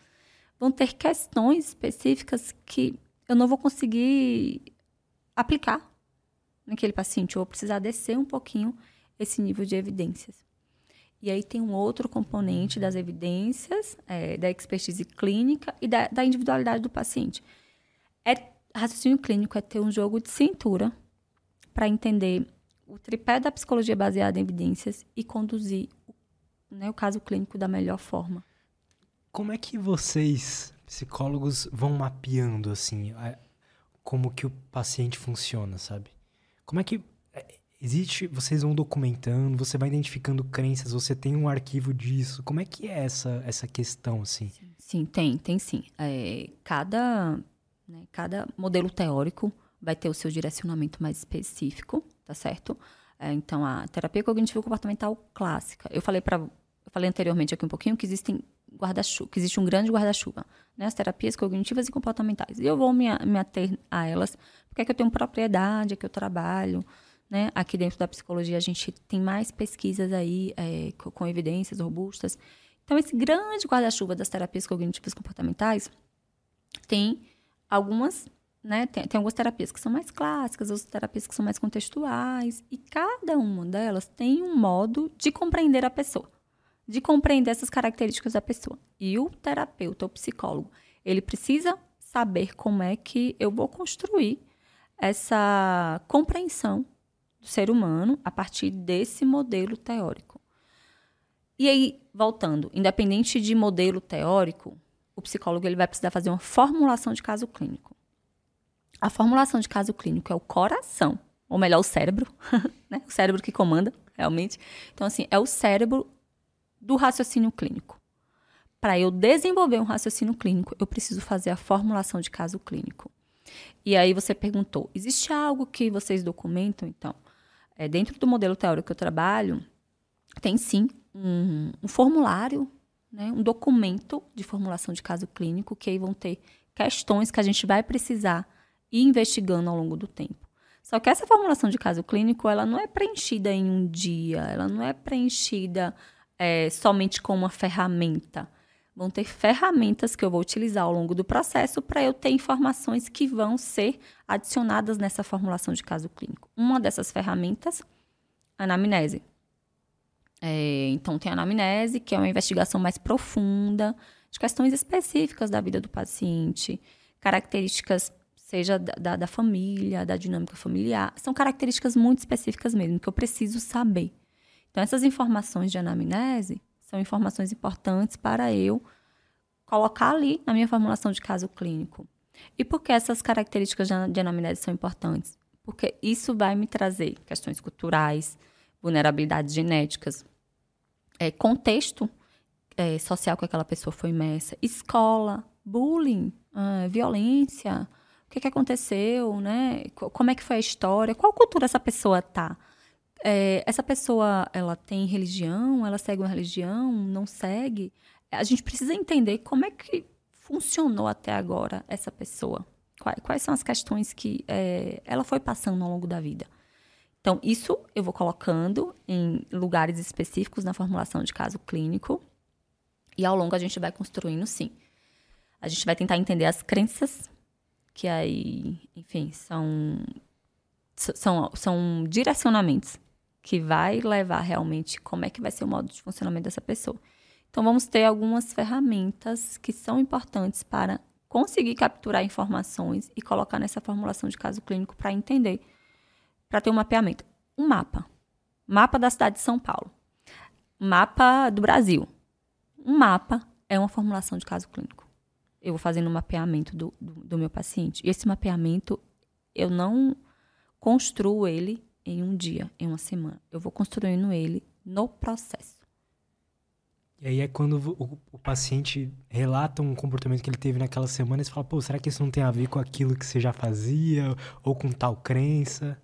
vão ter questões específicas que eu não vou conseguir aplicar naquele paciente. Eu vou precisar descer um pouquinho esse nível de evidências. E aí tem um outro componente das evidências, é, da expertise clínica e da, da individualidade do paciente. Raciocínio clínico é ter um jogo de cintura para entender o tripé da psicologia baseada em evidências e conduzir né, o caso clínico da melhor forma. Como é que vocês, psicólogos, vão mapeando assim como que o paciente funciona, sabe? Como é que é, existe, vocês vão documentando, você vai identificando crenças, você tem um arquivo disso. Como é que é essa essa questão assim? Sim, sim tem, tem sim. É, cada né, cada modelo teórico vai ter o seu direcionamento mais específico, tá certo? É, então, a terapia cognitivo comportamental clássica. Eu falei para falei anteriormente aqui um pouquinho que existem guarda-chuva, que existe um grande guarda-chuva, né? As terapias cognitivas e comportamentais. E eu vou me, me ater a elas, porque é que eu tenho propriedade, é que eu trabalho, né? Aqui dentro da psicologia a gente tem mais pesquisas aí é, com, com evidências robustas. Então, esse grande guarda-chuva das terapias cognitivas comportamentais tem algumas né? Tem, tem algumas terapias que são mais clássicas, outras terapias que são mais contextuais, e cada uma delas tem um modo de compreender a pessoa, de compreender essas características da pessoa. E o terapeuta, o psicólogo, ele precisa saber como é que eu vou construir essa compreensão do ser humano a partir desse modelo teórico. E aí, voltando, independente de modelo teórico, o psicólogo ele vai precisar fazer uma formulação de caso clínico. A formulação de caso clínico é o coração, ou melhor, o cérebro, né? O cérebro que comanda, realmente. Então, assim, é o cérebro do raciocínio clínico. Para eu desenvolver um raciocínio clínico, eu preciso fazer a formulação de caso clínico. E aí você perguntou: existe algo que vocês documentam? Então, é, dentro do modelo teórico que eu trabalho, tem sim um, um formulário, né, um documento de formulação de caso clínico, que aí vão ter questões que a gente vai precisar e investigando ao longo do tempo. Só que essa formulação de caso clínico, ela não é preenchida em um dia, ela não é preenchida é, somente com uma ferramenta. Vão ter ferramentas que eu vou utilizar ao longo do processo para eu ter informações que vão ser adicionadas nessa formulação de caso clínico. Uma dessas ferramentas, anamnese. É, então, tem a anamnese, que é uma investigação mais profunda de questões específicas da vida do paciente, características seja da, da, família, da dinâmica familiar. São características muito específicas mesmo, que eu preciso saber. Então, essas informações de anamnese são informações importantes para eu colocar ali na minha formulação de caso clínico. E por que essas características de anamnese são importantes? Porque isso vai me trazer questões culturais, vulnerabilidades genéticas, é, contexto é, social que aquela pessoa foi imersa, escola, bullying, ah, violência, o que, que aconteceu, né? Como é que foi a história? Qual cultura essa pessoa tá? É, essa pessoa, ela tem religião? Ela segue uma religião? Não segue? A gente precisa entender como é que funcionou até agora essa pessoa. Quais, quais são as questões que é, ela foi passando ao longo da vida. Então, isso eu vou colocando em lugares específicos na formulação de caso clínico. E ao longo a gente vai construindo, sim. A gente vai tentar entender as crenças que aí, enfim, são, são, são direcionamentos que vai levar realmente como é que vai ser o modo de funcionamento dessa pessoa. Então, vamos ter algumas ferramentas que são importantes para conseguir capturar informações e colocar nessa formulação de caso clínico para entender, para ter um mapeamento. Um mapa. Mapa da cidade de São Paulo. Mapa do Brasil. Um mapa é uma formulação de caso clínico eu vou fazendo um mapeamento do, do, do meu paciente. E esse mapeamento, eu não construo ele em um dia, em uma semana. Eu vou construindo ele no processo. E aí é quando o, o, paciente relata um comportamento que ele teve naquela semana e você fala, pô, será que isso não tem a ver com aquilo que você já fazia? Ou com tal crença?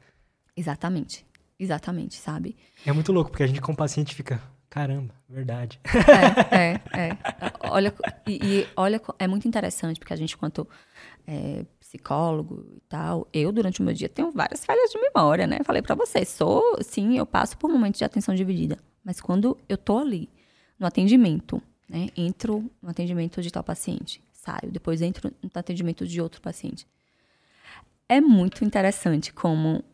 Exatamente. Exatamente, sabe? É muito louco, porque a gente com o paciente fica, Caramba, verdade. É, é, é. Olha, e, e, olha, é muito interessante, porque a gente, quanto é, psicólogo e tal, eu, durante o meu dia, tenho várias falhas de memória, né? Falei para você, sou, sim, eu passo por momentos de atenção dividida. Mas quando eu tô ali, no atendimento, né? Entro no atendimento de tal paciente, saio, depois entro no atendimento de outro paciente. É muito interessante como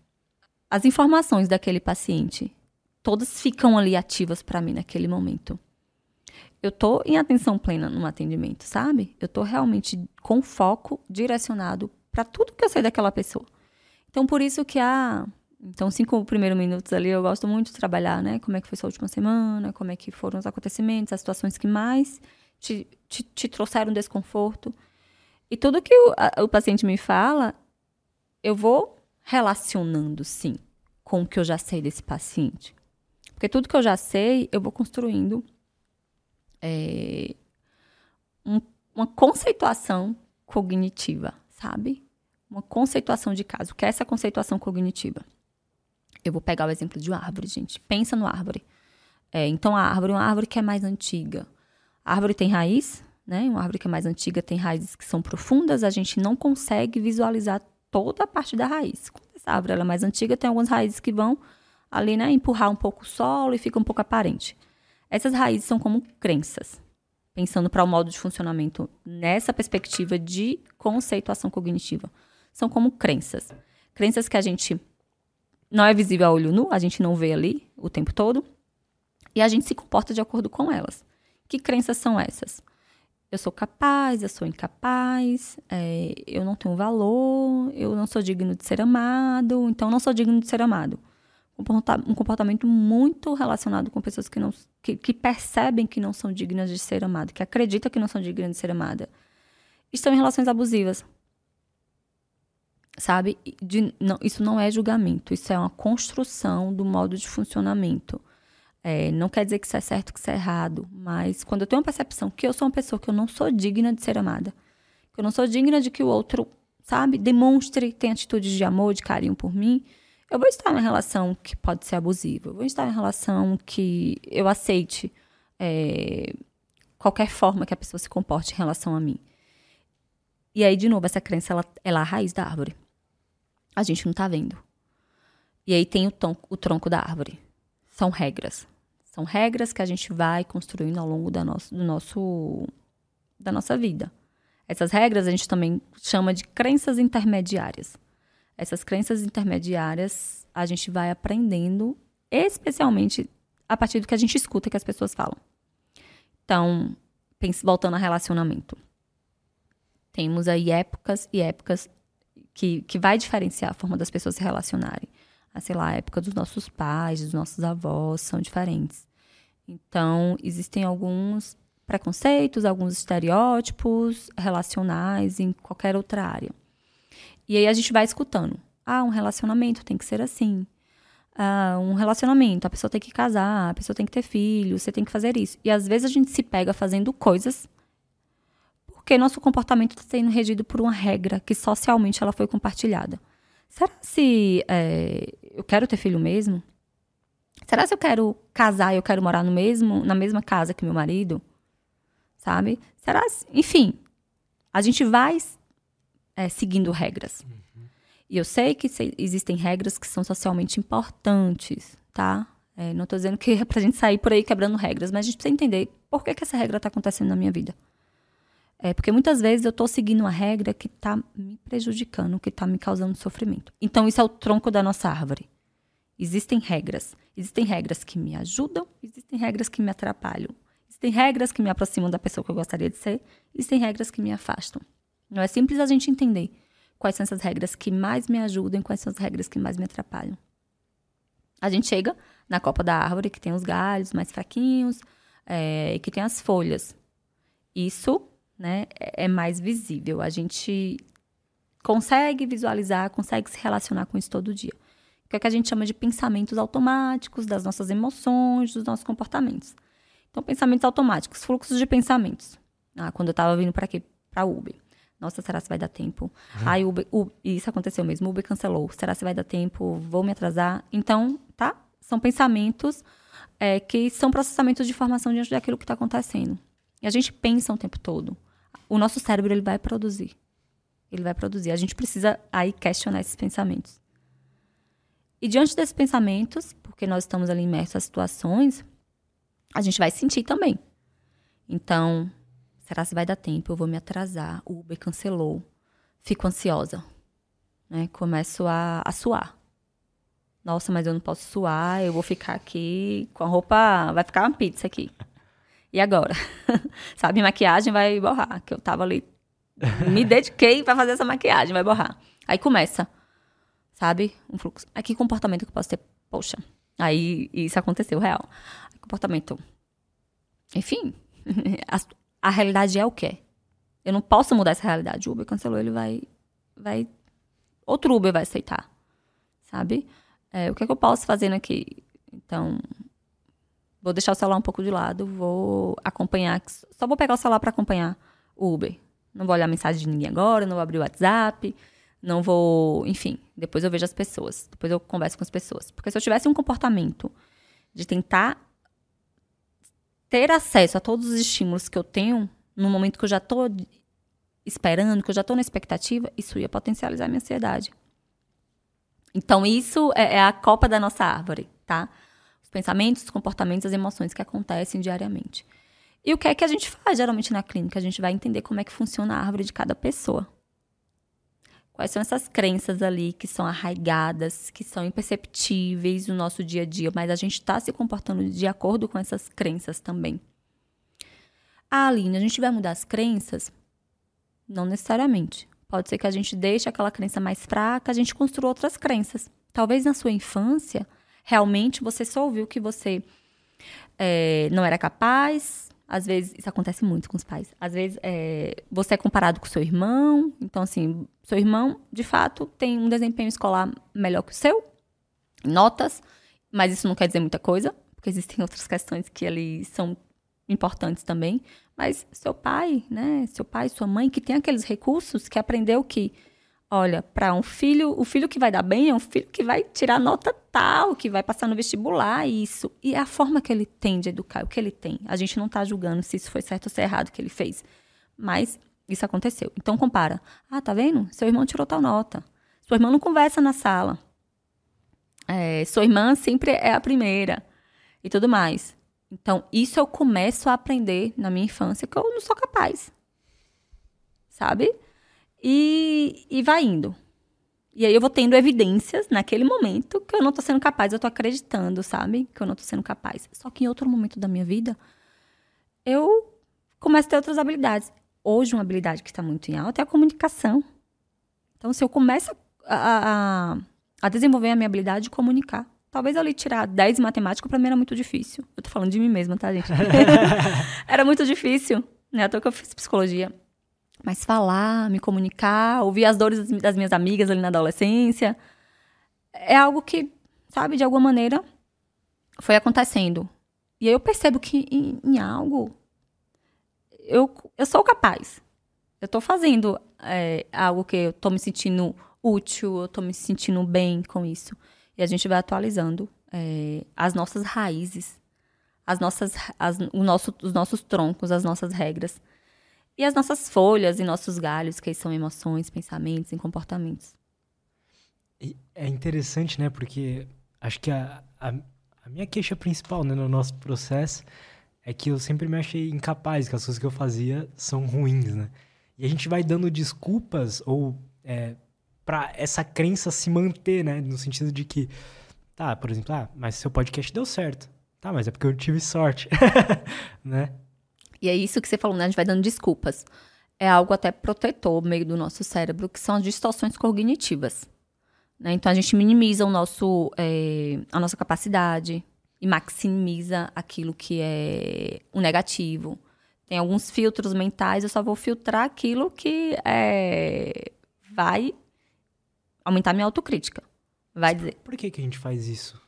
as informações daquele paciente todas ficam ali ativas para mim naquele momento. Eu tô em atenção plena no atendimento, sabe? Eu tô realmente com foco direcionado para tudo que eu sei daquela pessoa. Então, por isso que a então, cinco primeiros minutos ali eu gosto muito de trabalhar, né? Como é que foi sua última semana, como é que foram os acontecimentos, as situações que mais te, te, te trouxeram desconforto. E tudo que o, a, o paciente me fala, eu vou relacionando, sim, com o que eu já sei desse paciente. Porque tudo que eu já sei, eu vou construindo é, um, uma conceituação cognitiva, sabe? Uma conceituação de caso. O que é essa conceituação cognitiva? Eu vou pegar o exemplo de uma árvore, gente. Pensa no árvore. É, então, a árvore, uma árvore que é mais antiga. A árvore tem raiz, né? Uma árvore que é mais antiga tem raízes que são profundas, a gente não consegue visualizar toda a parte da raiz. Quando essa árvore é mais antiga, tem algumas raízes que vão ali, né, empurrar um pouco o solo e fica um pouco aparente. Essas raízes são como crenças. Pensando para o modo de funcionamento nessa perspectiva de conceituação cognitiva. São como crenças. Crenças que a gente não é visível a olho nu, a gente não vê ali o tempo todo, e a gente se comporta de acordo com elas. Que crenças são essas? Eu sou capaz, eu sou incapaz, é, eu não tenho valor, eu não sou digno de ser amado, então não sou digno de ser amado. Um comportamento muito relacionado com pessoas que, não, que, que percebem que não são dignas de ser amadas, que acreditam que não são dignas de ser amadas. Estão em relações abusivas sabe? De, não, isso não é julgamento, isso é uma construção do modo de funcionamento. É, não quer dizer que isso é certo, que isso é errado, mas quando eu tenho uma percepção que eu sou uma pessoa que eu não sou digna de ser amada, que eu não sou digna de que o outro, sabe, demonstre, tenha atitudes de amor, de carinho por mim, eu vou estar numa relação que pode ser abusiva, eu vou estar em relação que eu aceite é, qualquer forma que a pessoa se comporte em relação a mim. E aí, de novo, essa crença, ela, ela é a raiz da árvore a gente não tá vendo. E aí tem o, tom, o tronco da árvore. São regras. São regras que a gente vai construindo ao longo da, nosso, do nosso, da nossa vida. Essas regras a gente também chama de crenças intermediárias. Essas crenças intermediárias a gente vai aprendendo, especialmente a partir do que a gente escuta que as pessoas falam. Então, voltando a relacionamento. Temos aí épocas e épocas que, que vai diferenciar a forma das pessoas se relacionarem. A, sei lá, a época dos nossos pais, dos nossos avós são diferentes. Então, existem alguns preconceitos, alguns estereótipos relacionais em qualquer outra área. E aí a gente vai escutando. Ah, um relacionamento tem que ser assim. Ah, um relacionamento, a pessoa tem que casar, a pessoa tem que ter filho, você tem que fazer isso. E às vezes a gente se pega fazendo coisas porque nosso comportamento está sendo regido por uma regra que socialmente ela foi compartilhada. Será se é, eu quero ter filho mesmo? Será se eu quero casar e eu quero morar no mesmo, na mesma casa que meu marido? Sabe? Será? Se, enfim, a gente vai é, seguindo regras. Uhum. E eu sei que se, existem regras que são socialmente importantes, tá? É, não estou dizendo que é pra gente sair por aí quebrando regras, mas a gente precisa entender por que, que essa regra está acontecendo na minha vida. É, porque muitas vezes eu estou seguindo uma regra que está me prejudicando, que está me causando sofrimento. Então, isso é o tronco da nossa árvore. Existem regras. Existem regras que me ajudam, existem regras que me atrapalham. Existem regras que me aproximam da pessoa que eu gostaria de ser, existem regras que me afastam. Não é simples a gente entender quais são essas regras que mais me ajudam e quais são as regras que mais me atrapalham. A gente chega na copa da árvore que tem os galhos mais fraquinhos é, e que tem as folhas. Isso né, é, é mais visível. A gente consegue visualizar, consegue se relacionar com isso todo dia. Que é o que a gente chama de pensamentos automáticos das nossas emoções, dos nossos comportamentos. Então, pensamentos automáticos, fluxos de pensamentos. Ah, quando eu estava vindo para aqui, para Uber. Nossa, será que vai dar tempo? Uhum. Ai, Uber, Uber, isso aconteceu mesmo, Uber cancelou. Será que vai dar tempo? Vou me atrasar? Então, tá? São pensamentos é, que são processamentos de informação diante daquilo que está acontecendo. E a gente pensa o tempo todo o nosso cérebro ele vai produzir. Ele vai produzir. A gente precisa aí questionar esses pensamentos. E diante desses pensamentos, porque nós estamos ali imersos a situações, a gente vai sentir também. Então, será que vai dar tempo? Eu vou me atrasar. O Uber cancelou. Fico ansiosa. Né? Começo a, a suar. Nossa, mas eu não posso suar, eu vou ficar aqui com a roupa. Vai ficar uma pizza aqui. E agora? Sabe, maquiagem vai borrar, que eu tava ali. Me dediquei para fazer essa maquiagem, vai borrar. Aí começa, sabe? Um fluxo. Aí que comportamento que eu posso ter? Poxa. Aí isso aconteceu, real. Comportamento. Enfim, a, a realidade é o que. Eu não posso mudar essa realidade. O Uber cancelou, ele vai. vai outro Uber vai aceitar. Sabe? É, o que, é que eu posso fazer aqui? Então, vou deixar o celular um pouco de lado, vou acompanhar. Só vou pegar o celular para acompanhar o Uber. Não vou olhar a mensagem de ninguém agora, não vou abrir o WhatsApp, não vou. Enfim, depois eu vejo as pessoas. Depois eu converso com as pessoas. Porque se eu tivesse um comportamento de tentar ter acesso a todos os estímulos que eu tenho no momento que eu já estou esperando, que eu já estou na expectativa, isso ia potencializar a minha ansiedade. Então, isso é, é a copa da nossa árvore, tá? Os pensamentos, os comportamentos, as emoções que acontecem diariamente. E o que é que a gente faz geralmente na clínica? A gente vai entender como é que funciona a árvore de cada pessoa. Quais são essas crenças ali que são arraigadas, que são imperceptíveis no nosso dia a dia, mas a gente está se comportando de acordo com essas crenças também. Ah, Aline, a gente vai mudar as crenças? Não necessariamente. Pode ser que a gente deixe aquela crença mais fraca, a gente construa outras crenças. Talvez na sua infância, realmente você só ouviu que você é, não era capaz, às vezes, isso acontece muito com os pais. Às vezes, é, você é comparado com seu irmão. Então, assim, seu irmão, de fato, tem um desempenho escolar melhor que o seu, notas, mas isso não quer dizer muita coisa, porque existem outras questões que ali são importantes também. Mas seu pai, né? Seu pai, sua mãe, que tem aqueles recursos, que aprendeu que Olha, para um filho, o filho que vai dar bem é um filho que vai tirar nota tal, que vai passar no vestibular, isso. E é a forma que ele tem de educar, o que ele tem. A gente não está julgando se isso foi certo ou se é errado que ele fez. Mas isso aconteceu. Então compara. Ah, tá vendo? Seu irmão tirou tal nota. Sua irmã não conversa na sala. É, sua irmã sempre é a primeira. E tudo mais. Então, isso eu começo a aprender na minha infância que eu não sou capaz. Sabe? E, e vai indo. E aí eu vou tendo evidências naquele momento que eu não tô sendo capaz, eu tô acreditando, sabe? Que eu não tô sendo capaz. Só que em outro momento da minha vida, eu começo a ter outras habilidades. Hoje, uma habilidade que está muito em alta é a comunicação. Então, se eu começo a, a, a desenvolver a minha habilidade de comunicar, talvez eu tirar 10 em matemática, para mim era muito difícil. Eu tô falando de mim mesma, tá, gente? era muito difícil, né? Até que eu fiz psicologia. Mas falar, me comunicar, ouvir as dores das minhas amigas ali na adolescência, é algo que, sabe, de alguma maneira foi acontecendo. E aí eu percebo que em, em algo eu, eu sou capaz. Eu estou fazendo é, algo que eu estou me sentindo útil, eu estou me sentindo bem com isso. E a gente vai atualizando é, as nossas raízes, as nossas, as, o nosso, os nossos troncos, as nossas regras. E as nossas folhas e nossos galhos, que são emoções, pensamentos e comportamentos. É interessante, né? Porque acho que a, a, a minha queixa principal né, no nosso processo é que eu sempre me achei incapaz, que as coisas que eu fazia são ruins, né? E a gente vai dando desculpas ou é, para essa crença se manter, né? No sentido de que, tá, por exemplo, ah, mas seu podcast deu certo. Tá, mas é porque eu tive sorte, né? E é isso que você falou, né? A gente vai dando desculpas. É algo até protetor meio do nosso cérebro, que são as distorções cognitivas. Né? Então a gente minimiza o nosso, é, a nossa capacidade e maximiza aquilo que é o negativo. Tem alguns filtros mentais, eu só vou filtrar aquilo que é, vai aumentar minha autocrítica. Vai dizer. Por que, que a gente faz isso?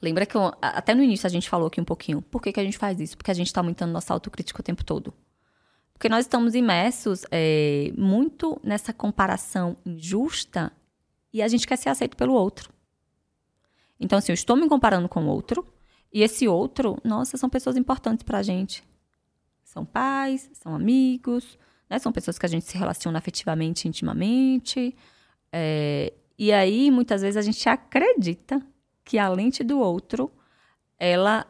Lembra que eu, até no início a gente falou aqui um pouquinho. Por que, que a gente faz isso? Porque a gente está aumentando nossa autocrítica o tempo todo. Porque nós estamos imersos é, muito nessa comparação injusta e a gente quer ser aceito pelo outro. Então, assim, eu estou me comparando com o outro e esse outro, nossa, são pessoas importantes para a gente. São pais, são amigos, né? são pessoas que a gente se relaciona afetivamente, intimamente. É, e aí, muitas vezes, a gente acredita que a lente do outro, ela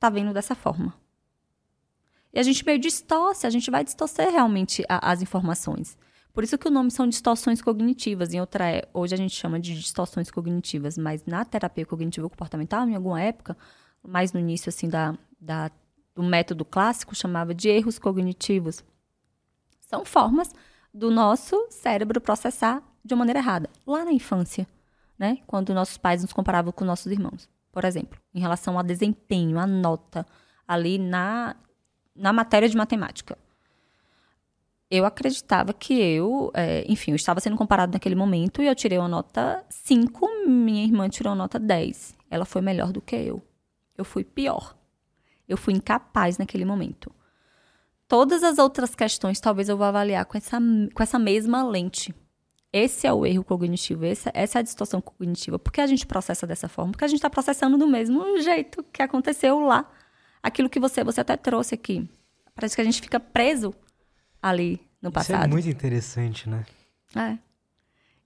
tá vendo dessa forma. E a gente meio distorce, a gente vai distorcer realmente a, as informações. Por isso que o nome são distorções cognitivas. Em outra, é, hoje a gente chama de distorções cognitivas, mas na terapia cognitiva comportamental, em alguma época, mais no início assim da, da do método clássico, chamava de erros cognitivos. São formas do nosso cérebro processar de uma maneira errada. Lá na infância, né? Quando nossos pais nos comparavam com nossos irmãos, por exemplo, em relação a desempenho, a nota ali na, na matéria de matemática eu acreditava que eu, é, enfim, eu estava sendo comparado naquele momento e eu tirei uma nota 5, minha irmã tirou uma nota 10. Ela foi melhor do que eu. Eu fui pior. Eu fui incapaz naquele momento. Todas as outras questões, talvez eu vou avaliar com essa, com essa mesma lente. Esse é o erro cognitivo, essa, essa é a distorção cognitiva. Por que a gente processa dessa forma? Porque a gente está processando do mesmo jeito que aconteceu lá. Aquilo que você, você até trouxe aqui. Parece que a gente fica preso ali no passado. Isso é muito interessante, né? É.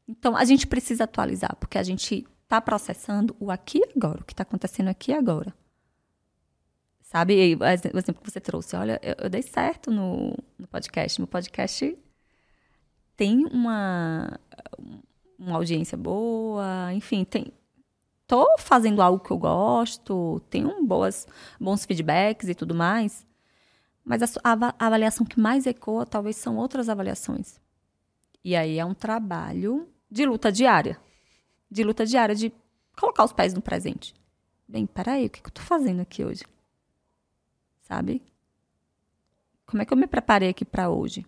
Então, a gente precisa atualizar, porque a gente está processando o aqui e agora, o que está acontecendo aqui e agora. Sabe, o exemplo que você trouxe, olha, eu, eu dei certo no, no podcast. Meu podcast tem uma, uma audiência boa, enfim, tem, tô fazendo algo que eu gosto, tenho boas, bons feedbacks e tudo mais. Mas a, a, avaliação que mais ecoa talvez são outras avaliações. E aí é um trabalho de luta diária. De luta diária, de colocar os pés no presente. Bem, peraí, o que, que eu tô fazendo aqui hoje? Sabe? Como é que eu me preparei aqui para hoje?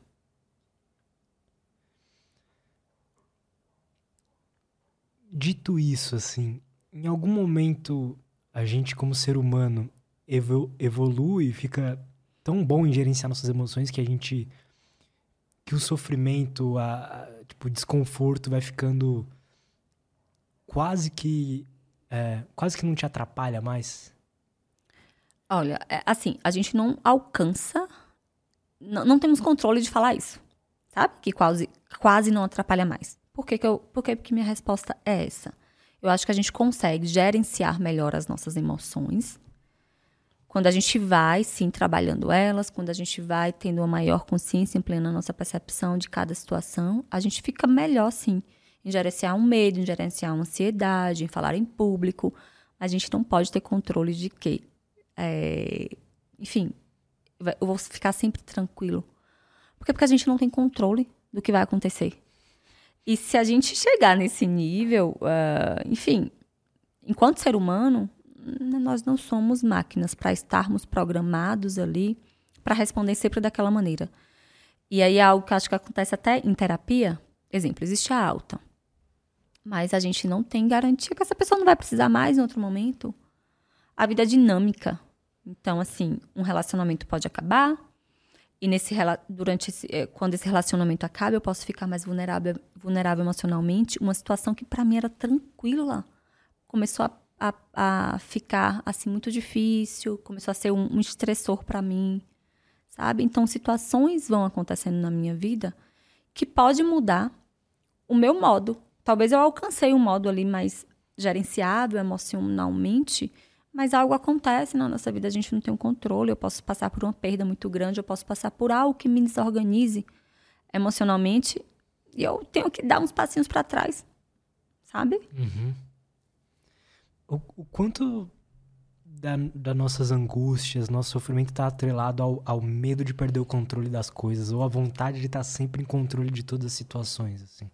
Dito isso, assim, em algum momento a gente, como ser humano, evolui, fica tão bom em gerenciar nossas emoções que a gente que o sofrimento, a, a tipo, o desconforto vai ficando quase que é, quase que não te atrapalha mais. Olha, é, assim, a gente não alcança, não, não, temos controle de falar isso, sabe? Que quase, quase não atrapalha mais. Por que, que eu, por que, que minha resposta é essa? Eu acho que a gente consegue gerenciar melhor as nossas emoções quando a gente vai, sim, trabalhando elas, quando a gente vai tendo uma maior consciência, ampliando a nossa percepção de cada situação, a gente fica melhor, sim, em gerenciar um medo, em gerenciar uma ansiedade, em falar em público. A gente não pode ter controle de que, é, enfim, eu vou ficar sempre tranquilo. Por quê? Porque a gente não tem controle do que vai acontecer. E se a gente chegar nesse nível, uh, enfim, enquanto ser humano, nós não somos máquinas para estarmos programados ali para responder sempre daquela maneira. E aí é algo que eu acho que acontece até em terapia. Exemplo, existe a alta. Mas a gente não tem garantia que essa pessoa não vai precisar mais em outro momento. A vida é dinâmica. Então, assim, um relacionamento pode acabar. E nesse durante esse, eh, quando esse relacionamento acaba, eu posso ficar mais vulnerável, vulnerável emocionalmente. Uma situação que para mim era tranquila começou a a, a ficar assim muito difícil, começou a ser um, um estressor para mim, sabe? Então situações vão acontecendo na minha vida que pode mudar o meu modo. Talvez eu alcancei um modo ali mais gerenciado emocionalmente, mas algo acontece na nossa vida, a gente não tem o um controle. Eu posso passar por uma perda muito grande, eu posso passar por algo que me desorganize emocionalmente e eu tenho que dar uns passinhos para trás, sabe? Uhum o, o quanto da, das nossas angústias, nosso sofrimento está atrelado ao, ao, medo de perder o controle das coisas ou à vontade de estar tá sempre em controle de todas as situações, assim?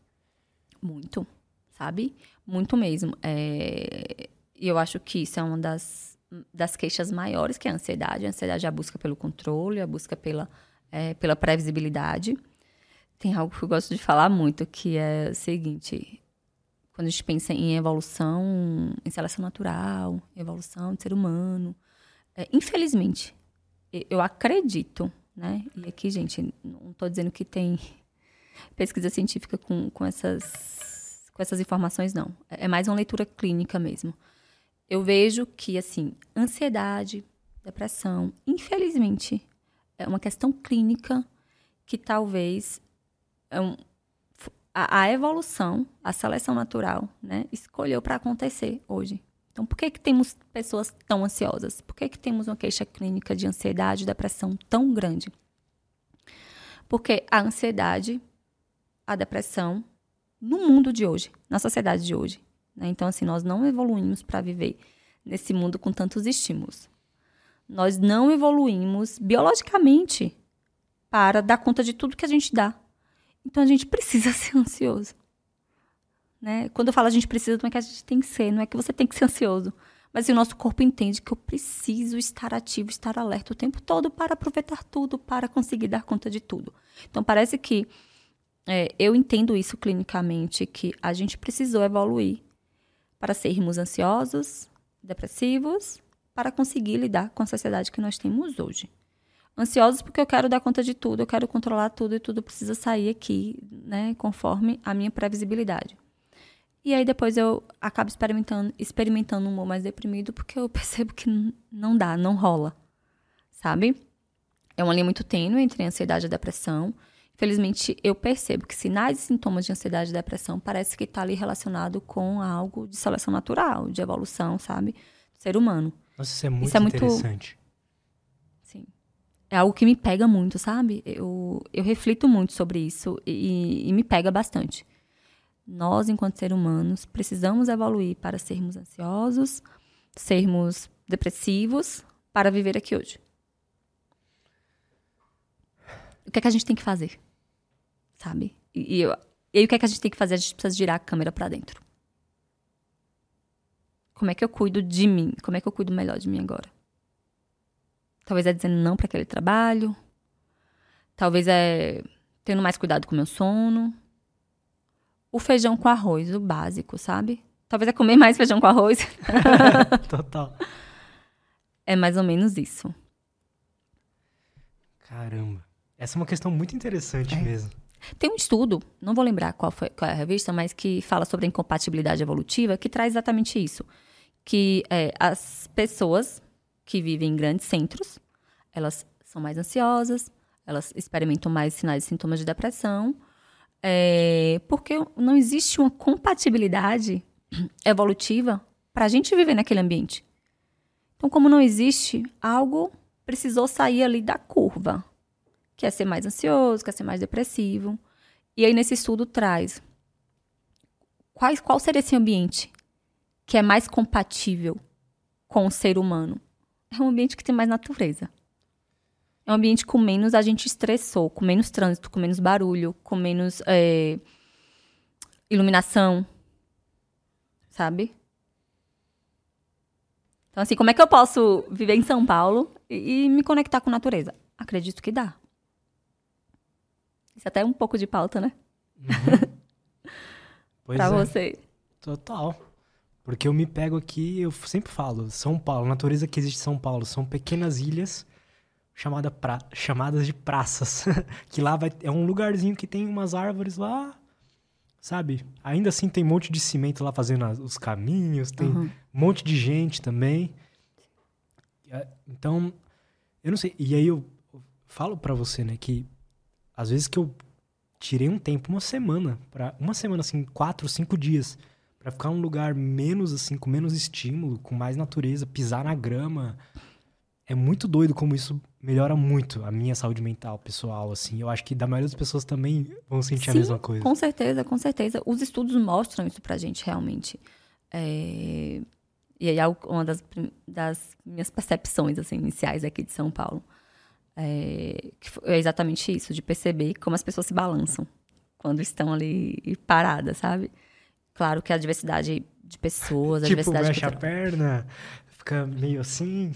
Muito, sabe? Muito mesmo. É... E eu acho que isso é uma das, das queixas maiores, que é a ansiedade. A ansiedade é a busca pelo controle, a busca pela, é, pela previsibilidade. Tem algo que eu gosto de falar muito, que é o seguinte: quando a gente pensa em evolução, em seleção natural, evolução de ser humano, é, infelizmente, eu acredito, né? E aqui, gente, não estou dizendo que tem pesquisa científica com, com, essas, com essas informações, não. É, é mais uma leitura clínica mesmo. Eu vejo que, assim, ansiedade, depressão, infelizmente, é uma questão clínica que talvez é um, a, a evolução, a seleção natural, né, escolheu para acontecer hoje. Então, por que, que temos pessoas tão ansiosas? Por que, que temos uma queixa clínica de ansiedade e depressão tão grande? Porque a ansiedade a depressão no mundo de hoje, na sociedade de hoje. Né? Então, assim, nós não evoluímos para viver nesse mundo com tantos estímulos. Nós não evoluímos biologicamente para dar conta de tudo que a gente dá. Então, a gente precisa ser ansioso. Né? Quando eu falo a gente precisa, não é que a gente tem que ser, não é que você tem que ser ansioso. Mas o nosso corpo entende que eu preciso estar ativo, estar alerta o tempo todo para aproveitar tudo, para conseguir dar conta de tudo. Então, parece que é, eu entendo isso clinicamente, que a gente precisou evoluir para sermos ansiosos, depressivos, para conseguir lidar com a sociedade que nós temos hoje. Ansiosos porque eu quero dar conta de tudo, eu quero controlar tudo e tudo precisa sair aqui, né, conforme a minha previsibilidade. E aí depois eu acabo experimentando, experimentando um humor mais deprimido porque eu percebo que não dá, não rola, sabe? É uma linha muito tênue entre a ansiedade e a depressão. Infelizmente, eu percebo que sinais e sintomas de ansiedade e depressão parece que está ali relacionado com algo de seleção natural, de evolução, sabe? Do ser humano. Nossa, isso é muito isso é interessante. Muito... Sim. É algo que me pega muito, sabe? Eu, eu reflito muito sobre isso e, e me pega bastante. Nós, enquanto seres humanos, precisamos evoluir para sermos ansiosos, sermos depressivos, para viver aqui hoje. O que é que a gente tem que fazer? Sabe? E, e, eu, e aí, o que é que a gente tem que fazer? A gente precisa girar a câmera para dentro. Como é que eu cuido de mim? Como é que eu cuido melhor de mim agora? Talvez é dizendo não para aquele trabalho. Talvez é tendo mais cuidado com o meu sono o feijão com arroz, o básico, sabe? Talvez é comer mais feijão com arroz. Total. É mais ou menos isso. Caramba. Essa é uma questão muito interessante é. mesmo. Tem um estudo, não vou lembrar qual, foi, qual é a revista, mas que fala sobre a incompatibilidade evolutiva, que traz exatamente isso. Que é, as pessoas que vivem em grandes centros, elas são mais ansiosas, elas experimentam mais sinais e sintomas de depressão, é, porque não existe uma compatibilidade evolutiva para a gente viver naquele ambiente. Então, como não existe, algo precisou sair ali da curva. Quer é ser mais ansioso, quer ser mais depressivo. E aí, nesse estudo, traz qual, qual seria esse ambiente que é mais compatível com o ser humano? É um ambiente que tem mais natureza. É um ambiente com menos a gente estressou, com menos trânsito, com menos barulho, com menos é, iluminação, sabe? Então, assim, como é que eu posso viver em São Paulo e, e me conectar com a natureza? Acredito que dá. Isso até é um pouco de pauta, né? Uhum. Pois pra é. você. Total. Porque eu me pego aqui, eu sempre falo, São Paulo, a natureza que existe em São Paulo são pequenas ilhas chamada pra, chamadas de praças. que lá vai, é um lugarzinho que tem umas árvores lá, sabe? Ainda assim tem um monte de cimento lá fazendo as, os caminhos, tem uhum. um monte de gente também. Então, eu não sei. E aí eu falo para você, né, que às vezes que eu tirei um tempo, uma semana, para uma semana assim, quatro, cinco dias, para ficar num lugar menos assim, com menos estímulo, com mais natureza, pisar na grama, é muito doido como isso melhora muito a minha saúde mental, pessoal, assim. Eu acho que da maioria das pessoas também vão sentir Sim, a mesma coisa. com certeza, com certeza. Os estudos mostram isso pra gente, realmente. É... E aí, é uma das, das, minhas percepções, assim, iniciais aqui de São Paulo. É... é exatamente isso, de perceber como as pessoas se balançam quando estão ali paradas, sabe? Claro que a diversidade de pessoas, a tipo, diversidade... mexe a perna, fica meio assim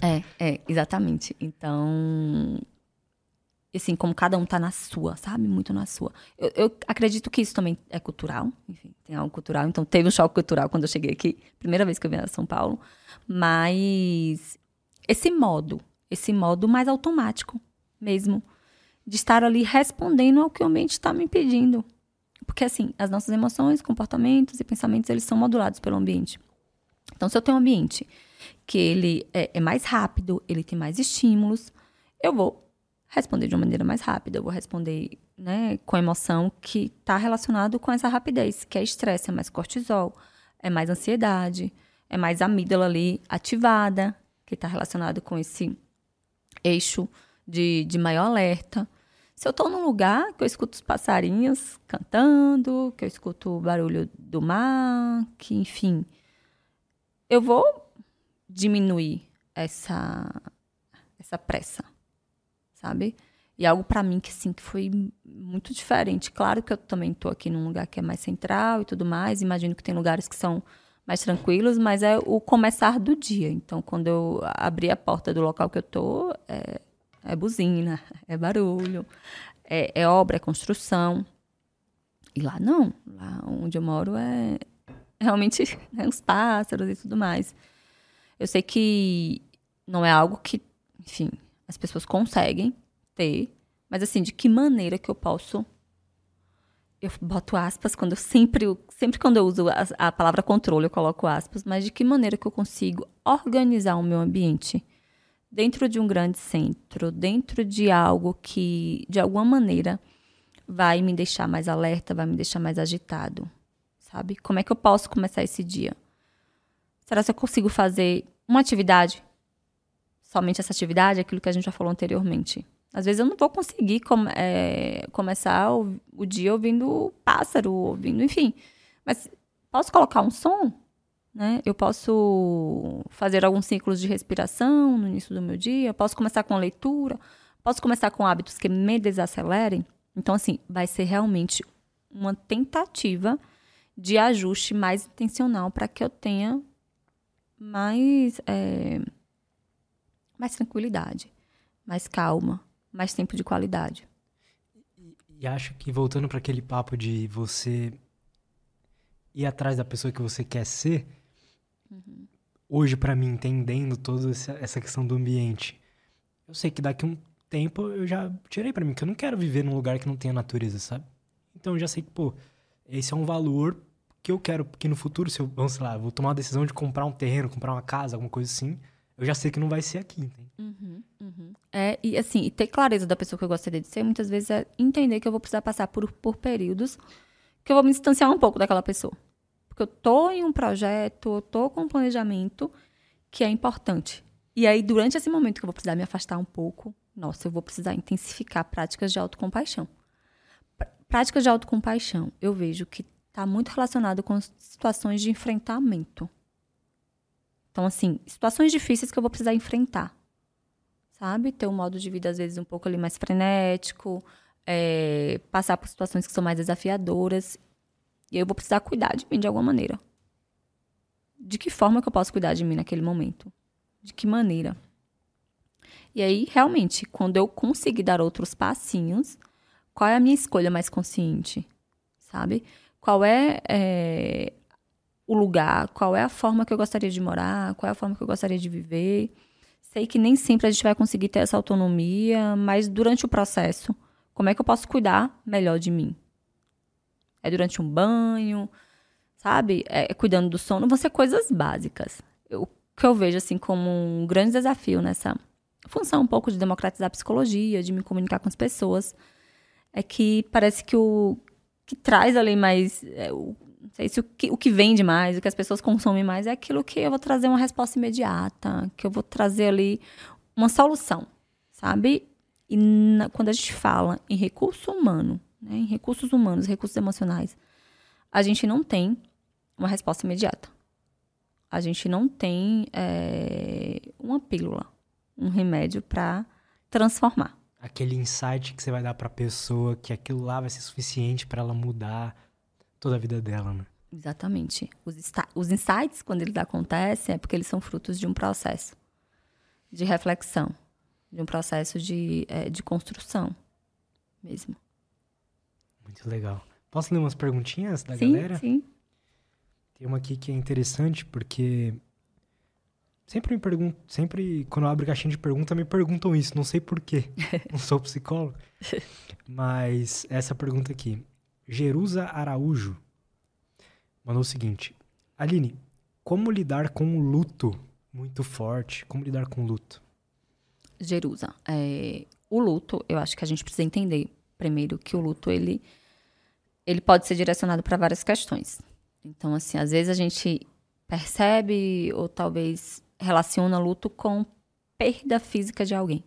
é, é, exatamente. Então, assim, como cada um tá na sua, sabe? Muito na sua. Eu, eu, acredito que isso também é cultural, enfim, tem algo cultural. Então, teve um choque cultural quando eu cheguei aqui, primeira vez que eu vim a São Paulo. Mas esse modo, esse modo mais automático mesmo, de estar ali respondendo ao que o ambiente está me pedindo. Porque, assim, as nossas emoções, comportamentos e pensamentos, eles são modulados pelo ambiente. Então, se eu tenho um ambiente que ele é, é mais rápido, ele tem mais estímulos, eu vou responder de uma maneira mais rápida, eu vou responder né, com emoção que está relacionado com essa rapidez, que é estresse, é mais cortisol, é mais ansiedade, é mais amígdala ali ativada, que está relacionado com esse eixo de, de maior alerta. Se eu estou num lugar que eu escuto os passarinhos cantando, que eu escuto o barulho do mar, que enfim, eu vou diminuir essa essa pressa, sabe? E algo para mim que sim que foi muito diferente. Claro que eu também estou aqui num lugar que é mais central e tudo mais. Imagino que tem lugares que são mais tranquilos, mas é o começar do dia. Então, quando eu abri a porta do local que eu tô, é, é buzina, é barulho, é, é obra, é construção. E lá não. Lá onde eu moro é realmente né, os pássaros e tudo mais. Eu sei que não é algo que, enfim, as pessoas conseguem ter, mas assim, de que maneira que eu posso eu boto aspas quando eu sempre, sempre quando eu uso a, a, palavra controle, eu coloco aspas, mas de que maneira que eu consigo organizar o meu ambiente dentro de um grande centro, dentro de algo que de alguma maneira vai me deixar mais alerta, vai me deixar mais agitado, sabe? Como é que eu posso começar esse dia? Será que eu consigo fazer uma atividade? Somente essa atividade, aquilo que a gente já falou anteriormente. Às vezes eu não vou conseguir com, é, começar o, o, dia ouvindo pássaro, ouvindo, enfim. Mas posso colocar um som? Né? Eu posso fazer alguns ciclos de respiração no início do meu dia? Posso começar com leitura? Posso começar com hábitos que me desacelerem? Então, assim, vai ser realmente uma tentativa de ajuste mais intencional para que eu tenha mais, é, mais tranquilidade, mais calma, mais tempo de qualidade. E, e acho que voltando para aquele papo de você ir atrás da pessoa que você quer ser, uhum. hoje para mim entendendo toda essa, questão do ambiente, eu sei que daqui a um tempo eu já tirei para mim que eu não quero viver num lugar que não tenha natureza, sabe? Então eu já sei que, pô, esse é um valor que eu quero que no futuro, se eu, vamos lá, vou tomar a decisão de comprar um terreno, comprar uma casa, alguma coisa assim, eu já sei que não vai ser aqui, entende? Uhum, uhum. É, e assim, e ter clareza da pessoa que eu gostaria de ser, muitas vezes é entender que eu vou precisar passar por, por períodos que eu vou me distanciar um pouco daquela pessoa. Porque eu tô em um projeto, eu tô com um planejamento que é importante. E aí, durante esse momento que eu vou precisar me afastar um pouco, nossa, eu vou precisar intensificar práticas de autocompaixão. Práticas de autocompaixão, eu vejo que está muito relacionado com situações de enfrentamento. Então, assim, situações difíceis que eu vou precisar enfrentar. Sabe? Ter um modo de vida, às vezes, um pouco ali mais frenético, é, passar por situações que são mais desafiadoras. E eu vou precisar cuidar de mim de alguma maneira. De que forma que eu posso cuidar de mim naquele momento? De que maneira? E aí, realmente, quando eu conseguir dar outros passinhos, qual é a minha escolha mais consciente? Sabe? Qual é, é o lugar, qual é a forma que eu gostaria de morar, qual é a forma que eu gostaria de viver. Sei que nem sempre a gente vai conseguir ter essa autonomia, mas durante o processo, como é que eu posso cuidar melhor de mim? É durante um banho, sabe? É cuidando do sono, vão ser coisas básicas. O que eu vejo assim como um grande desafio nessa função um pouco de democratizar a psicologia, de me comunicar com as pessoas, é que parece que o que traz ali mais é, o não sei se o que, o que vende mais, o que as pessoas consomem mais, é aquilo que eu vou trazer uma resposta imediata, que eu vou trazer ali uma solução, sabe? E na, quando a gente fala em recurso humano, né, em recursos humanos, recursos emocionais, a gente não tem uma resposta imediata. A gente não tem é, uma pílula, um remédio para transformar. Aquele insight que você vai dar para a pessoa que aquilo lá vai ser suficiente para ela mudar toda a vida dela, né? Exatamente. Os, os insights, quando eles acontecem, é porque eles são frutos de um processo de reflexão, de um processo de, é, de construção mesmo. Muito legal. Posso ler umas perguntinhas da sim, galera? Sim. Tem uma aqui que é interessante porque sempre me pergunto, sempre quando eu abro caixinha de pergunta me perguntam isso, não sei porquê. não sou psicólogo. Mas essa pergunta aqui, Jerusa Araújo mandou o seguinte: Aline, como lidar com o luto muito forte? Como lidar com o luto? Jerusa, é, o luto, eu acho que a gente precisa entender primeiro que o luto ele ele pode ser direcionado para várias questões. Então, assim, às vezes a gente percebe ou talvez relaciona luto com perda física de alguém.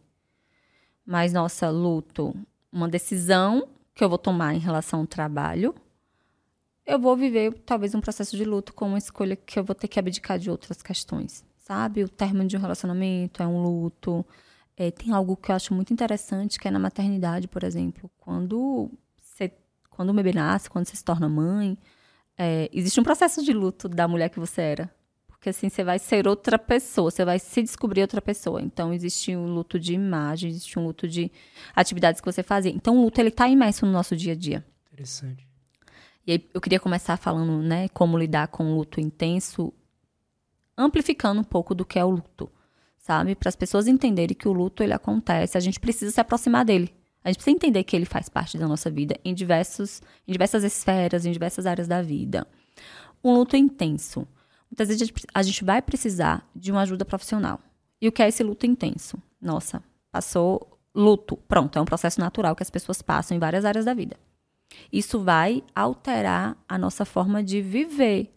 Mas nossa, luto uma decisão que eu vou tomar em relação ao trabalho, eu vou viver talvez um processo de luto com uma escolha que eu vou ter que abdicar de outras questões, sabe? O término de um relacionamento é um luto. É, tem algo que eu acho muito interessante, que é na maternidade, por exemplo. Quando, você, quando o bebê nasce, quando você se torna mãe, é, existe um processo de luto da mulher que você era. Porque assim, você vai ser outra pessoa, você vai se descobrir outra pessoa. Então, existe um luto de imagem, existe um luto de atividades que você fazia. Então, o luto, ele tá imerso no nosso dia a dia. Interessante. E aí eu queria começar falando, né, como lidar com o luto intenso, amplificando um pouco do que é o luto, sabe? Para as pessoas entenderem que o luto ele acontece, a gente precisa se aproximar dele. A gente precisa entender que ele faz parte da nossa vida em diversos, em diversas esferas, em diversas áreas da vida. Um luto intenso. Muitas vezes a gente vai precisar de uma ajuda profissional. E o que é esse luto intenso? Nossa, passou luto. Pronto, é um processo natural que as pessoas passam em várias áreas da vida. Isso vai alterar a nossa forma de viver.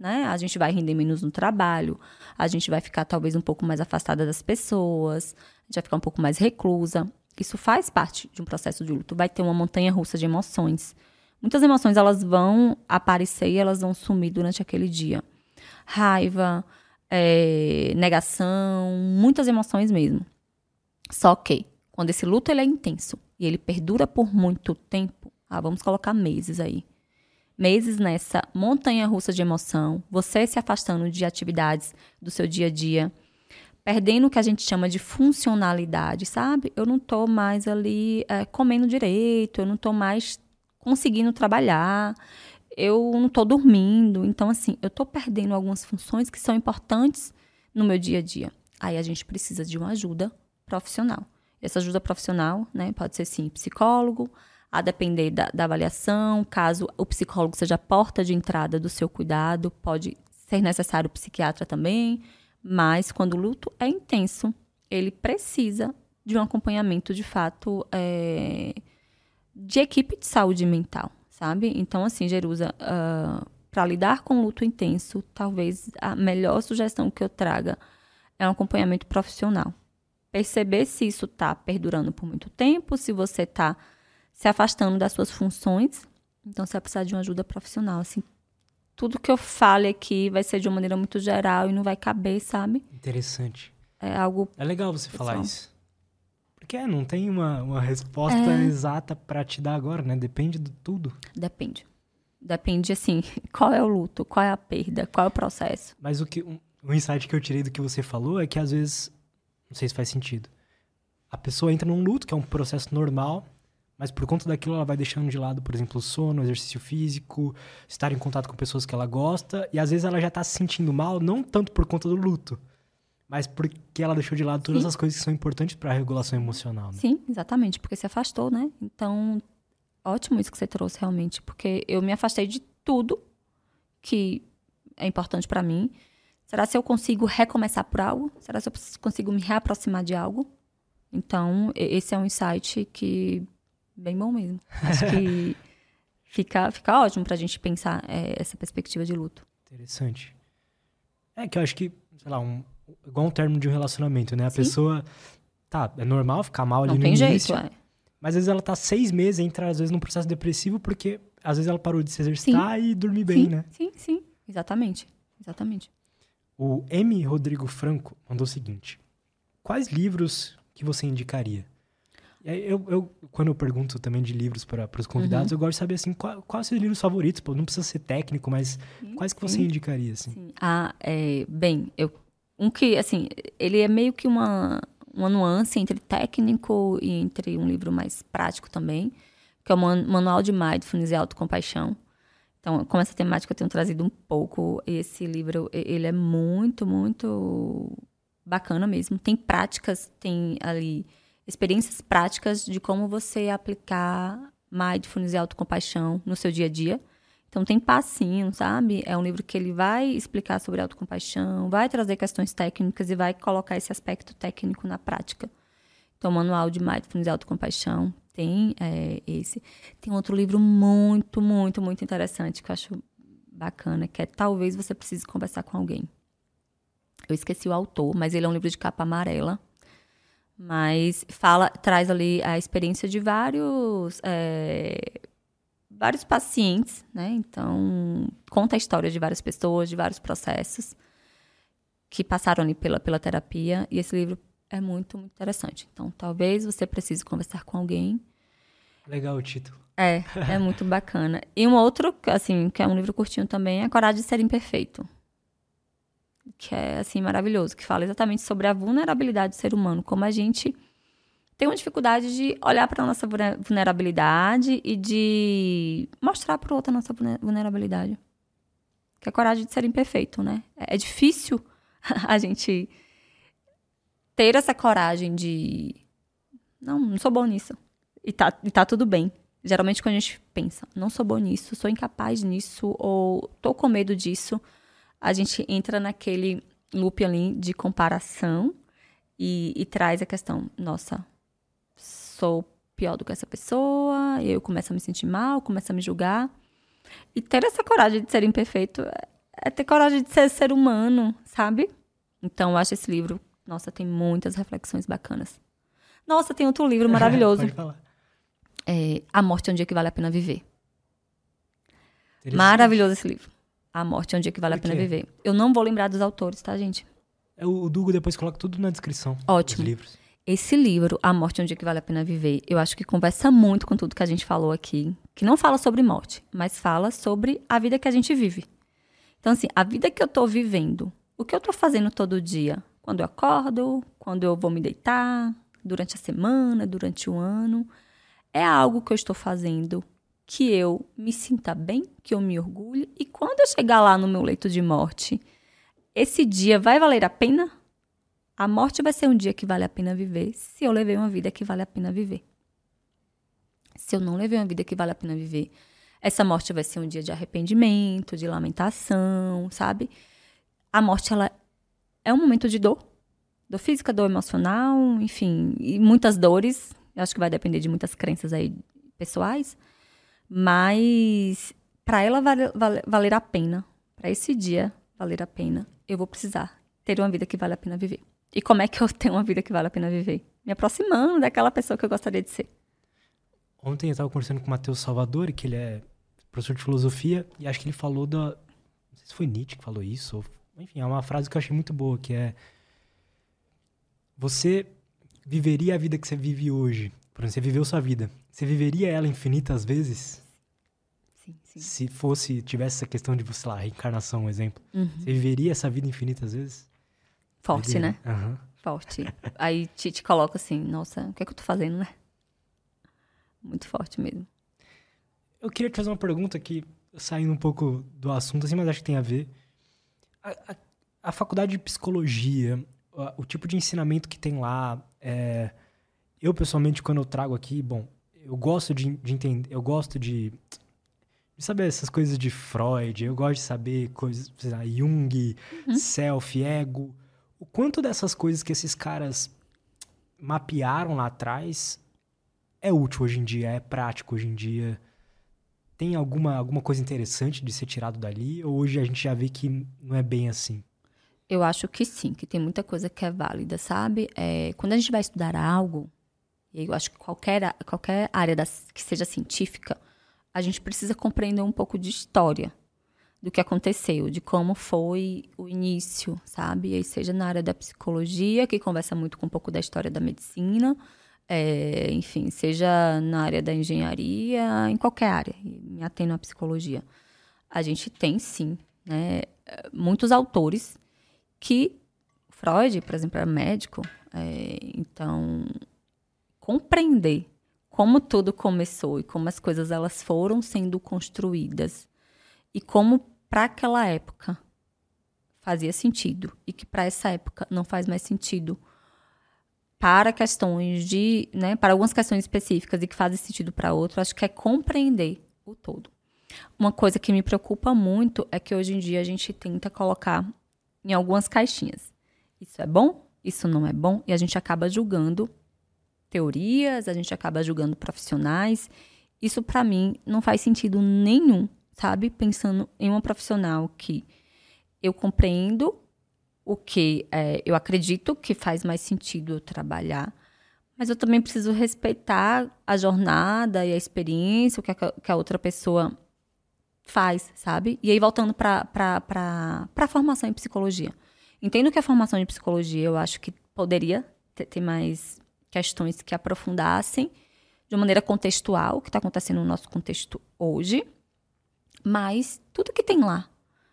Né? A gente vai render menos no trabalho, a gente vai ficar talvez um pouco mais afastada das pessoas, a gente vai ficar um pouco mais reclusa. Isso faz parte de um processo de luto. Vai ter uma montanha russa de emoções. Muitas emoções elas vão aparecer e elas vão sumir durante aquele dia. Raiva, é, negação, muitas emoções mesmo. Só que quando esse luto ele é intenso e ele perdura por muito tempo, ah, vamos colocar meses aí. Meses nessa montanha russa de emoção, você se afastando de atividades do seu dia a dia, perdendo o que a gente chama de funcionalidade, sabe? Eu não tô mais ali é, comendo direito, eu não tô mais conseguindo trabalhar, eu não tô dormindo. Então, assim, eu tô perdendo algumas funções que são importantes no meu dia a dia. Aí a gente precisa de uma ajuda profissional. Essa ajuda profissional, né, pode ser sim psicólogo, a depender da, da avaliação, caso o psicólogo seja a porta de entrada do seu cuidado, pode ser necessário o psiquiatra também, mas quando o luto é intenso, ele precisa de um acompanhamento de fato é, de equipe de saúde mental, sabe? Então, assim, Jerusa, uh, ah, para lidar com luto intenso, talvez a melhor sugestão que eu traga é um acompanhamento profissional. Perceber se isso está perdurando por muito tempo, se você está se afastando das suas funções. Então, você vai precisar de uma ajuda profissional. Assim, tudo que eu fale aqui vai ser de uma maneira muito geral e não vai caber, sabe? Interessante. É algo. É legal você pessoal. falar isso. Porque é, não tem uma, uma resposta é... exata para te dar agora, né? Depende de tudo. Depende. Depende, assim, qual é o luto, qual é a perda, qual é o processo. Mas o que um, o insight que eu tirei do que você falou é que às vezes, não sei se faz sentido, a pessoa entra num luto, que é um processo normal, mas por conta daquilo ela vai deixando de lado, por exemplo, o sono, o exercício físico, estar em contato com pessoas que ela gosta, e às vezes ela já está se sentindo mal, não tanto por conta do luto, mas porque ela deixou de lado todas Sim. as coisas que são importantes para a regulação emocional. Né? Sim, exatamente, porque se afastou, né? Então, ótimo isso que você trouxe realmente, porque eu me afastei de tudo que é importante para mim. Será se eu consigo recomeçar por algo? Será se eu consigo me reaproximar de algo? Então, esse é um insight que bem bom mesmo. Acho que fica, fica ótimo pra gente pensar é, essa perspectiva de luto. Interessante. É que eu acho que, sei lá, um, igual um termo de um relacionamento, né? A Sim. pessoa, tá, é normal ficar mal ali Não no tem início. Jeito, é. Mas às vezes ela tá seis meses, entra às vezes num processo depressivo, porque às vezes ela parou de se exercitar sim. e dormir bem, sim, né? Sim, sim, exatamente. Exatamente. O M. Rodrigo Franco mandou o seguinte: Quais livros que você indicaria? Eu, eu, quando eu pergunto também de livros para os convidados, uhum. eu gosto de saber assim, qual, quais os livros favoritos? Pô, não precisa ser técnico, mas sim, quais que você sim. indicaria? Assim? Sim. Ah, é, bem, eu, um que, assim, ele é meio que uma, uma nuance entre técnico e entre um livro mais prático também, que é o Manual de Mindfulness e Autocompaixão. Então, com essa temática eu tenho trazido um pouco. Esse livro, ele é muito, muito bacana mesmo. Tem práticas, tem ali experiências práticas de como você aplicar mindfulness e autocompaixão no seu dia a dia. Então tem passinho, sabe? É um livro que ele vai explicar sobre autocompaixão, vai trazer questões técnicas e vai colocar esse aspecto técnico na prática. Então, o manual de mindfulness e autocompaixão tem é, esse. Tem outro livro muito, muito, muito interessante que eu acho bacana, que é Talvez Você Precise Conversar com Alguém. Eu esqueci o autor, mas ele é um livro de capa amarela mas fala, traz ali a experiência de vários é, vários pacientes, né? Então conta a história de várias pessoas, de vários processos que passaram ali pela, pela terapia e esse livro é muito, muito interessante. Então talvez você precise conversar com alguém. Legal o título. É, é muito bacana. E um outro, assim, que é um livro curtinho também, é Coragem de Ser Imperfeito. Que é, assim, maravilhoso. Que fala exatamente sobre a vulnerabilidade do ser humano. Como a gente tem uma dificuldade de olhar para a nossa vulnerabilidade e de mostrar para o outro a nossa vulnerabilidade. Que é a coragem de ser imperfeito, né? É, é difícil a gente ter essa coragem de... Não, não sou bom nisso. E tá, e tá tudo bem. Geralmente, quando a gente pensa, não sou bom nisso, sou incapaz nisso, ou tô com medo disso, a gente entra naquele loop ali de comparação e, e traz a questão: nossa, sou pior do que essa pessoa, e eu começo a me sentir mal, começo a me julgar. E ter essa coragem de ser imperfeito é, é ter coragem de ser ser humano, sabe? Então, eu acho esse livro, nossa, tem muitas reflexões bacanas. Nossa, tem outro livro maravilhoso. Pode falar é, A Morte é um Dia que Vale a Pena Viver. Maravilhoso esse livro. A Morte é um Dia que Vale a Pena Viver. Eu não vou lembrar dos autores, tá, gente? É, o Dugo depois coloca tudo na descrição. Ótimo. livros. Esse livro, A Morte é um Dia que Vale a Pena Viver, eu acho que conversa muito com tudo que a gente falou aqui. Que não fala sobre morte, mas fala sobre a vida que a gente vive. Então, assim, a vida que eu tô vivendo, o que eu tô fazendo todo dia, quando eu acordo, quando eu vou me deitar, durante a semana, durante o ano é algo que eu estou fazendo que eu me sinta bem, que eu me orgulhe e quando eu chegar lá no meu leito de morte, esse dia vai valer a pena? A morte vai ser um dia que vale a pena viver se eu levei uma vida que vale a pena viver. Se eu não levei uma vida que vale a pena viver, essa morte vai ser um dia de arrependimento, de lamentação, sabe? A morte ela é um momento de dor, dor física, dor emocional, enfim, e muitas dores eu acho que vai depender de muitas crenças aí pessoais. Mas para ela valer, valer, a pena, para esse dia valer a pena, eu vou precisar ter uma vida que vale a pena viver. E como é que eu tenho uma vida que vale a pena viver? Me aproximando daquela pessoa que eu gostaria de ser. Ontem eu estava conversando com o Matheus Salvador, que ele é professor de filosofia, e acho que ele falou da. Não sei se foi Nietzsche que falou isso, ou, enfim, é uma frase que eu achei muito boa, que é. Você viveria a vida que você vive hoje? Por exemplo, você viveu sua vida. Você viveria ela infinitas vezes? Sim. Se fosse, tivesse essa questão de, sei lá, reencarnação, um exemplo. Uhum. Você viveria essa vida infinitas vezes? Forte, né? Uhum. Forte. Aí te, te coloca assim, nossa, o que é que eu tô fazendo, né? Muito forte mesmo. Eu queria te fazer uma pergunta aqui, saindo um pouco do assunto, assim, mas acho que tem a ver. A, a, a faculdade de psicologia, o, o tipo de ensinamento que tem lá, é, eu pessoalmente quando eu trago aqui, bom, eu gosto de, de entender, eu gosto de, de, saber essas coisas de Freud, eu gosto de saber coisas, sei lá, Jung, uhum. self, ego, o quanto dessas coisas que esses caras mapearam lá atrás é útil hoje em dia, é prático hoje em dia. Tem alguma, alguma coisa interessante de ser tirado dali? Ou hoje a gente já vê que não é bem assim? Eu acho que sim, que tem muita coisa que é válida, sabe? É, quando a gente vai estudar algo, e eu acho que qualquer, qualquer área das, que seja científica, a gente precisa compreender um pouco de história do que aconteceu, de como foi o início, sabe? E seja na área da psicologia, que conversa muito com um pouco da história da medicina, é, enfim, seja na área da engenharia, em qualquer área, me atendo à psicologia. A gente tem, sim, né, muitos autores que Freud, por exemplo, era médico, é, então compreender como tudo começou e como as coisas elas foram sendo construídas e como para aquela época fazia sentido e que para essa época não faz mais sentido para questões de, né, para algumas questões específicas e que fazem sentido para outras, acho que é compreender o todo. Uma coisa que me preocupa muito é que hoje em dia a gente tenta colocar em algumas caixinhas. Isso é bom, isso não é bom, e a gente acaba julgando teorias, a gente acaba julgando profissionais. Isso para mim não faz sentido nenhum, sabe? Pensando em uma profissional que eu compreendo o que é, eu acredito que faz mais sentido eu trabalhar, Mas eu também preciso respeitar a jornada e a experiência, o que a, que a outra pessoa faz, sabe? E aí, voltando para a formação em psicologia. Entendo que a formação em psicologia, eu acho que poderia ter, ter mais questões que aprofundassem de uma maneira contextual, o que está acontecendo no nosso contexto hoje. Mas tudo que tem lá,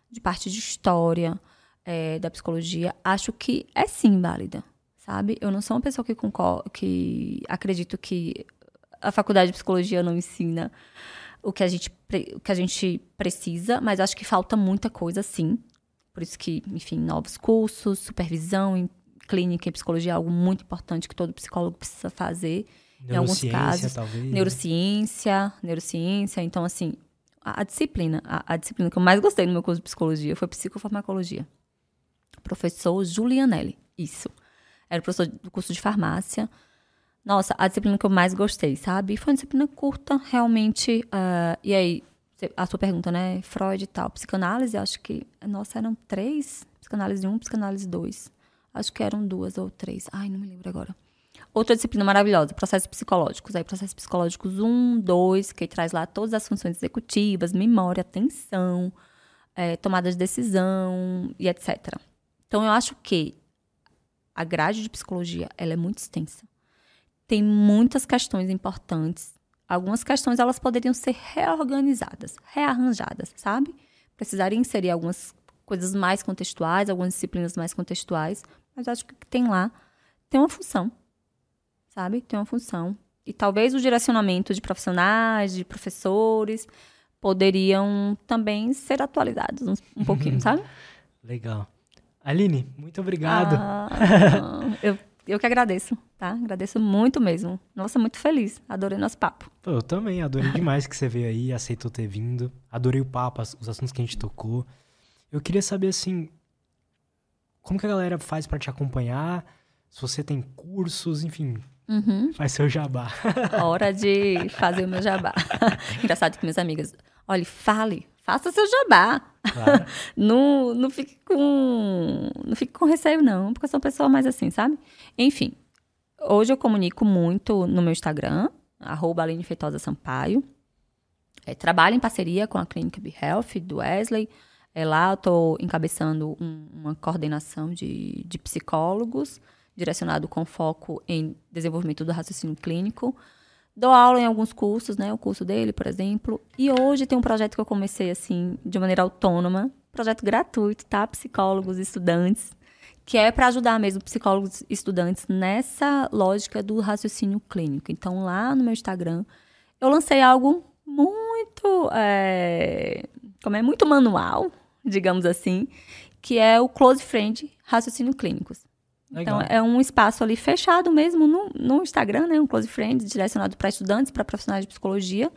de parte de história, é, da psicologia, acho que é sim válida, sabe? Eu não sou uma pessoa que que acredito que a faculdade de psicologia não ensina o que a gente, o que a gente precisa, mas acho que falta muita coisa, sim. Por isso que, enfim, novos cursos, supervisão clínica e psicologia é algo muito importante que todo psicólogo precisa fazer. Em alguns casos. Talvez. Né? Neurociência, neurociência. Então, assim, a, a disciplina, a, a, disciplina que eu mais gostei no meu curso de psicologia foi psicofarmacologia. Professor Julianelli, isso. Era professor do curso de farmácia. Nossa, a disciplina que eu mais gostei, sabe? Foi uma disciplina curta, realmente. Uh, e aí, a sua pergunta, né? Freud e tal. Psicanálise, acho que. Nossa, eram três. Psicanálise 1, um, psicanálise 2. Acho que eram duas ou três. Ai, não me lembro agora. Outra disciplina maravilhosa, processos psicológicos. Aí, processos psicológicos 1, 2, que traz lá todas as funções executivas, memória, atenção, é, tomada de decisão e etc. Então, eu acho que a grade de psicologia ela é muito extensa tem muitas questões importantes. Algumas questões elas poderiam ser reorganizadas, rearranjadas, sabe? Precisaria inserir algumas coisas mais contextuais, algumas disciplinas mais contextuais, mas acho que tem lá tem uma função, sabe? Tem uma função. E talvez o direcionamento de profissionais, de professores, poderiam também ser atualizados um, um pouquinho, sabe? Legal. Aline, muito obrigado. Ah, eu eu que agradeço, tá? Agradeço muito mesmo. Nossa, muito feliz. Adorei nosso papo. Pô, eu também. Adorei demais que você veio aí, aceitou ter vindo. Adorei o papo, os assuntos que a gente tocou. Eu queria saber, assim, como que a galera faz para te acompanhar? Se você tem cursos, enfim, uhum. faz seu jabá. Hora de fazer o meu jabá. Engraçado que minhas amigas, olha, fale, faça seu jabá. Claro. não, não fique com. Não fique com receio, não, porque eu sou uma pessoa mais assim, sabe? Enfim, hoje eu comunico muito no meu Instagram, arroba Aline Feitosa Sampaio. É, trabalho em parceria com a Clínica Be Health, do Wesley. É, lá eu estou encabeçando um, uma coordenação de, de psicólogos, direcionado com foco em desenvolvimento do raciocínio clínico. Dou aula em alguns cursos, né? O curso dele, por exemplo. E hoje tem um projeto que eu comecei, assim, de maneira autônoma. Projeto gratuito, tá? Psicólogos, estudantes. Que é para ajudar mesmo psicólogos e estudantes nessa lógica do raciocínio clínico. Então, lá no meu Instagram, eu lancei algo muito. É, como é? Muito manual, digamos assim. Que é o Close Friend Raciocínio Clínicos. Legal. Então, é um espaço ali fechado mesmo no, no Instagram, né? Um close friend direcionado para estudantes, para profissionais de psicologia,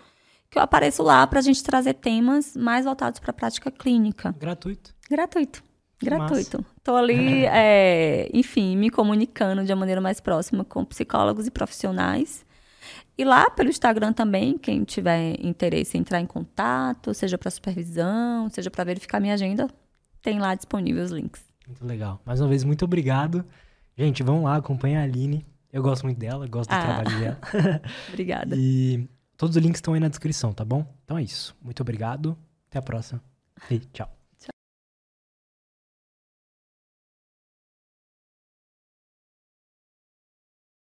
que eu apareço lá para a gente trazer temas mais voltados para a prática clínica. Gratuito. Gratuito. Gratuito. Estou ali, é, enfim, me comunicando de uma maneira mais próxima com psicólogos e profissionais. E lá pelo Instagram também, quem tiver interesse em entrar em contato, seja para supervisão, seja para verificar minha agenda, tem lá disponível os links. Muito legal. Mais uma vez, muito obrigado. Gente, vamos lá, acompanha a Aline. Eu gosto muito dela, gosto do ah. trabalho dela. Obrigada. E todos os links estão aí na descrição, tá bom? Então é isso. Muito obrigado. Até a próxima. E tchau.